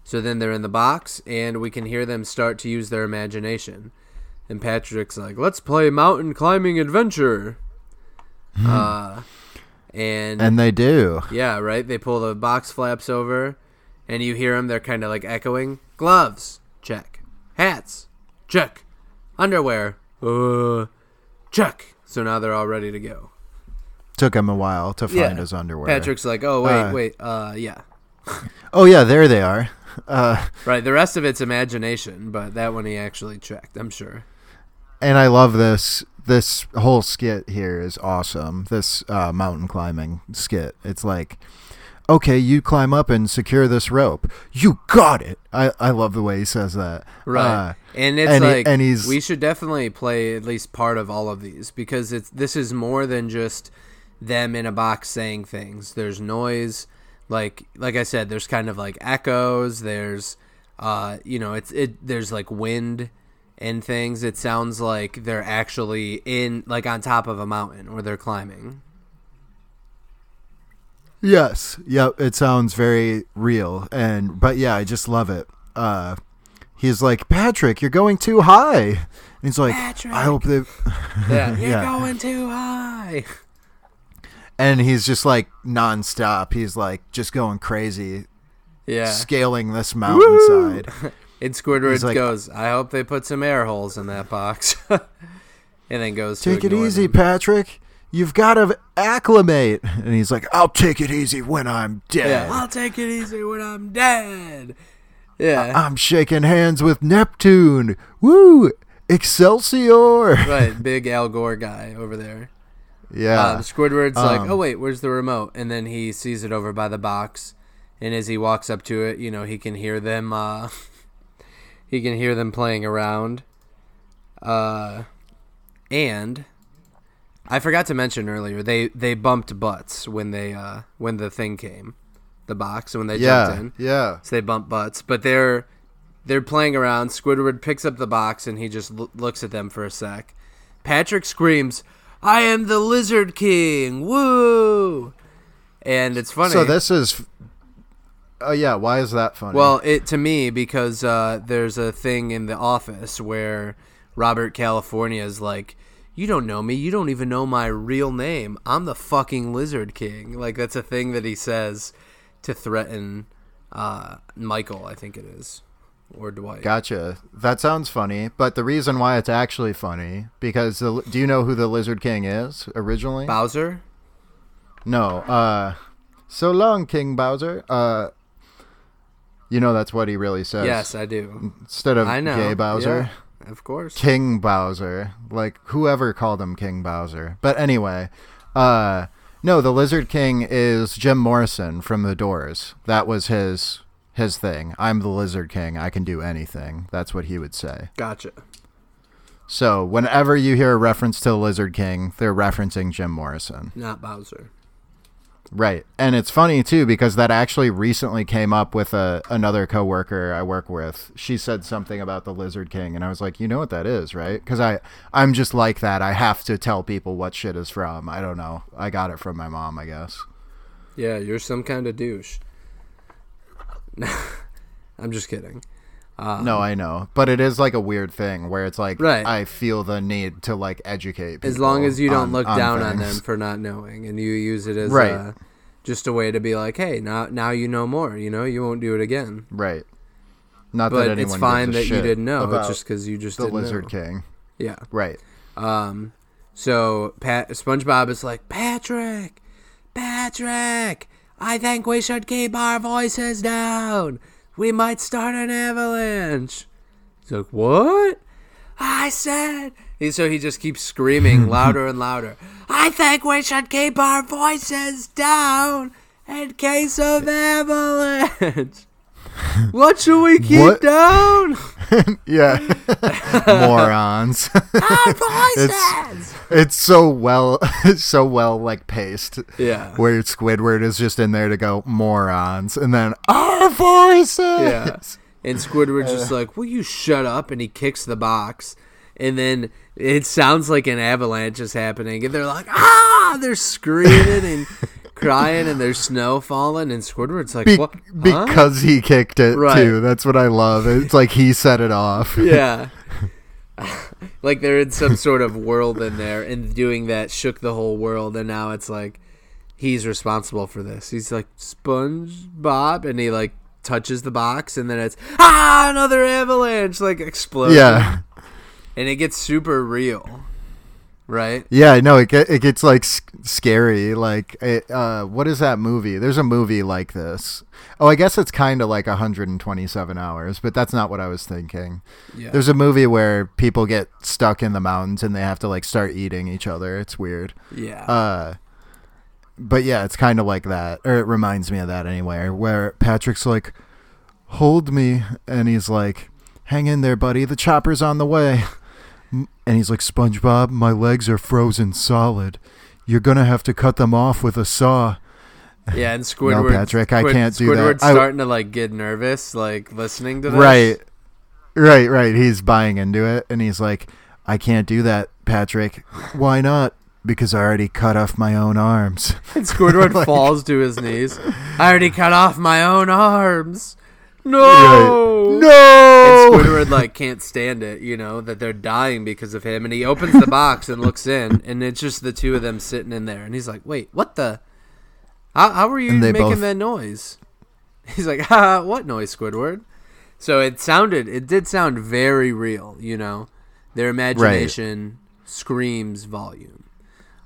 So then they're in the box, and we can hear them start to use their imagination. And Patrick's like, "Let's play mountain climbing adventure." uh, and and they do. yeah, right. They pull the box flaps over, and you hear them. They're kind of like echoing. Gloves, check. Hats, check. Underwear, uh, check. So now they're all ready to go. Took him a while to find yeah. his underwear. Patrick's like, oh wait, Uh, wait, uh, yeah. Oh yeah, there they are. Uh, Right. The rest of it's imagination, but that one he actually checked. I'm sure. and I love this. This whole skit here is awesome. This uh, mountain climbing skit. It's like, okay, you climb up and secure this rope. You got it. I, I love the way he says that. Right. Uh, and it's and he- like and he's- we should definitely play at least part of all of these because it's this is more than just them in a box saying things. There's noise, like like I said, there's kind of like echoes, there's uh you know, it's it there's like wind and things. It sounds like they're actually in like on top of a mountain or they're climbing. Yes. Yep. It sounds very real. And but yeah, I just love it. Uh he's like, Patrick, you're going too high. And he's like, Patrick, I hope they Yeah, you're Yeah. going too high. and he's just like nonstop. He's like just going crazy, Yeah. scaling this mountainside. And Squidward like- goes, I hope they put some air holes in that box. and then goes to Take it easy, them. Patrick. You've got to acclimate. And he's like, I'll take it easy when I'm dead. Yeah, I'll take it easy when I'm dead. Yeah. I'm shaking hands with Neptune. Woo! Excelsior! right, big Al Gore guy over there. Yeah. Um, Squidward's like, Um, oh, wait, where's the remote? And then he sees it over by the box. And as he walks up to it, you know, he can hear them, uh, he can hear them playing around. Uh, and I forgot to mention earlier they they bumped butts when they uh when the thing came, the box when they jumped in. yeah. So they bumped butts, but they're they're playing around. Squidward picks up the box and he just l- looks at them for a sec. Patrick screams, "I am the Lizard King! Woo!" And it's funny. So this is. Oh yeah, why is that funny? Well, it to me because uh, there's a thing in the office where Robert California is like, "You don't know me. You don't even know my real name. I'm the fucking Lizard King." Like that's a thing that he says to threaten uh, Michael. I think it is, or Dwight. Gotcha. That sounds funny, but the reason why it's actually funny because the, do you know who the Lizard King is originally? Bowser. no. Uh, so long, King Bowser. Uh, you know that's what he really says. Yes, I do. Instead of I know. Gay Bowser, Yeah, of course. King Bowser. Like whoever called him King Bowser. But anyway, uh, no, the Lizard King is Jim Morrison from The Doors. That was his his thing. I'm the Lizard King. I can do anything. That's what he would say. Gotcha. So whenever you hear a reference to the Lizard King, they're referencing Jim Morrison. Not Bowser. Right. And it's funny too because that actually recently came up with a another coworker I work with. She said something about the Lizard King and I was like, "You know what that is, right?" Cuz I I'm just like that. I have to tell people what shit is from. I don't know. I got it from my mom, I guess. Yeah, you're some kind of douche. I'm just kidding. No, I know. But it is like a weird thing where it's like Right. I feel the need to like educate people. as long as you don't on- look down on them for not knowing and you use it as Right. uh, just a way to be like hey now now you know more you know you won't do it again Right. Not but that anyone it's fine that you didn't know it's just because you just the didn't Lizard know. King. yeah Right. um so Pat SpongeBob is like Patrick Patrick I think we should keep our voices down we might start an avalanche he's like what I said. And so he just keeps screaming louder and louder. I think we should keep our voices down in case of avalanche. What should we keep What? down? Yeah. Morons. Our It's- voices. it's so well it's so well like paced. Yeah. Where Squidward is just in there to go morons and then our voices. Yeah. And Squidward's just like, "Will you shut up?" And he kicks the box, and then it sounds like an avalanche is happening, and they're like, "Ah!" They're screaming and crying, and there's snow falling, and Squidward's like, Be- "What?" Huh? because he kicked it Right. too. That's what I love. It's like he set it off. yeah. like they're in some sort of world in there, and doing that shook the whole world, and now it's like he's responsible for this. He's like SpongeBob, and he like touches the box, and then it's ah another avalanche, like explodes. Yeah. and it gets super real, right? Yeah, no, it get, it gets like scary. Like, it, uh, what is that movie? There's a movie like this. Oh, I guess it's kind of like 127 hours, but that's not what I was thinking. Yeah. There's a movie where people get stuck in the mountains and they have to like start eating each other. It's weird. yeah. Uh, but yeah, it's kind of like that, or it reminds me of that anyway. Where Patrick's like, "Hold me," and he's like, "Hang in there, buddy. The chopper's on the way." And he's like, "SpongeBob, my legs are frozen solid. You're gonna have to cut them off with a saw." yeah, and Squidward. Patrick, I Squid- can't do that. Squidward's I- starting to like get nervous, like listening to this. Right, right, right. He's buying into it, and he's like, "I can't do that, Patrick. Why not?" Because I already cut off my own arms. And Squidward Like- falls to his knees. I already cut off my own arms. No. No. And Squidward like can't stand it, you know, that they're dying because of him. And he opens the box and looks in, and it's just the two of them sitting in there. And he's like, "Wait, what the? How, how were you making both- that noise?" He's like, "Ha, what noise, Squidward?" So it sounded, it did sound very real, you know. Their imagination screams volume.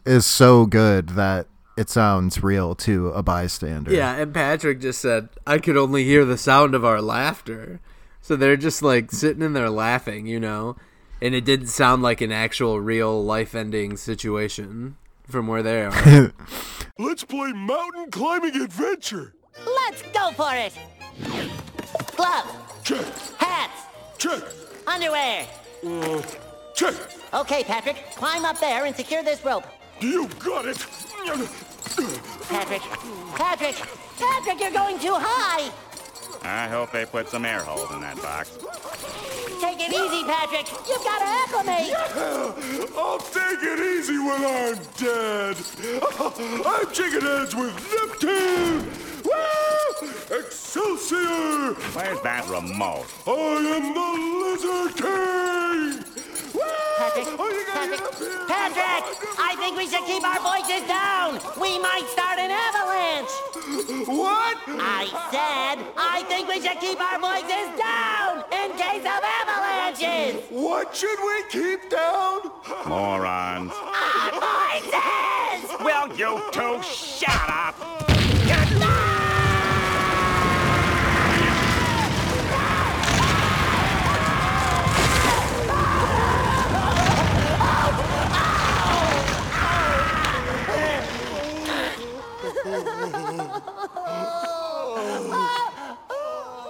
is so good that it sounds real to a bystander. Yeah, and Patrick just said, I could only hear the sound of our laughter. So they're just like sitting in there laughing, you know? And it didn't sound like an actual real life ending situation from where they are. Let's play mountain climbing adventure. Let's go for it. Gloves, Check, hats, check. underwear. Uh, Check. Okay, Patrick, climb up there and secure this rope. You got it. Patrick, Patrick, Patrick, you're going too high. I hope they put some air holes in that box. Take it easy, Patrick. You've got to acclimate. I'll take it easy when I'm dead. I'm chicken heads with Neptune. Woo! Excelsior! Where's that remote? I am the Lizard King. Woo! Patrick, you gotta Patrick, get up here. Patrick, I think we should keep our voices down. We might start an avalanche. What? I said, I think we should keep our voices down in case of avalanches. What should we keep down? Morons. Our voices! Will you two shut up?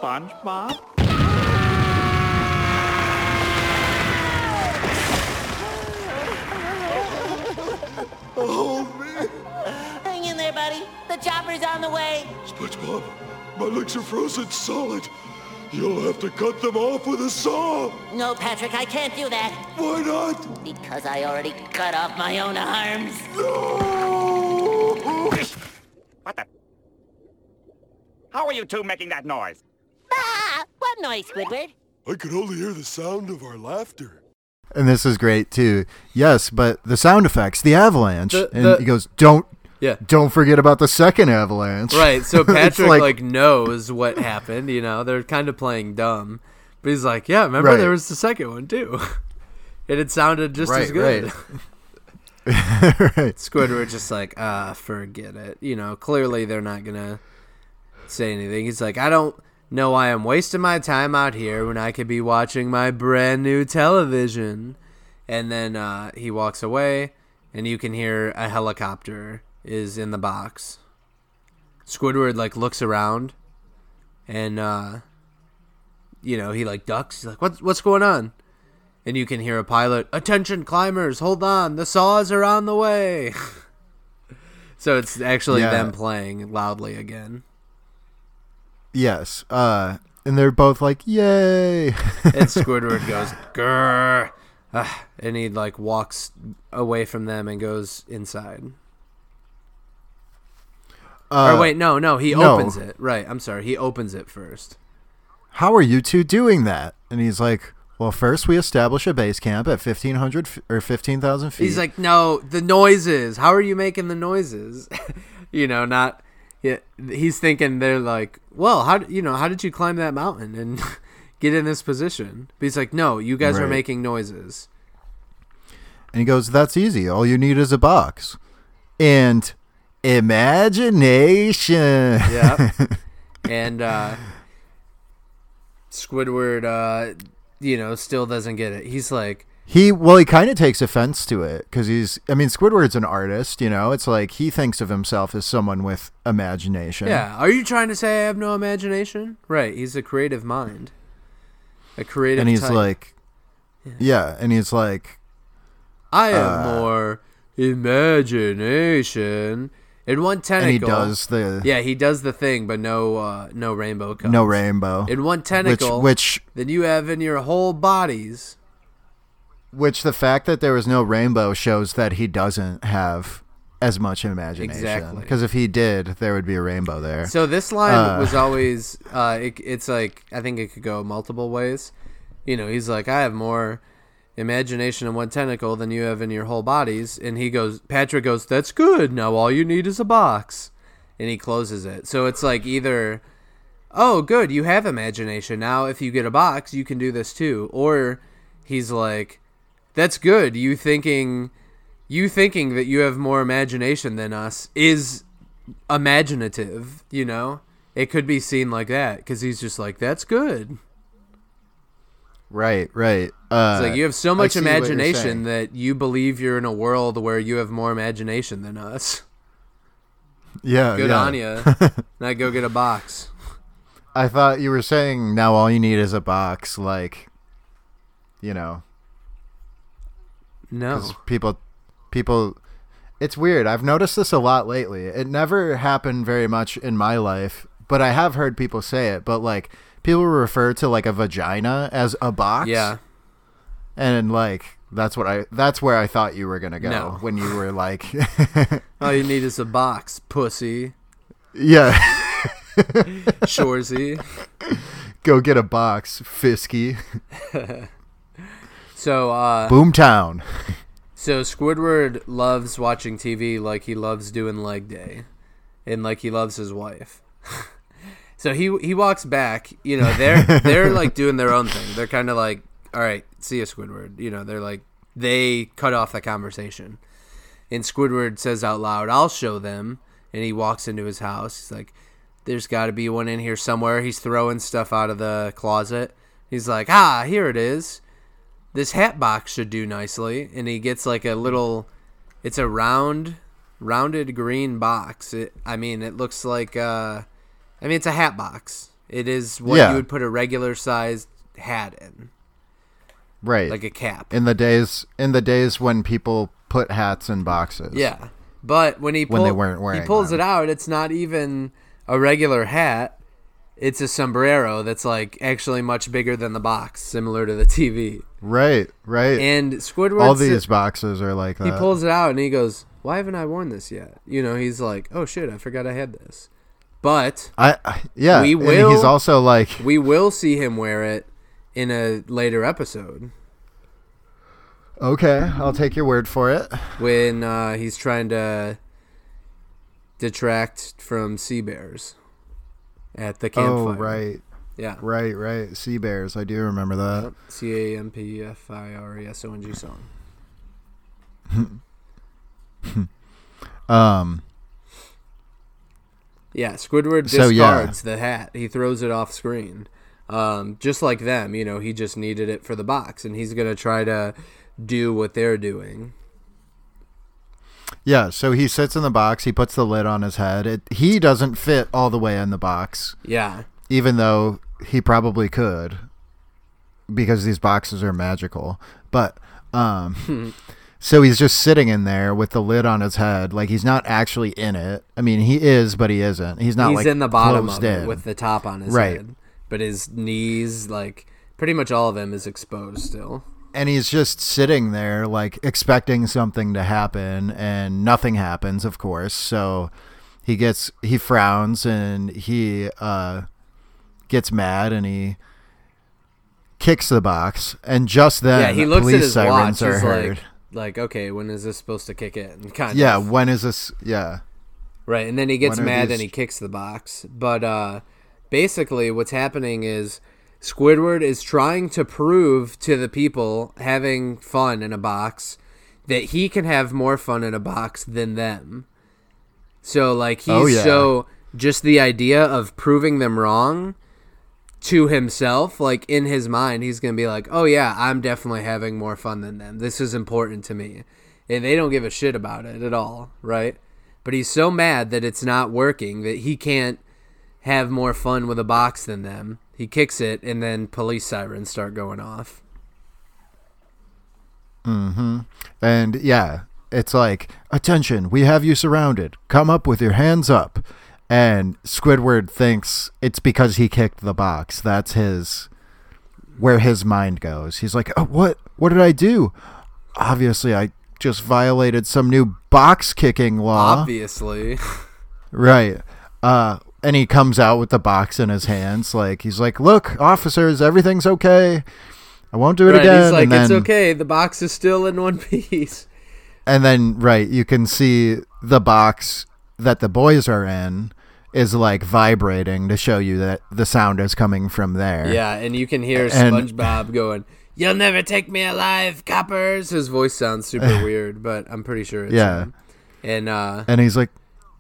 SpongeBob? Oh me! Hang in there, buddy. The chopper's on the way. SpongeBob, my legs are frozen solid. You'll have to cut them off with a saw. No, Patrick, I can't do that. Why not? Because I already cut off my own arms. No! What the? How are you two making that noise? Ah! What noise, Squidward? I could only hear the sound of our laughter. And this is great too. Yes, but the sound effects, the avalanche, The- and the- he goes, "Don't, Yeah. don't forget about the second avalanche." Right. So Patrick like- like, knows what happened. You know, they're kind of playing dumb, but he's like, "Yeah, remember Right. there was the second one too, and it sounded just as good." right. right. Squidward just like, ah, forget it. You know, clearly they're not gonna say anything. He's like, I don't know why I'm wasting my time out here when I could be watching my brand new television. And then uh, he walks away, and you can hear a helicopter is in the box. Squidward like looks around, and uh, you know he like ducks. He's like, "What's what's going on?" And you can hear a pilot, "Attention climbers, hold on, the saws are on the way." so it's actually Yeah. them playing loudly again. Yes. Uh, and they're both like, "Yay!" And Squidward goes, "Grr," ah, and he like walks away from them and goes inside. uh, or wait, no, no, he no. opens it. Right, I'm sorry, he opens it first. how are you two doing that? And he's like, well, first we establish a base camp at 1500 f- or 15,000 feet. He's like, no, the noises. How are you making the noises? you know, not. Yeah, he's thinking they're like, well, how you know, how did you climb that mountain and get in this position? But he's like, no, you guys are making noises. and he goes, that's easy. All you need is a box. And imagination. Yeah. and uh, Squidward, uh, you know, still doesn't get it. He's like, He well, he kind of takes offense to it because he's. I mean, Squidward's an artist. You know, it's like he thinks of himself as someone with imagination. yeah, are you trying to say I have no imagination? Right. He's a creative mind. A creative and he's type. like, yeah, and he's like, I have Uh, more imagination. In one tentacle, and he does the Yeah, he does the thing, but no, uh, no rainbow comes. no rainbow, In one which tentacle, which than you have in your whole bodies. Which the fact that there was no rainbow shows that he doesn't have as much imagination. Exactly. Because if he did, there would be a rainbow there. So this line Uh. was always, uh, it, it's like I think it could go multiple ways. You know, he's like, I have more imagination in one tentacle than you have in your whole bodies, and he goes, Patrick goes, that's good. Now all you need is a box, and he closes it. So it's like either, oh, good, you have imagination now. If you get a box, you can do this too, or he's like, that's good. You thinking, you thinking that you have more imagination than us is imaginative, you know? It could be seen like that because he's just like, that's good. right, right. Uh, It's like you have so much see what you're imagination that you believe you're in a world where you have more imagination than us. yeah, Good yeah. on you. now go get a box. I thought you were saying now all you need is a box, like, you know, No. people people it's weird i've noticed this a lot lately it never happened very much in my life but i have heard people say it but like people refer to like a vagina as a box Yeah. and like that's what i that's where i thought you were gonna go No. when you were like All you need is a box, pussy, yeah Shorzy. go get a box fisky So, uh, boomtown so Squidward loves watching TV like he loves doing leg day, and like he loves his wife. so he he walks back. You know, they're they're like doing their own thing. They're kind of like, all right, see you, Squidward. You know, they're like they cut off the conversation, and Squidward says out loud, "I'll show them." And he walks into his house. He's like, "There's got to be one in here somewhere." He's throwing stuff out of the closet. He's like, "Ah, here it is." This hat box should do nicely and he gets like a little it's a round rounded green box. It, i mean it looks like uh i mean it's a hat box. It is what Yeah. you would put a regular sized hat in. Right. Like a cap. In the days in the days when people put hats in boxes. Yeah. But when he When they weren't wearing he pulls them. it out it's not even a regular hat it's a sombrero that's like actually much bigger than the box similar to the tv right right and squidward all these boxes are like that he pulls it out and he goes, "Why haven't I worn this yet?" You know, he's like, "Oh shit, I forgot I had this." But I I- yeah. We and will- he's also like we will see him wear it in a later episode okay, I'll take your word for it. when uh, he's trying to detract from sea bears at the campfire. Oh right, Yeah. right, right. Sea bears. I do remember that. C A M P F I R E S O N G song. Um. Yeah, Squidward So, yeah. the hat. He throws it off screen. Um, just like them, you know, he just needed it for the box, and he's gonna try to do what they're doing. Yeah. So he sits in the box. He puts the lid on his head. It. He doesn't fit all the way in the box, Yeah, even though he probably could, because these boxes are magical. But um. So he's just sitting in there with the lid on his head, like he's not actually in it. I mean, he is, but he isn't. He's not he's like in the bottom of it in. with the top on his Right. head, but his knees, like pretty much all of him, is exposed still. And he's just sitting there like expecting something to happen and nothing happens of course so he gets he frowns and he uh gets mad and he kicks the box and just then yeah, he looks police at his sirens watch. are He's heard like, like, okay, when is this supposed to kick in? Kind yeah of. when is this yeah Right, and then he gets mad these- and he kicks the box. But uh, basically, what's happening is Squidward is trying to prove to the people having fun in a box that he can have more fun in a box than them. So, like, he's Oh, yeah. so just the idea of proving them wrong to himself, like in his mind, he's gonna be like, "Oh yeah, I'm definitely having more fun than them. This is important to me," and they don't give a shit about it at all, right? But he's so mad that it's not working that he can't have more fun with a box than them. He kicks it, and then police sirens start going off. Mm-hmm. And yeah it's like attention we have you surrounded. Come up with your hands up. And squidward thinks it's because he kicked the box. That's his where his mind goes. He's like oh, what what did i do? Obviously i just violated some new box kicking law. Obviously, right. Uh and he comes out with the box in his hands like he's like look officers everything's okay i won't do it right? again He's like, and then, "It's okay. The box is still in one piece." and then right you can see the box that the boys are in is like vibrating to show you that the sound is coming from there Yeah, and you can hear And- SpongeBob going, "You'll never take me alive, coppers." His voice sounds super weird, but I'm pretty sure it's Yeah. him. And uh, and he's like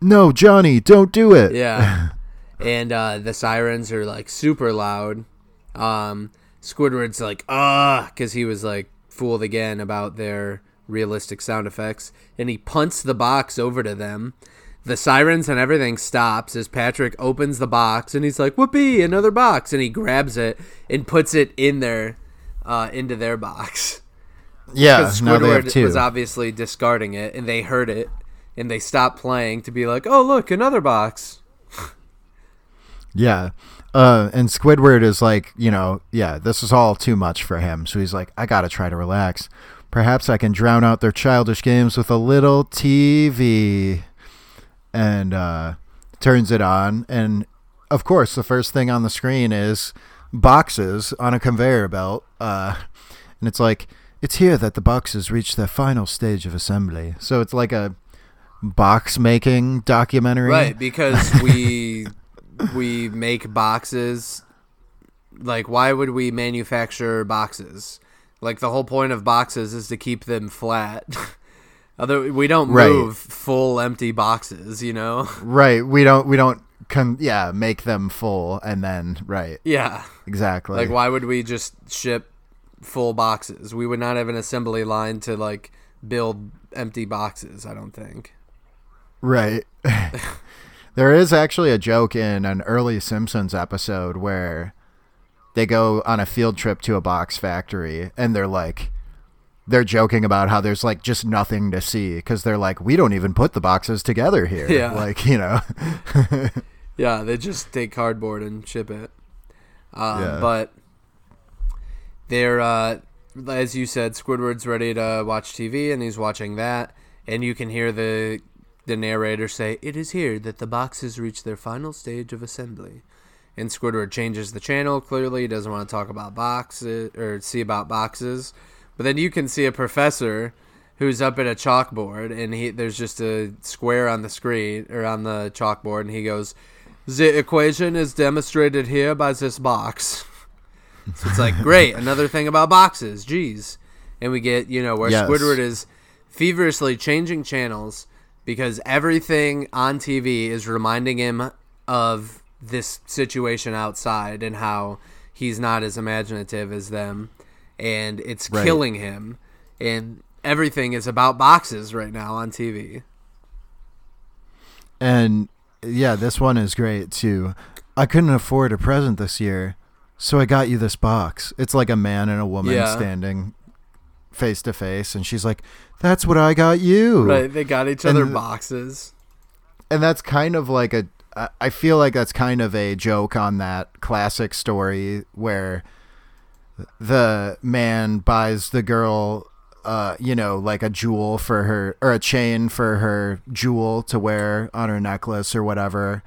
no johnny don't do it yeah, and uh, the sirens are like super loud. Um, Squidward's like, "Ah," because he was like fooled again about their realistic sound effects, and he punts the box over to them. The sirens and everything stops as Patrick opens the box, and he's like, "Whoopee! Another box!" And he grabs it and puts it in their, uh, into their box. Yeah, because now they have Squidward was obviously discarding it, and they heard it, and they stop playing to be like, "Oh, look, another box." Yeah. Uh, and Squidward is like, you know, yeah, this is all too much for him. So he's like, I gotta try to relax. Perhaps I can drown out their childish games with a little TV. And uh, turns it on. And of course, the first thing on the screen is boxes on a conveyor belt. Uh, and it's like, it's here that the boxes reach their final stage of assembly. So it's like a box making documentary. Right, because we we make boxes. Like, why would we manufacture boxes? Like, the whole point of boxes is to keep them flat. Other, we don't Right. move full empty boxes, you know. Right. We don't. We don't. Con- yeah, make them full and then right. Yeah, Exactly. like why would we just ship full boxes? We would not have an assembly line to like build empty boxes. I don't think. Right. there is actually a joke in an early Simpsons episode where they go on a field trip to a box factory and they're like they're joking about how there's like just nothing to see because they're like we don't even put the boxes together here Yeah. like you know Yeah, they just take cardboard and ship it. Um, Yeah. But they're, uh, as you said, Squidward's ready to watch TV, and he's watching that, and you can hear the the narrator say, "It is here that the boxes reach their final stage of assembly." And Squidward changes the channel. Clearly, he doesn't want to talk about boxes or see about boxes. But then you can see a professor who's up at a chalkboard, and he there's just a square on the screen or on the chalkboard, and he goes, "The equation is demonstrated here by this box." so it's like, great, another thing about boxes. Jeez, and we get you know where Yes. Squidward is feverishly changing channels because everything on TV is reminding him of this situation outside and how he's not as imaginative as them and it's Right. killing him and everything is about boxes right now on TV. and yeah this one is great too i couldn't afford a present this year so i got you this box it's like a man and a woman Yeah. standing face to face and she's like that's what i got you Right, they got each other the- boxes. and that's kind of like a. I feel like that's kind of a joke on that classic story where the man buys the girl uh you know like a jewel for her or a chain for her jewel to wear on her necklace or whatever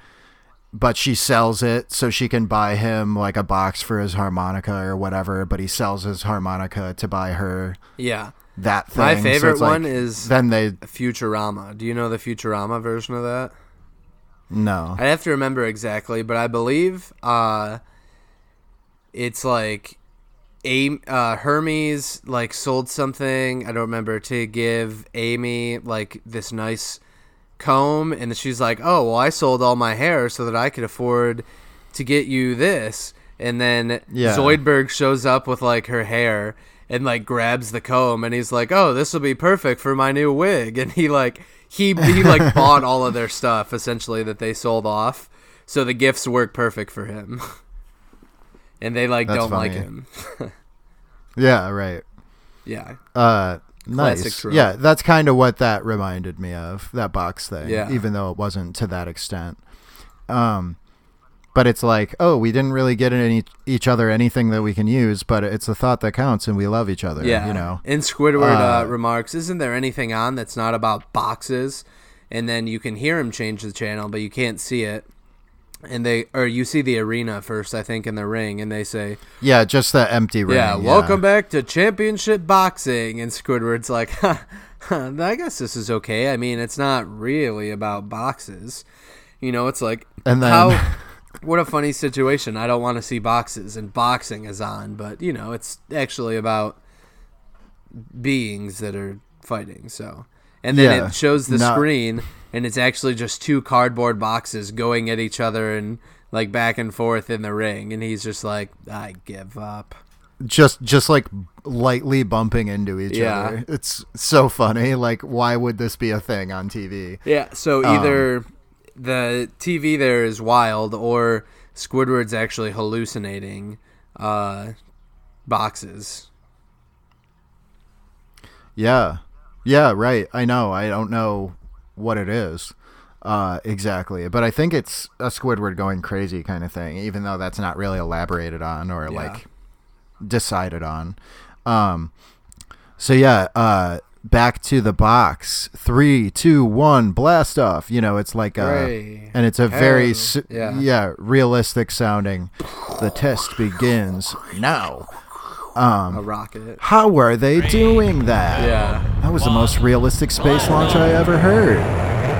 but she sells it so she can buy him like a box for his harmonica or whatever but he sells his harmonica to buy her Yeah. that thing My So favorite like- one is then they Futurama. Do you know the Futurama version of that? no I have to remember exactly, but I believe uh, it's like a uh, Hermes like sold something. I don't remember to give Amy like this nice comb, and she's like, "Oh, well, I sold all my hair so that I could afford to get you this." And then Yeah. Zoidberg shows up with like her hair and like grabs the comb, and he's like, "Oh, this will be perfect for my new wig." And he like he he like bought all of their stuff essentially that they sold off, so the gifts work perfect for him. and they like That's don't like him. yeah right yeah. Uh, nice. Yeah, that's kind of what that reminded me of that box thing. Yeah. Even though it wasn't to that extent. Um, but it's like, oh, we didn't really get any each other anything that we can use, but it's the thought that counts, and we love each other. Yeah. You know. And Squidward uh, Uh, remarks, "Isn't there anything on that's not about boxes?" And then you can hear him change the channel, but you can't see it. And they or you see the arena first, I think, in the ring, and they say, Yeah, just the empty ring. "Yeah, welcome back to Championship Boxing." And Squidward's like, "Huh, huh, I guess this is okay. I mean, it's not really about boxes. You know, it's like And then- how what a funny situation. I don't want to see boxes and boxing is on, but you know, it's actually about beings that are fighting. So, and then Yeah, it shows the not- screen, and it's actually just two cardboard boxes going at each other and like back and forth in the ring. And he's just like, I give up. Just just like lightly bumping into each Yeah. other. It's so funny. Like, why would this be a thing on TV? Yeah. So Um, either the TV there is wild, or Squidward's actually hallucinating uh, boxes. Yeah. Yeah, right. I know. I don't know what it is uh, exactly, but I think it's a Squidward going crazy kind of thing, even though that's not really elaborated on or Yeah. like decided on. Um, so yeah, uh, back to the box. Three, two, one, blast off. You know, it's like a, Hooray. and it's a very Yeah. yeah realistic sounding. The test begins now. Um, A rocket. how are they doing that? Yeah. That was the most realistic space launch I ever heard.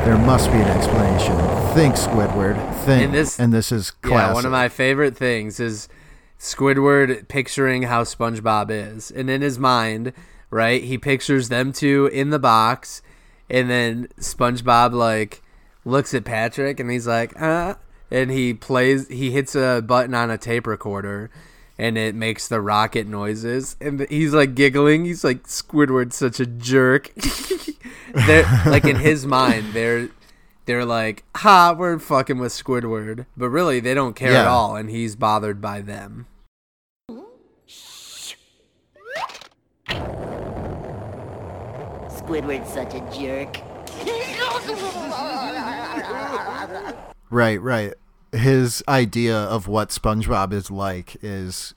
There must be an explanation. Think, Squidward. Think. And this- and this is classic. Yeah, one of my favorite things is Squidward picturing how SpongeBob is. And in his mind, right, he pictures them two in the box and then SpongeBob like looks at Patrick and he's like, "Uh," and he plays he hits a button on a tape recorder and it makes the rocket noises and he's like giggling. He's like Squidward's such a jerk. they're like in his mind, they're they're like, "Ha, we're fucking with Squidward," but really they don't care at all, and he's bothered by them. Squidward's such a jerk. Right, right. His idea of what SpongeBob is like is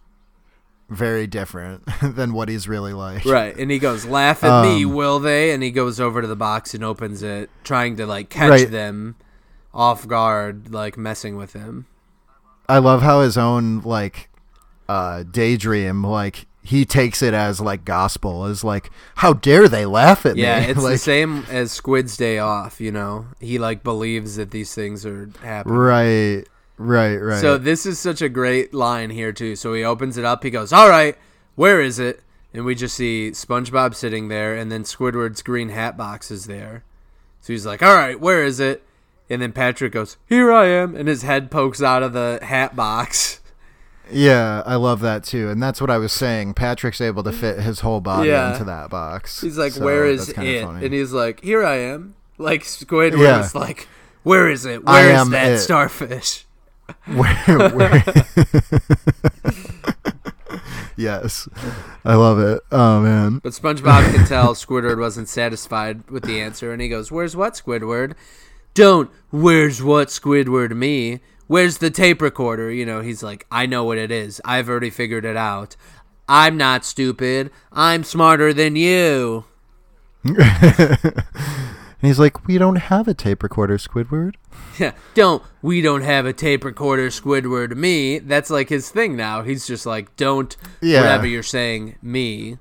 very different than what he's really like. Right, and he goes, "Laugh at me, Um, will they?" And he goes over to the box and opens it, trying to like catch Right. them off guard, like messing with him. I love how his own like uh daydream like he takes it as like gospel is like how dare they laugh at Yeah, me it's the same as Squid's day off. You know, he like believes that these things are happening. right right right So this is such a great line here too. So he opens it up. He goes, "All right, where is it?" And we just see SpongeBob sitting there, and then Squidward's green hat box is there. So he's like, "All right, where is it?" And then Patrick goes, "Here I am," and his head pokes out of the hat box. Yeah, I love that too, and that's what I was saying. Patrick's able to fit his whole body Yeah. into that box. He's like, So "Where is it?" funny. And he's like, "Here I am." Like Squidward Yeah. was like, "Where is it? I Where is am that it." starfish?" where, where... yes, I love it. Oh man, But SpongeBob can tell Squidward wasn't satisfied with the answer, and he goes, "Where's what, Squidward? Don't where's what, Squidward? Me? Where's the tape recorder? You know, he's like, I know what it is. I've already figured it out. I'm not stupid. I'm smarter than you." and he's like, "We don't have a tape recorder, Squidward." Yeah, don't we don't have a tape recorder, Squidward? Me. That's like his thing now. He's just like, don't Yeah. whatever you're saying, me.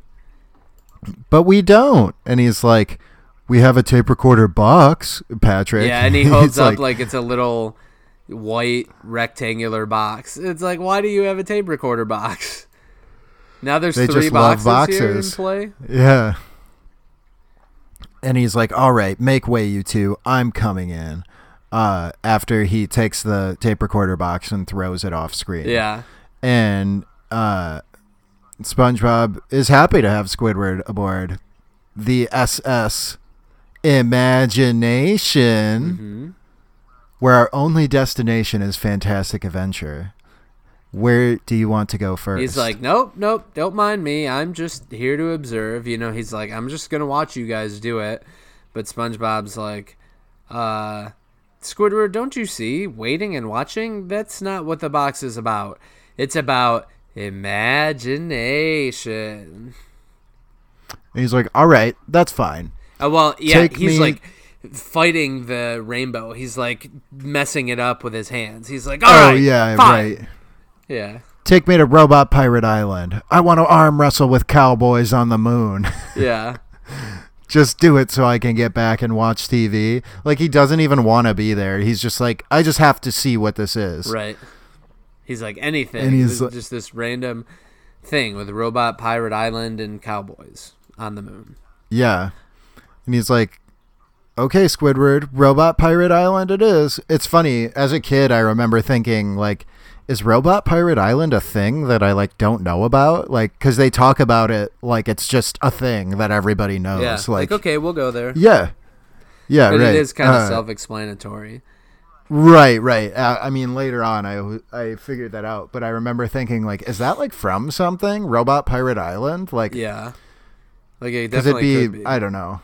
But we don't. And he's like, "We have a tape recorder box, Patrick." Yeah, and he holds up like it's a little white rectangular box. It's like, why do you have a tape recorder box? Now there's They three just love boxes, here in play. Yeah. And he's like, "All right, make way, you two. I'm coming in." Uh, after he takes the tape recorder box and throws it off screen. Yeah, And uh, SpongeBob is happy to have Squidward aboard the SS Imagination, Mm-hmm. Where our only destination is Fantastic Adventure. Where do you want to go first? he's like, nope, nope, don't mind me. I'm just here to observe. You know, he's like, I'm just gonna watch you guys do it. But SpongeBob's like, uh, Squidward, don't you see? Waiting and watching? That's not what the box is about. It's about imagination. And he's like, all right, that's fine. Uh, well, yeah, Take he's me- like fighting the rainbow. He's like messing it up with his hands. He's like, all oh right, yeah, fine." right. yeah, Take me to Robot Pirate Island. I want to arm wrestle with cowboys on the moon. yeah, just do it so I can get back and watch TV. Like he doesn't even want to be there. He's just like, I just have to see what this is. right. He's like anything. And he's like- just this random thing with robot pirate island and cowboys on the moon. Yeah. And he's like, okay, Squidward, Robot Pirate Island it is. It's funny. As a kid, I remember thinking, like, is Robot Pirate Island a thing that I, like, don't know about? Like, because they talk about it like it's just a thing that everybody knows. Yeah, like, like, okay, we'll go there. Yeah. Yeah, but right. it is kind of Uh, self-explanatory. Right, right. Uh, I mean, later on, I I figured that out, but I remember thinking, like, is that like from something? Robot Pirate Island? Like, Yeah, Like it Because it'd be, could be. I don't know,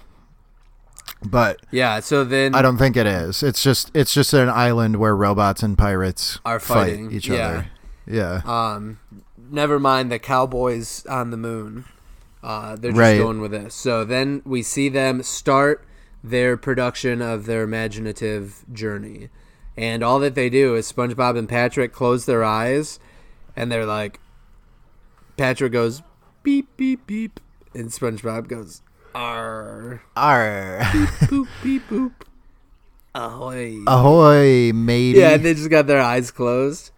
but yeah. So then I don't think it is. It's just it's just an island where robots and pirates Are fight fighting, each yeah. other. Yeah. Um, never mind the cowboys on the moon. Uh, they're just Right. going with this. So then we see them start their production of their imaginative journey, and all that they do is SpongeBob and Patrick close their eyes, and they're like, Patrick goes beep beep beep, and SpongeBob goes R Arr. boop beep boop. Ahoy. Ahoy, matey. Yeah, they just got their eyes closed.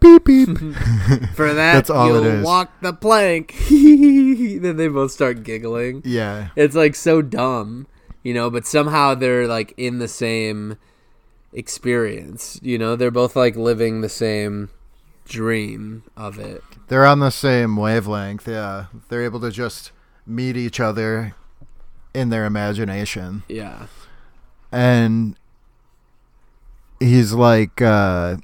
beep beep. For that, That's all you'll is. walk the plank. then they both start giggling. yeah. It's like so dumb, you know, but somehow they're like in the same experience, you know? They're both like living the same dream of it. They're on the same wavelength, yeah. They're able to just meet each other in their imagination. Yeah. And he's like uh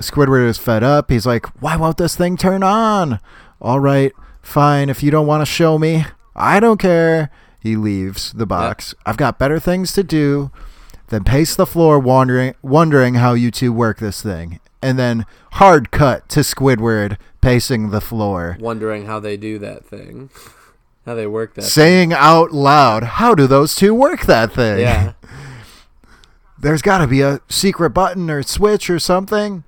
Squidward is fed up. He's like, "Why won't this thing turn on?" "All right, fine. If you don't want to show me, I don't care." He leaves the box. I've got better things to do than pace the floor wondering wondering how you two work this thing. And then hard cut to Squidward pacing the floor. Wondering how they do that thing. How they work that. saying out loud, "How do those two work that thing?" yeah. There's got to be a secret button or switch or something.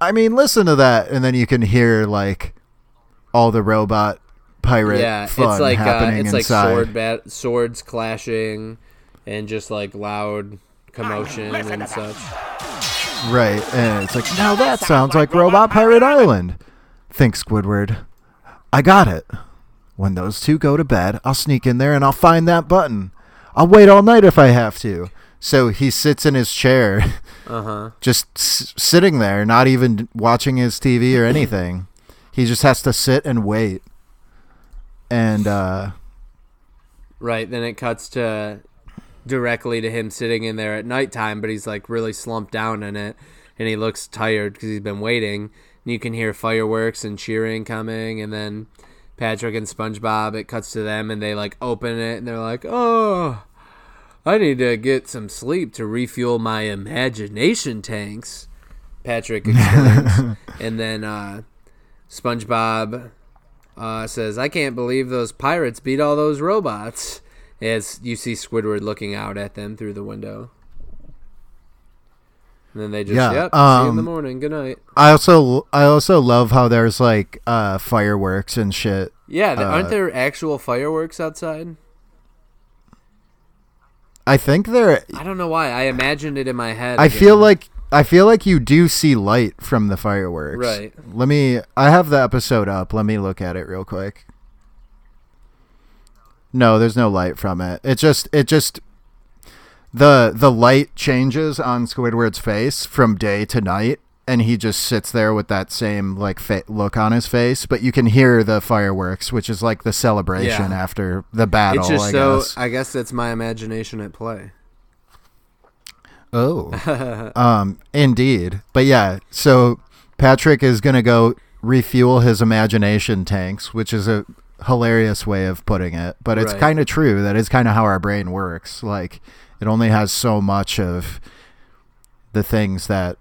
I mean, listen to that, and then you can hear like all the robot pirate Yeah, fun it's like uh, happening it's like inside. sword bat- swords clashing and just like loud commotion and such. Right, and it's like now that sounds like Robot Pirate Island. Think Squidward. I got it. When those two go to bed, I'll sneak in there and I'll find that button. I'll wait all night if I have to. So he sits in his chair, Uh-huh. just s- sitting there, not even watching his TV or anything. he just has to sit and wait. And uh, Right, then it cuts to directly to him sitting in there at nighttime, but he's like really slumped down in it, and he looks tired because he's been waiting. And you can hear fireworks and cheering coming, and then Patrick and SpongeBob. It cuts to them, and they like open it, and they're like, "Oh, I need to get some sleep to refuel my imagination tanks." Patrick explains, and then uh, SpongeBob uh, says, "I can't believe those pirates beat all those robots." As you see Squidward looking out at them through the window, and then they just, Yeah, "Yep, see you in the um, morning. Good night." I also I also love how there's like uh, fireworks and shit. Yeah, th- aren't uh, there actual fireworks outside? I think there. I don't know why. I imagined it in my head. I feel like I feel like you do see light from the fireworks. Right. Let me. I have the episode up. Let me look at it real quick. No, there's no light from it. It just it just the the light changes on Squidward's face from day to night and he just sits there with that same like fa- look on his face, but you can hear the fireworks, which is like the celebration Yeah. after the battle, it's just I so. guess. I guess that's my imagination at play. Oh, um, indeed. But yeah, so Patrick is gonna go refuel his imagination tanks, which is a hilarious way of putting it, but it's Right. kind of true. That is kind of how our brain works. Like, it only has so much of the things that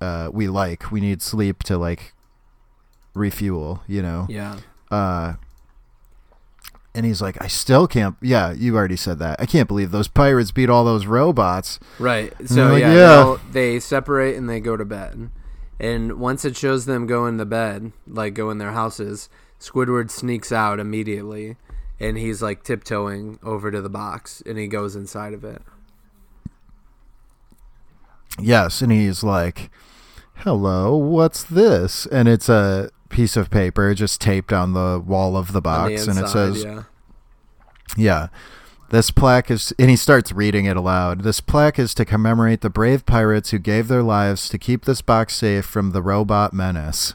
uh, we like. We need sleep to like refuel. You know. Yeah. Uh, and he's like, I still can't. Yeah, you already said that. I can't believe those pirates beat all those robots. Right. So like, yeah, "Yeah." they separate and they go to bed. And once it shows them going to bed, like go in their houses, Squidward sneaks out immediately, and he's like tiptoeing over to the box, and he goes inside of it. Yes, and he's like, "Hello, what's this?" And it's a piece of paper just taped on the wall of the box, the and it says, yeah. "Yeah, this plaque is." And he starts reading it aloud. This plaque is to commemorate the brave pirates who gave their lives to keep this box safe from the robot menace.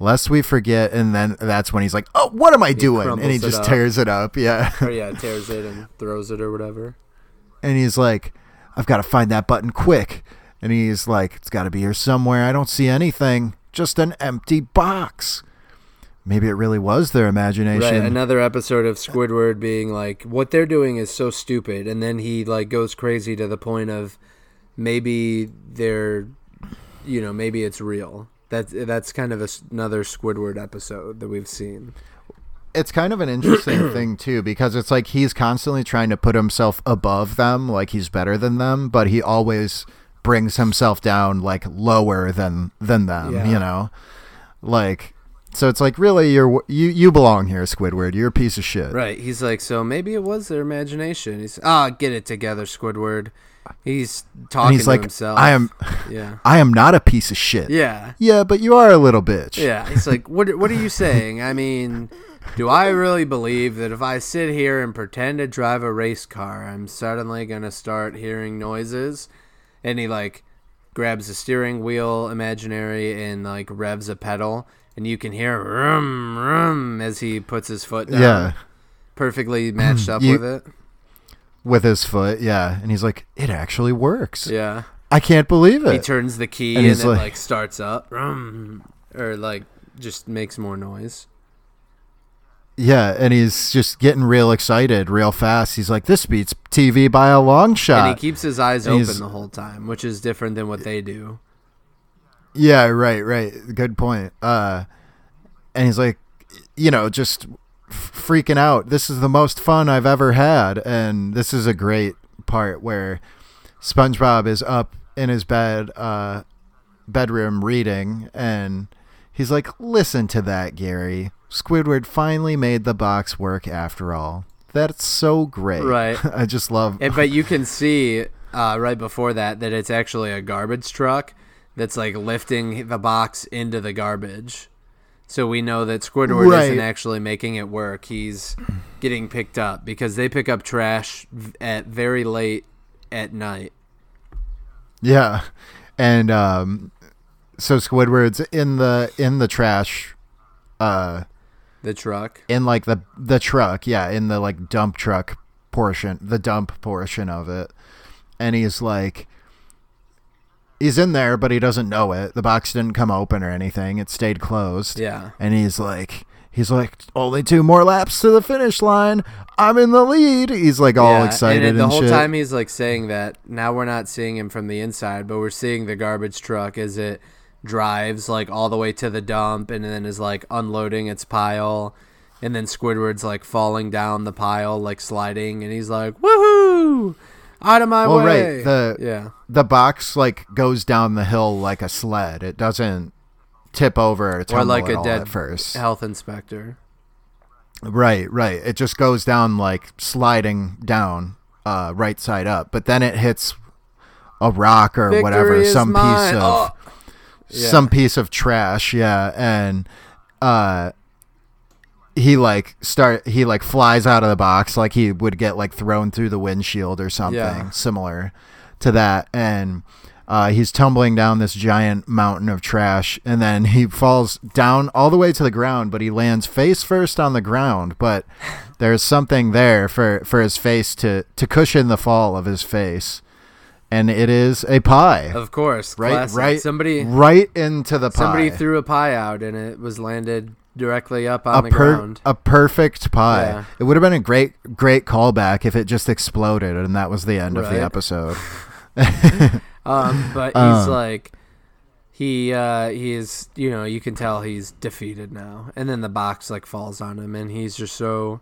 Lest we forget, and then that's when he's like, "Oh, what am I doing?" And he it just tears it up. Yeah. Or yeah, tears it and throws it or whatever. and he's like, I've got to find that button quick. And he's like, It's got to be here somewhere. I don't see anything, just an empty box. maybe it really was their imagination. Right, another episode of Squidward being like, "What they're doing is so stupid," and then he like goes crazy to the point of maybe they're, you know, maybe it's real. That's that's kind of a another Squidward episode that we've seen. It's kind of an interesting thing too because it's like he's constantly trying to put himself above them like he's better than them but he always brings himself down like lower than than them Yeah. you know like so it's like really you're you you belong here squidward you're a piece of shit Right, he's like, so maybe it was their imagination. He's ah, get it together, Squidward. He's talking and he's to like himself. i am yeah, i am not a piece of shit yeah, yeah but you are a little bitch yeah. He's like, what? What are you saying? I mean, do I really believe that if I sit here and pretend to drive a race car, I'm suddenly gonna start hearing noises? And he like grabs a steering wheel, imaginary, and like revs a pedal, and you can hear rum rum as he puts his foot down. yeah perfectly hmm. matched up You- with it. with his foot yeah and he's like it actually works Yeah. i can't believe it. He turns the key And and, it like- like starts up, Rum. or like just makes more noise. Yeah, and he's just getting real excited real fast. He's like, "This beats TV by a long shot." and he keeps his eyes and open the whole time, which is different than what they do. yeah, right, right. Good point. Uh, and he's like, you know, just f- freaking out. This is the most fun I've ever had, and this is a great part where SpongeBob is up in his bed, uh, bedroom reading, and he's like, "Listen to that, Gary. Squidward finally made the box work after all." That's so great. Right. I just love. And, but you can see uh, right before that that it's actually a garbage truck that's like lifting the box into the garbage. So we know that Squidward isn't actually making it work. He's getting picked up because they pick up trash at very late at night. Yeah, and um, so Squidward's in the in the trash, uh, The truck. in like the the truck, yeah, in the like dump truck portion, the dump portion of it, and he's like, he's in there, but he doesn't know it. The box didn't come open or anything; it stayed closed. Yeah. and he's like. He's like, only two more laps to the finish line. I'm in the lead. He's like all Yeah, excited and, and, the whole shit. time he's like saying that. Now we're not seeing him from the inside, but we're seeing the garbage truck as it drives like all the way to the dump, and then is like unloading its pile, and then Squidward's like falling down the pile, like sliding, and he's like, "Woohoo! Out of my Well, way!" right, the- yeah, the box like goes down the hill like a sled. It doesn't tip over or or like a dead first. health inspector. Right, right. It just goes down like sliding down, uh, right side up. But then it hits a rock or whatever, Victory is some mine. piece of Oh. Yeah. some piece of trash. Yeah, and uh, he like start he like flies out of the box like he would get like thrown through the windshield or something Yeah. similar to that, and. Uh, he's tumbling down this giant mountain of trash, and then he falls down all the way to the ground. But he lands face first on the ground. But there's something there for, for his face to to cushion the fall of his face, and it is a pie. Of course, right, classic. right, Somebody right into the pie. somebody threw a pie out, and it was landed directly up on a the per- ground. a perfect pie. Yeah. It would have been a great great callback if it just exploded and that was the end of the episode. Um, but he's Uh. like, he uh, he is, you know, you can tell he's defeated now. And then the box like falls on him, and he's just so,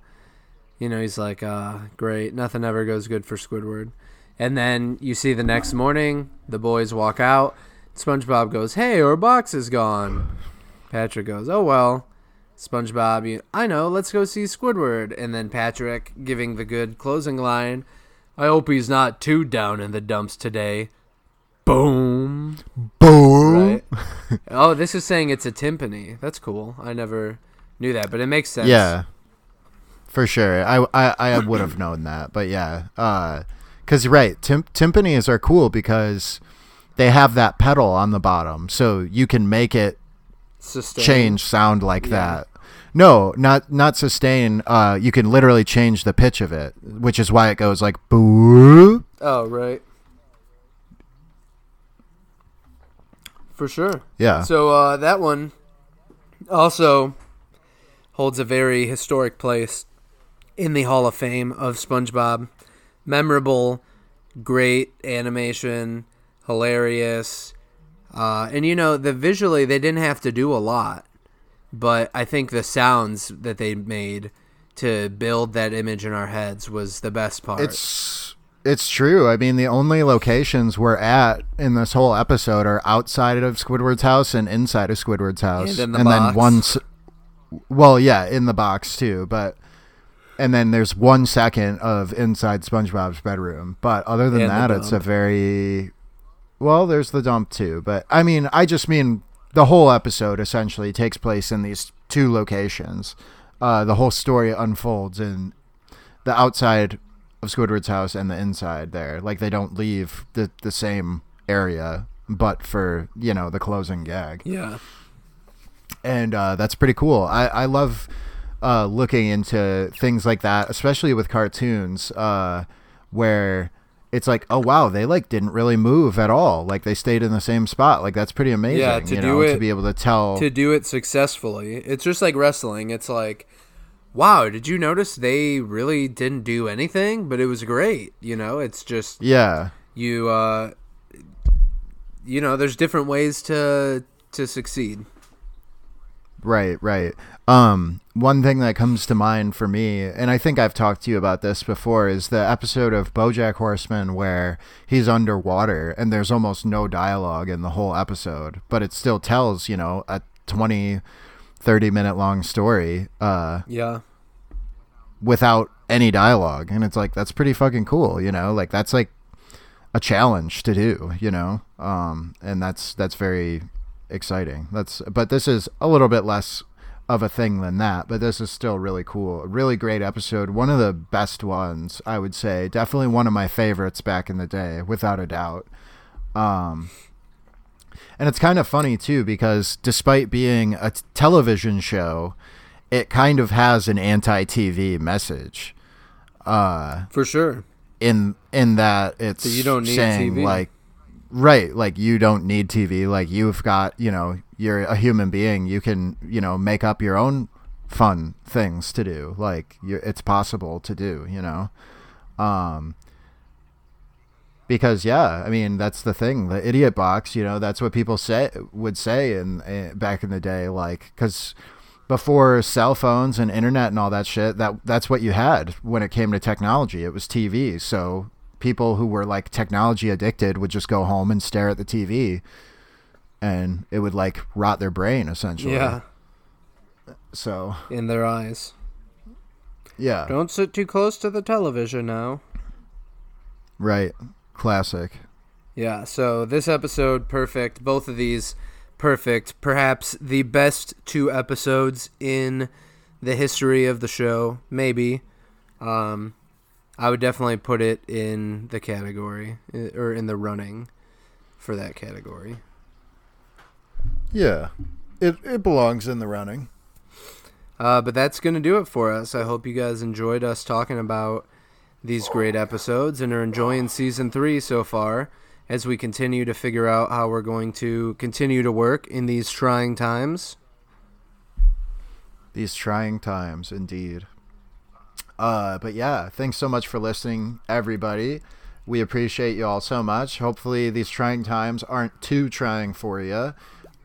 you know, he's like, uh, great, nothing ever goes good for Squidward. And then you see the next morning, the boys walk out. SpongeBob goes, "Hey, our box is gone." Patrick goes, "Oh well." SpongeBob, you, I know. Let's go see Squidward. And then Patrick giving the good closing line. I hope he's not too down in the dumps today. Boom. Boom. Right. oh, this is saying it's a timpani. That's cool. I never knew that, but it makes sense. Yeah. For sure. I I, I would have known that, but yeah. Uh cuz you're right, tim- timpanis are cool because they have that pedal on the bottom so you can make it Sustain. change sound like Yeah. that. No, not not sustain. Uh, you can literally change the pitch of it, which is why it goes like boo. Oh, right. For sure. Yeah. So uh, that one also holds a very historic place in the Hall of Fame of SpongeBob. Memorable, great animation, hilarious. Uh, and you know, the visually they didn't have to do a lot, but I think the sounds that they made to build that image in our heads was the best part. It's it's true. I mean, the only locations we're at in this whole episode are outside of Squidward's house and inside of Squidward's house, in the and then once. Well, yeah, in the box too, but and then there's one second of inside SpongeBob's bedroom. But other than And that, it's a very well. There's the dump too, but I mean, I just mean the whole episode essentially takes place in these two locations. Uh, the whole story unfolds in the outside of Squidward's house and the inside there. Like they don't leave the the same area, but for you know the closing gag yeah. and uh, that's pretty cool. I I love uh, looking into things like that, especially with cartoons, uh, where it's like, oh wow, they like didn't really move at all. Like they stayed in the same spot. Like that's pretty amazing. Yeah, to you do know, to be able to tell. to do it successfully. It's just like wrestling. It's like, wow, did you notice they really didn't do anything, but it was great. You know, it's just yeah, you. uh You know, there's different ways to to succeed. Right, right. Um, one thing that comes to mind for me, and I think I've talked to you about this before, is the episode of BoJack Horseman where he's underwater and there's almost no dialogue in the whole episode, but it still tells, you know, a 20, 30 minute long story uh, Yeah, without any dialogue, and it's like that's pretty fucking cool, you know, like that's like a challenge to do, you know, um, and that's that's very exciting. That's but this is a little bit less of a thing than that, but this is still really cool. A really great episode, one of the best ones, I would say. Definitely one of my favorites back in the day, without a doubt. Um, and it's kind of funny too because despite being a t- television show, it kind of has an anti-TV message. Uh, for sure. in in that it's So you don't need saying TV. like right like you don't need tv like you've got you know you're a human being you can you know make up your own fun things to do like it's possible to do you know? Um because yeah i mean that's the thing the idiot box you know that's what people say would say in, eh, back in the day like because before cell phones and internet and all that shit that that's what you had when it came to technology it was tv so people who were like technology addicted would just go home and stare at the tv and it would like rot their brain essentially Yeah, so in their eyes. yeah Don't sit too close to the television now. right classic Yeah, so this episode, perfect. Both of these, perfect. Perhaps the best two episodes in the history of the show. Maybe. Um, I would definitely put it in the category, eh, or in the running for that category. yeah it, it belongs in the running Uh, but that's going to do it for us. I hope you guys enjoyed us talking about these great episodes and are enjoying season three so far as we continue to figure out how we're going to continue to work in these trying times. these trying times indeed uh but yeah thanks so much for listening everybody. We appreciate you all so much. Hopefully these trying times aren't too trying for you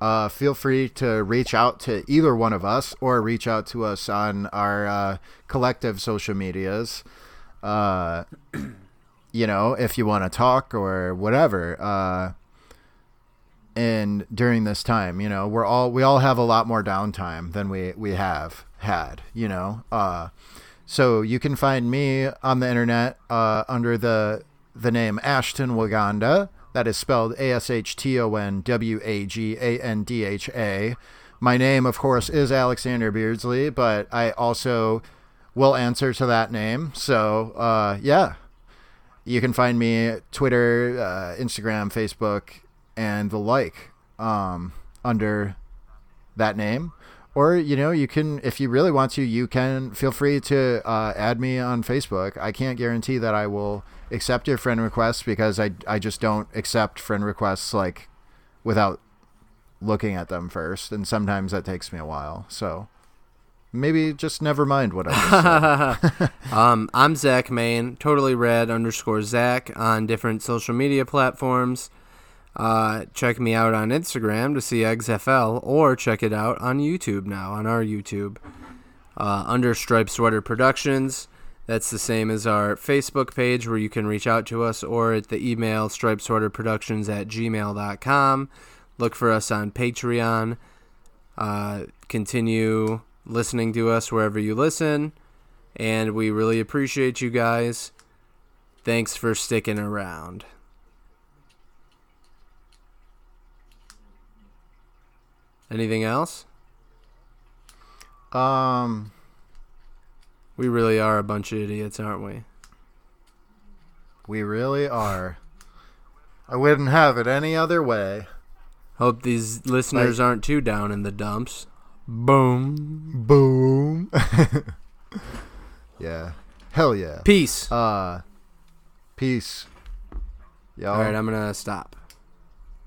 uh feel free to reach out to either one of us or reach out to us on our uh, collective social medias. Uh you know if you want to talk or whatever uh and during this time you know we're all we all have a lot more downtime than we we have had you know? Uh so you can find me on the internet uh under the the name Ashton Wagandha. That is spelled A S H T O N W A G A N D H A. My name of course is Alexander Beardsley but I also will answer to that name. So uh yeah. You can find me Twitter, uh, Instagram, Facebook, and the like um, under that name. Or you know, you can if you really want to, you can feel free to uh, add me on Facebook. I can't guarantee that I will accept your friend request because I I just don't accept friend requests like without looking at them first, and sometimes that takes me a while. So maybe just never mind what I said. Um, I'm Zach Main, totally red underscore Zach on different social media platforms. Uh, check me out on Instagram to see XFL, or check it out on YouTube now on our YouTube uh, under Stripe Sweater Productions. That's the same as our Facebook page where you can reach out to us, or at the email stripesweaterproductions at gmail.com. Look for us on Patreon. Uh, continue listening to us wherever you listen and we really appreciate you guys. Thanks for sticking around. Anything else? um, We really are a bunch of idiots, aren't we? we really are. I wouldn't have it any other way. Hope these listeners aren't too down in the dumps. Boom. Boom. yeah. Hell yeah. Peace. Uh, peace. Y'all. All right, I'm going to stop.